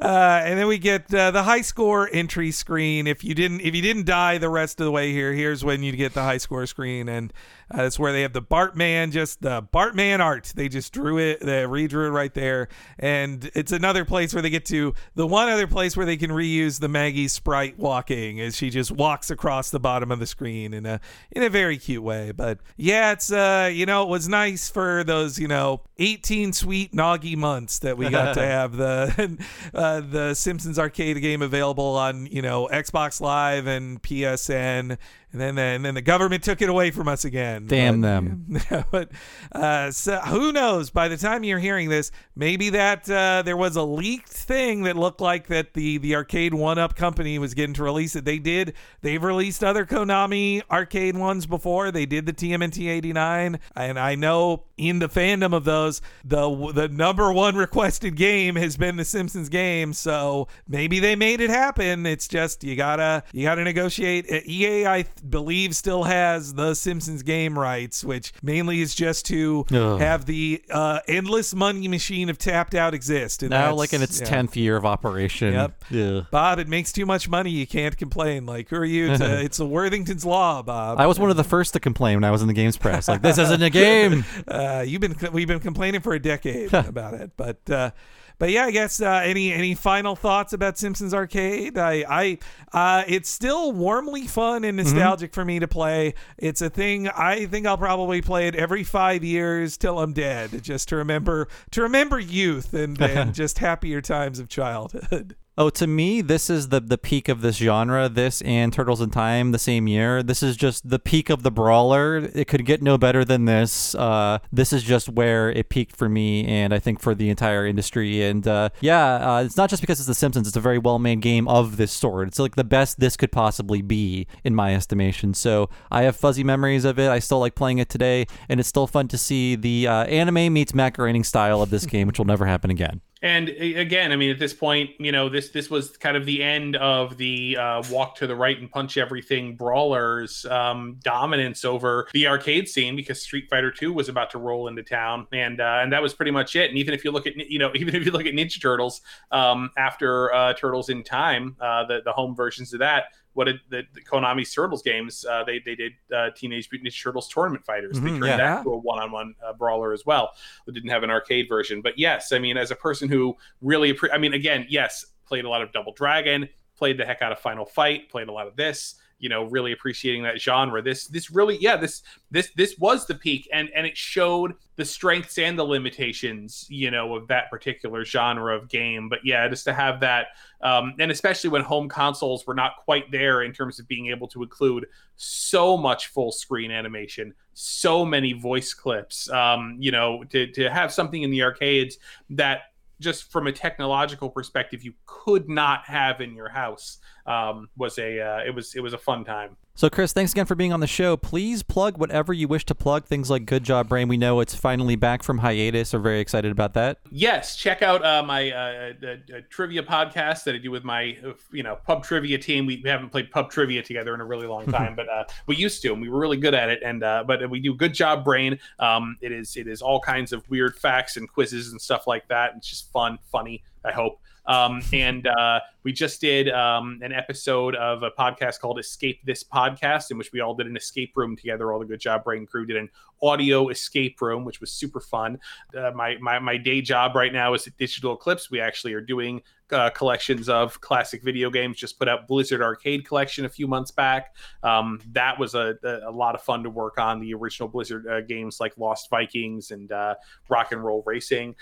and then we get uh, the high score entry screen. If you didn't, if you didn't die the rest of the way here, here's when you get the high score screen, and uh, that's where they have the Bartman, just the Bartman art. They just drew it, they redrew it right there, and it's another place where they get to the one other place where they can reuse the Maggie sprite walking as she just walks across the bottom of the screen in a in a very cute way. But yeah, it's uh, you know, it was nice for those you know 18 sweet noggy months that we got to (laughs) have the (laughs) uh, the Simpsons arcade game available on you know Xbox Live and PSN, and then and then the government took it away from us again. Damn But- them. (laughs) but uh, so who knows? By the time you're hearing this, maybe that uh, there was a leaked thing that looked like that the the Arcade1Up company was getting to release it. They did. They've released other Konami arcade ones before. They did the TMNT 89, and I know in the fandom of those, the the number one requested game has been the Simpsons game. So maybe they made it happen. It's just you gotta you gotta negotiate. EA, I believe, still has the Simpsons game rights, which mainly is just to Ugh. have the uh, endless money machine of tapped out exist. And now, like in its yeah. tenth year of operation. Yep. Yeah. Bob, it makes too much money. You can't complain. Like, who are you? To, (laughs) it's a Worthington's law, Bob. I was one of the first to complain when I was in the games press. Like, this isn't a (laughs) game. Uh, you've been we've been complaining for a decade about it, but uh, but yeah, I guess uh, any any final thoughts about Simpsons Arcade? I I uh, it's still warmly fun and nostalgic for me to play. It's a thing I think I'll probably play it every five years till I'm dead, just to remember to remember youth and, and (laughs) just happier times of childhood. Oh, to me, this is the the peak of this genre. This and Turtles in Time the same year. This is just the peak of the brawler. It could get no better than this. Uh, this is just where it peaked for me, and I think for the entire industry. And uh, yeah, uh, it's not just because it's The Simpsons. It's a very well made game of this sort. It's like the best this could possibly be, in my estimation. So I have fuzzy memories of it. I still like playing it today, and it's still fun to see the uh, anime meets macaroni style of this (laughs) game, which will never happen again. And again, I mean, at this point, you know, this this was kind of the end of the uh, walk to the right and punch everything brawlers um, dominance over the arcade scene because Street Fighter Two was about to roll into town, and uh, and that was pretty much it. And even if you look at you know, (laughs) even if you look at Ninja Turtles um, after uh, Turtles in Time, uh, the the home versions of that. What did the, the Konami's Turtles games? Uh, they they did uh, Teenage Mutant Ninja Turtles Tournament Fighters. they Mhm, turned yeah. that to a one-on-one uh, brawler as well. It didn't have an arcade version, but yes, I mean, as a person who really, appre- I mean, again, yes, played a lot of Double Dragon, played the heck out of Final Fight, played a lot of this. You know, really appreciating that genre. This, this really, yeah, this, this, this was the peak, and and it showed the strengths and the limitations, you know, of that particular genre of game. But yeah, just to have that, um, and especially when home consoles were not quite there in terms of being able to include so much full screen animation, so many voice clips, um, you know, to to have something in the arcades that just from a technological perspective you could not have in your house um, was a uh, it was it was a fun time. So, Chris, thanks again for being on the show. Please plug whatever you wish to plug. Things like Good Job Brain. We know it's finally back from hiatus. We're very excited about that. Yes, check out uh, my uh, uh, uh, trivia podcast that I do with my uh, you know pub trivia team. We haven't played pub trivia together in a really long time, (laughs) but uh, we used to, and we were really good at it. And uh, but we do good job, brain. Um, it is it is all kinds of weird facts and quizzes and stuff like that. It's just fun, funny. I hope. Um, and uh, we just did um, an episode of a podcast called Escape This Podcast, in which we all did an escape room together. All the Good Job Brain crew did an audio escape room, which was super fun. Uh, my, my my day job right now is at Digital Eclipse. We actually are doing uh, collections of classic video games. Just put out Blizzard Arcade Collection a few months back. Um, that was a, a, lot of fun to work on. The original Blizzard uh, games like Lost Vikings and uh, Rock and Roll Racing,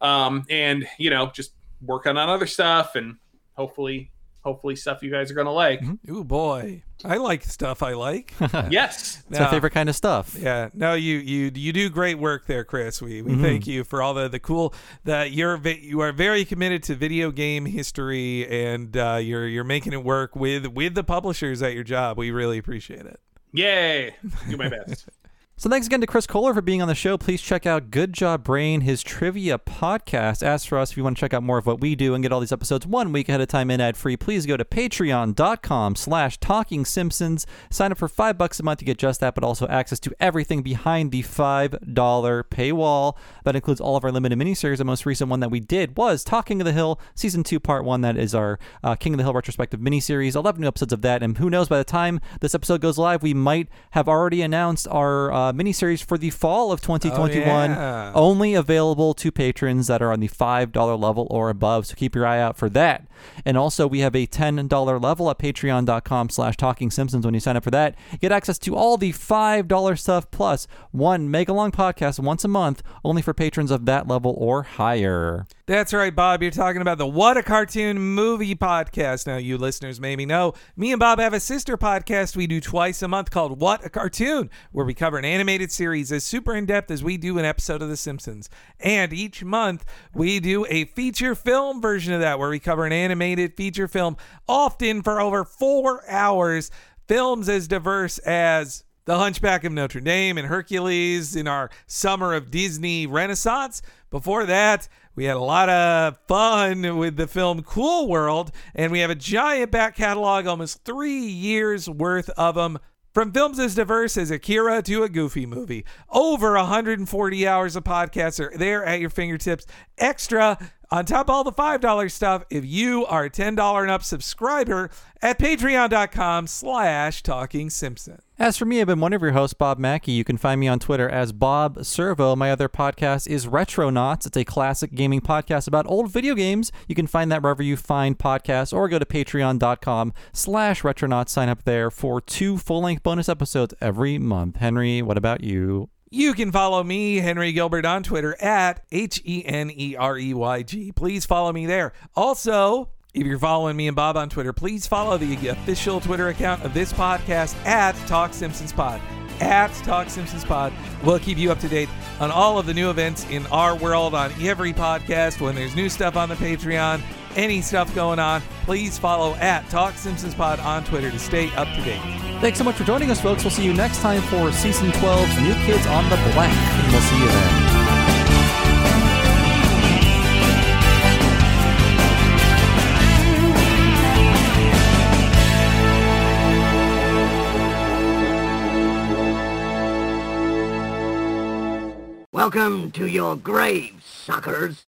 um, and you know just working on other stuff and hopefully hopefully stuff you guys are gonna like. Ooh boy, I like stuff I like. (laughs) Yes. (laughs) It's my favorite kind of stuff. Yeah, no, you you you do great work there, Chris. We we Mm-hmm. thank you for all the the cool that you're you are very committed to video game history and uh, you're you're making it work with with the publishers at your job. We really appreciate it. Yay. Do my (laughs) best. So thanks again to Chris Kohler for being on the show. Please check out Good Job Brain, his trivia podcast. As for us, if you want to check out more of what we do and get all these episodes one week ahead of time and ad free, please go to patreon.com slash talking simpsons. Sign up for five bucks a month to get just that, but also access to everything behind the five dollar paywall. That includes all of our limited miniseries. The most recent one that we did was Talking of the Hill, season two, part one. That is our uh, King of the Hill retrospective miniseries. 11 new episodes of that. And who knows, by the time this episode goes live, we might have already announced our uh, Uh, miniseries for the fall of 2021. yeah. Only available to patrons that are on the $5 level or above. So keep your eye out for that. And also, we have a $10 level at patreon.com slash talking simpsons. When you sign up for that, get access to all the $5 stuff plus one mega long podcast once a month, only for patrons of that level or higher. That's right, Bob. You're talking about the What a Cartoon Movie podcast. Now, you listeners maybe know me and Bob have a sister podcast we do twice a month called What a Cartoon, where we cover an animated series as super in depth as we do an episode of The Simpsons. And each month, we do a feature film version of that, where we cover an animated feature film, often for over four hours. Films as diverse as the Hunchback of Notre Dame and Hercules in our summer of Disney Renaissance. Before that, we had a lot of fun with the film Cool World, and we have a giant back catalog, almost three years worth of them. From films as diverse as Akira to a Goofy movie, over 140 hours of podcasts are there at your fingertips. Extra on top of all the $5 stuff if you are a $10 and up subscriber at patreon.com slash talking simpson. As for me, I've been one of your hosts, Bob Mackey. You can find me on Twitter as Bob Servo. My other podcast is Retronauts. It's a classic gaming podcast about old video games. You can find that wherever you find podcasts or go to patreon.com slash retronauts. Sign up there for two full-length bonus episodes every month. Henry, what about you? You can follow me, Henry Gilbert, on Twitter at H E N E R E Y G. Please follow me there. Also, if you're following me and Bob on Twitter, please follow the official Twitter account of this podcast at Talk Simpsons Pod. At Talk Simpsons Pod. We'll keep you up to date on all of the new events in our world on every podcast. When there's new stuff on the Patreon, any stuff going on, please follow at Talk Simpsons Pod on Twitter to stay up to date. Thanks so much for joining us, folks. We'll see you next time for Season 12's New Kids on the Block. We'll see you then. Welcome to your grave, suckers.